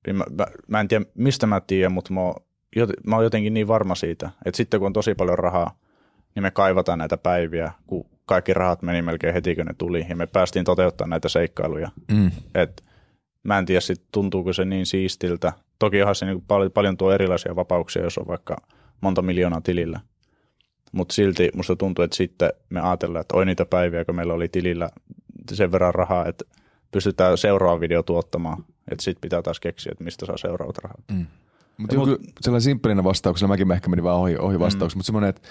Speaker 4: niin mä, mä, mä en tiedä mistä mä tiedän, mutta mä oon, mä oon jotenkin niin varma siitä, että sitten kun on tosi paljon rahaa, niin me kaivataan näitä päiviä, kun kaikki rahat meni melkein heti, kun ne tuli, ja me päästiin toteuttamaan näitä seikkailuja.
Speaker 3: Mm.
Speaker 4: Et mä en tiedä, sit tuntuuko se niin siistiltä. Toki onhan se niin paljon, paljon tuo erilaisia vapauksia, jos on vaikka monta miljoonaa tilillä. Mutta silti musta tuntuu, että sitten me ajatellaan, että oi niitä päiviä, kun meillä oli tilillä sen verran rahaa, että pystytään seuraava video tuottamaan. Että sitten pitää taas keksiä, että mistä saa seuraavat rahat.
Speaker 3: Mm. Mutta
Speaker 4: mut-
Speaker 3: sellainen simppelinä vastauksella, mäkin ehkä menin vaan ohi, ohi vastauksessa, mm. mutta semmoinen, että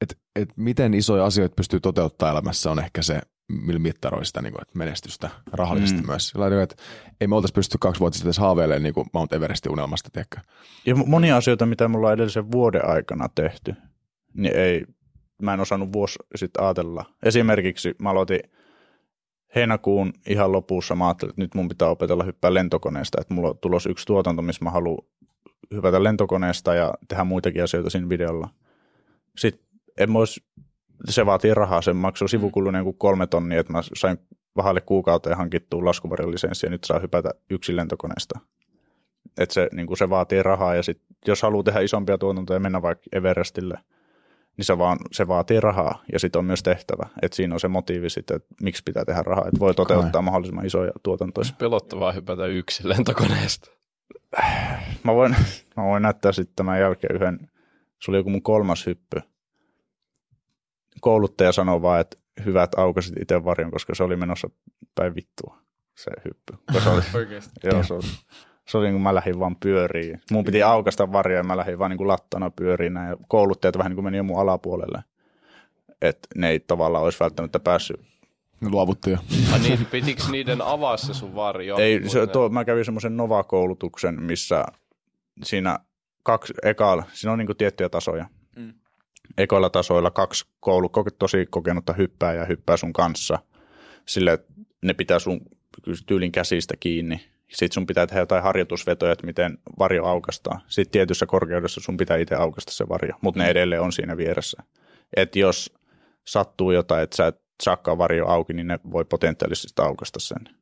Speaker 3: et, et miten isoja asioita pystyy toteuttaa elämässä on ehkä se, millä mittaroi sitä niin kuin, että menestystä rahallisesti
Speaker 4: Mm.
Speaker 3: myös. Sillä lailla, että ei me oltaisi pysty kaksi vuotta sitten edes haaveilemaan niin kuin Mount Everestin unelmasta, tiedätkö?
Speaker 4: Ja mo- monia asioita, mitä mulla on edellisen vuoden aikana tehty, niin ei, mä en osannut vuosi sitten ajatella. Esimerkiksi mä aloitin heinäkuun ihan lopussa, mä ajattelin, että nyt mun pitää opetella hyppää lentokoneesta, että mulla on tulos yksi tuotanto, missä mä haluan hypätä lentokoneesta ja tehdä muitakin asioita siinä videolla. Sitten en mä ois, se vaatii rahaa, se maksoi sivukulun joku kolme tonnia, että mä sain vähälle kuukauteen hankittua laskuvarjolisenssi ja nyt saa hypätä yksi lentokoneesta. Että se, niin se vaatii rahaa ja sit, jos haluaa tehdä isompia tuotantoja ja mennä vaikka Everestille, niin se, vaan, se vaatii rahaa ja sitten on myös tehtävä. Että siinä on se motiivi sitten, että miksi pitää tehdä rahaa, että voi toteuttaa mahdollisimman isoja tuotantoja.
Speaker 2: Olisi pelottavaa hypätä yksin lentokoneesta.
Speaker 4: Mä voin, mä voin näyttää sitten tämän jälkeen yhden, se oli joku mun kolmas hyppy. Kouluttaja sanoi vaan, että hyvät aukasit itse varjon, koska se oli menossa päin vittua se hyppy. Koska Se oli,
Speaker 1: Oikeasti.
Speaker 4: joo, se oli, se oli niin kuin mä lähdin vaan pyöriin. Mun piti aukasta varjoa ja mä lähdin vaan niin kuin lattana pyöriin näin. Ja kouluttajat vähän niin kuin meni jo mun alapuolelle. Että ne ei tavallaan olisi välttämättä päässyt.
Speaker 3: Ne luovutti jo.
Speaker 2: Ah, niin, pitikö niiden avaa se sun varjo?
Speaker 4: Ei, se, tuo, mä kävin semmoisen Nova-koulutuksen, missä siinä kaksi ekalla, siinä on niin kuin tiettyjä tasoja.
Speaker 1: Mm.
Speaker 4: Ekoilla tasoilla kaksi koulu, tosi kokenutta hyppää ja hyppää sun kanssa. Sille, että ne pitää sun tyylin käsistä kiinni. Sitten sun pitää tehdä jotain harjoitusvetoja, että miten varjo aukastaa. Sitten tietyssä korkeudessa sun pitää itse aukasta se varjo, mutta ne edelleen on siinä vieressä. Että jos sattuu jotain, että sä et saakaan varjo auki, niin ne voi potentiaalisesti aukasta sen.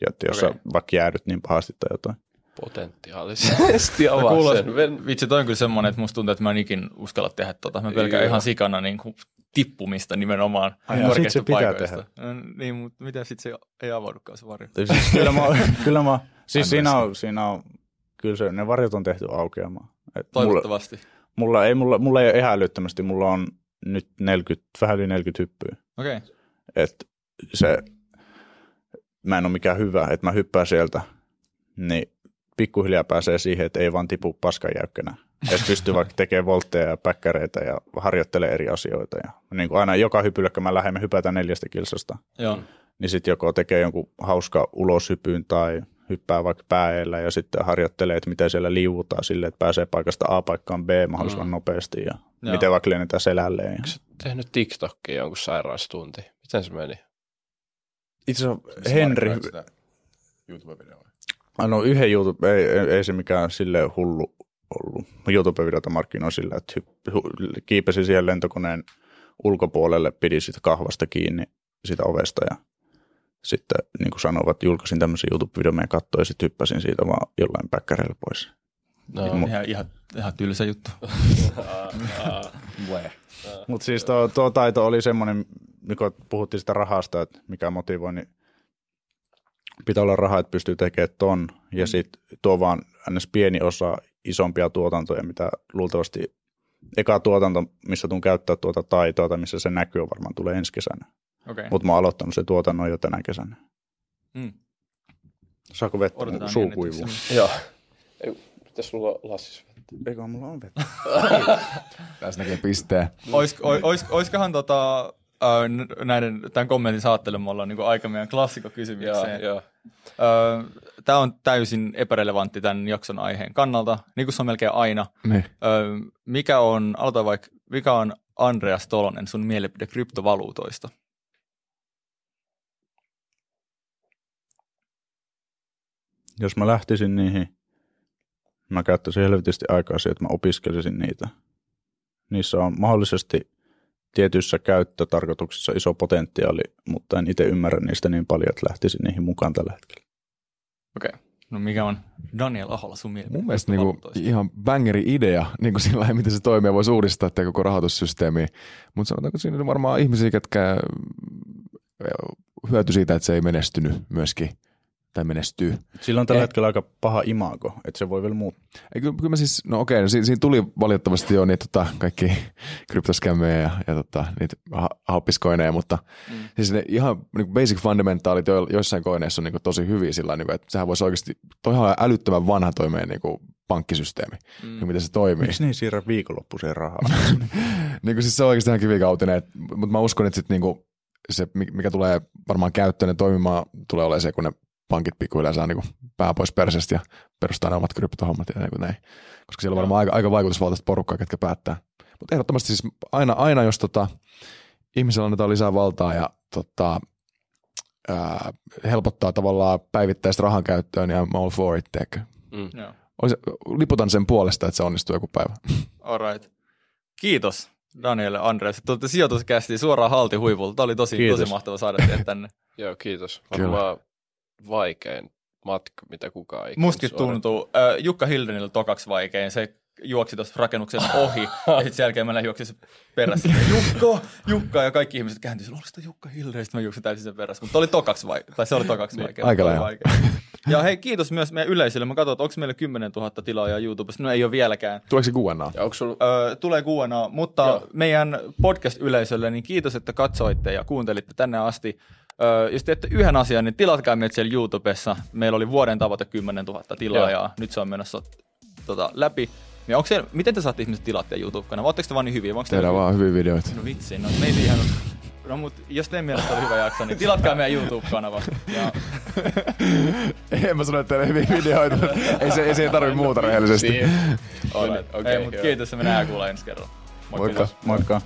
Speaker 4: Ja että jos
Speaker 1: Okei.
Speaker 4: sä vaikka jäädyt niin pahasti tai jotain.
Speaker 2: Potentiaalisesti avaa
Speaker 1: Kuulos-
Speaker 2: sen. Ven...
Speaker 1: Vitsi, toi on kyllä semmoinen, että musta tuntuu, että mä en ikin uskalla tehdä tota. Mä pelkään
Speaker 2: Joo.
Speaker 1: ihan sikana niin kuin tippumista nimenomaan
Speaker 4: Ai pitää
Speaker 1: paikoista.
Speaker 4: tehdä.
Speaker 1: Niin, mutta mitä sitten se ei avaudukaan se varjo?
Speaker 4: Siis kyllä mä, kyllä mä siis siinä
Speaker 3: se.
Speaker 4: on, siinä on, kyllä se, ne varjot on tehty aukeamaan. Et mulla,
Speaker 1: Toivottavasti.
Speaker 4: mulla, ei, mulla, mulla ei ole ihan älyttömästi, mulla on nyt 40, vähän yli 40 hyppyä.
Speaker 1: Okei. Okay.
Speaker 4: Et se, mä en ole mikään hyvä, että mä hyppään sieltä, niin pikkuhiljaa pääsee siihen, että ei vaan tipu paskan jäykkänä. Että pystyy vaikka tekemään voltteja ja päkkäreitä ja harjoittelee eri asioita. Ja niin kuin aina joka hypyllä, kun mä lähden, me hypätään neljästä kilsasta.
Speaker 1: Joo.
Speaker 4: Niin sitten joko tekee jonkun hauska uloshypyn tai hyppää vaikka päällä ja sitten harjoittelee, että miten siellä liuutaan sille, että pääsee paikasta A paikkaan B mahdollisimman mm. nopeasti ja
Speaker 1: Joo.
Speaker 4: miten vaikka lennetään selälleen. Ja...
Speaker 2: Sä tehnyt TikTokia jonkun sairaastunti. Miten se meni?
Speaker 4: Itse asiassa Henri,
Speaker 3: YouTube-videoa.
Speaker 4: No yhden YouTube, ei, ei, ei se mikään sille hullu ollut. YouTube-videota markkinoi sillä, että hy, hu, kiipesi siihen lentokoneen ulkopuolelle, pidi sitä kahvasta kiinni sitä ovesta ja sitten niin kuin sanovat, julkaisin tämmöisen YouTube-videon meidän katsoin ja sitten hyppäsin siitä vaan jollain päkkäreillä pois.
Speaker 2: No,
Speaker 4: Mu-
Speaker 1: Ihan, ihan, ihan tylsä juttu.
Speaker 4: Mutta siis tuo, tuo taito oli semmoinen, mikä puhuttiin sitä rahasta, että mikä motivoi, niin pitää olla rahaa, että pystyy tekemään ton. Ja sitten tuo vaan ns. pieni osa isompia tuotantoja, mitä luultavasti eka tuotanto, missä tuun käyttää tuota taitoa tai missä se näkyy, varmaan tulee ensi kesänä.
Speaker 1: Okei. Okay.
Speaker 4: Mutta mä oon aloittanut se tuotannon jo tänä kesänä.
Speaker 1: Mm.
Speaker 4: Saako vettä?
Speaker 1: Odotetaan
Speaker 4: Mun Suu
Speaker 1: jännityksellä.
Speaker 4: kuivuu.
Speaker 2: Joo. Ei, Pitäis sulla lassis
Speaker 4: Eikö mulla on vettä?
Speaker 3: Tässä näkee pisteen.
Speaker 1: Ois, ois, ois, oiskohan tota, äh, näiden, tämän kommentin saattelemalla niin aika meidän
Speaker 2: Joo,
Speaker 1: klassikokysymykseen.
Speaker 2: joo.
Speaker 1: Tämä on täysin epärelevantti tämän jakson aiheen kannalta, niin kuin se on melkein aina.
Speaker 3: Niin.
Speaker 1: Ö, mikä on, aloita vaikka, mikä on Andreas Tolonen sun mielipide kryptovaluutoista?
Speaker 4: Jos mä lähtisin niihin, mä käyttäisin helvetisti aikaa siihen, että mä opiskelisin niitä. Niissä on mahdollisesti tietyissä käyttötarkoituksissa iso potentiaali, mutta en itse ymmärrä niistä niin paljon, että lähtisin niihin mukaan tällä hetkellä.
Speaker 1: Okei. Okay. No mikä on Daniel Ahola sun mielipide
Speaker 3: Mun mielestä niinku ihan bangeri idea, niinku sillä lailla, miten se toimii ja voisi uudistaa tämä koko rahoitussysteemi. Mutta sanotaanko että siinä on varmaan ihmisiä, jotka hyöty siitä, että se ei menestynyt myöskin tai menestyy.
Speaker 4: Sillä on tällä
Speaker 3: Eh.
Speaker 4: hetkellä aika paha imago, että se voi vielä muuttaa.
Speaker 3: Ei, kyllä, kyllä mä siis, no okei, no siinä, siinä tuli valitettavasti jo niitä tota, kaikki kryptoskämmejä ja, ja tota, niitä ha- happiskoineja, mutta mm. siis ne ihan niin basic fundamentaalit jo, joissain koineissa on niin tosi hyviä sillä niin että sehän voisi oikeasti, toihan on älyttömän vanha toi meidän niin pankkisysteemi, mm. niin miten se toimii.
Speaker 4: Miksi ne ei siirrä viikonloppuiseen rahaa?
Speaker 3: niin kuin siis se on oikeasti ihan kivikautinen, mutta mä uskon, että sit niinku se, mi- mikä tulee varmaan käyttöön ja toimimaan, tulee olemaan se, kun ne pankit pikkuhiljaa saa niinku pää pois persestä ja perustaa ne omat kryptohommat ja niin näin. Koska siellä on varmaan aika, aika vaikutusvaltaista porukkaa, ketkä päättää. Mutta ehdottomasti siis aina, aina jos tota, ihmisellä annetaan lisää valtaa ja tota, ää, helpottaa tavallaan päivittäistä rahan käyttöön, niin I'm all for it, tiedätkö?
Speaker 1: Joo.
Speaker 3: Olisi, liputan sen puolesta, että se onnistuu joku päivä.
Speaker 1: Alright. Kiitos Daniel ja Andreas. Tuotte sijoituskästi suoraan halti huipulta. Tämä oli tosi,
Speaker 4: Kiitos.
Speaker 1: tosi mahtava saada teidät tänne.
Speaker 2: Joo, kiitos.
Speaker 3: Kyllä.
Speaker 2: Varmaan vaikein matka, mitä kukaan ikinä
Speaker 1: Mustakin tuntuu. Äh, Jukka Hildenillä oli tokaksi vaikein. Se juoksi tuossa rakennuksen ohi. ja sitten sen jälkeen mä lähdin juoksin sen perässä. Jukka, Jukka. Ja kaikki ihmiset kääntyivät, oliko sitä Jukka Hilden? Sitten mä juoksin täysin sen perässä. Mutta oli tokaksi vaikein. Tai se oli tokaksi vaikein.
Speaker 3: Aika lähellä.
Speaker 1: vaikea. Ja hei, kiitos myös meidän yleisölle. Mä katsoin, että onko meillä 10 000 tilaajaa YouTubessa. No ei ole vieläkään.
Speaker 3: Tuleeko se QNA?
Speaker 2: Ja onko sulla...
Speaker 1: Öö, tulee QNA, mutta.
Speaker 2: Joo.
Speaker 1: meidän podcast-yleisölle, niin kiitos, että katsoitte ja kuuntelitte tänne asti. Öö, jos teette yhden asian, niin tilatkaa meidät siellä YouTubessa. Meillä oli vuoden tavoite 10 000 tilaajaa. Nyt se on menossa tota, läpi. Ja onko siellä, miten te saatte ihmiset tilattua YouTube-kanavaa? Oletteko te vaan niin hyviä? Onko
Speaker 3: Tehdään vaan hyviä videoita.
Speaker 1: No vitsi, no meitä ihan... No mut jos teidän mielestä oli hyvä jakso, niin tilatkaa meidän YouTube-kanava. Ja
Speaker 3: En mä sano, että teillä on hyviä videoita, mutta ei se, ei siihen tarvitse muuta rehellisesti.
Speaker 2: Niin. Okei,
Speaker 1: Ei, mut
Speaker 2: joo.
Speaker 1: kiitos ja me nähdään kuulla ensi kerralla.
Speaker 3: Moikka.
Speaker 4: Moikka.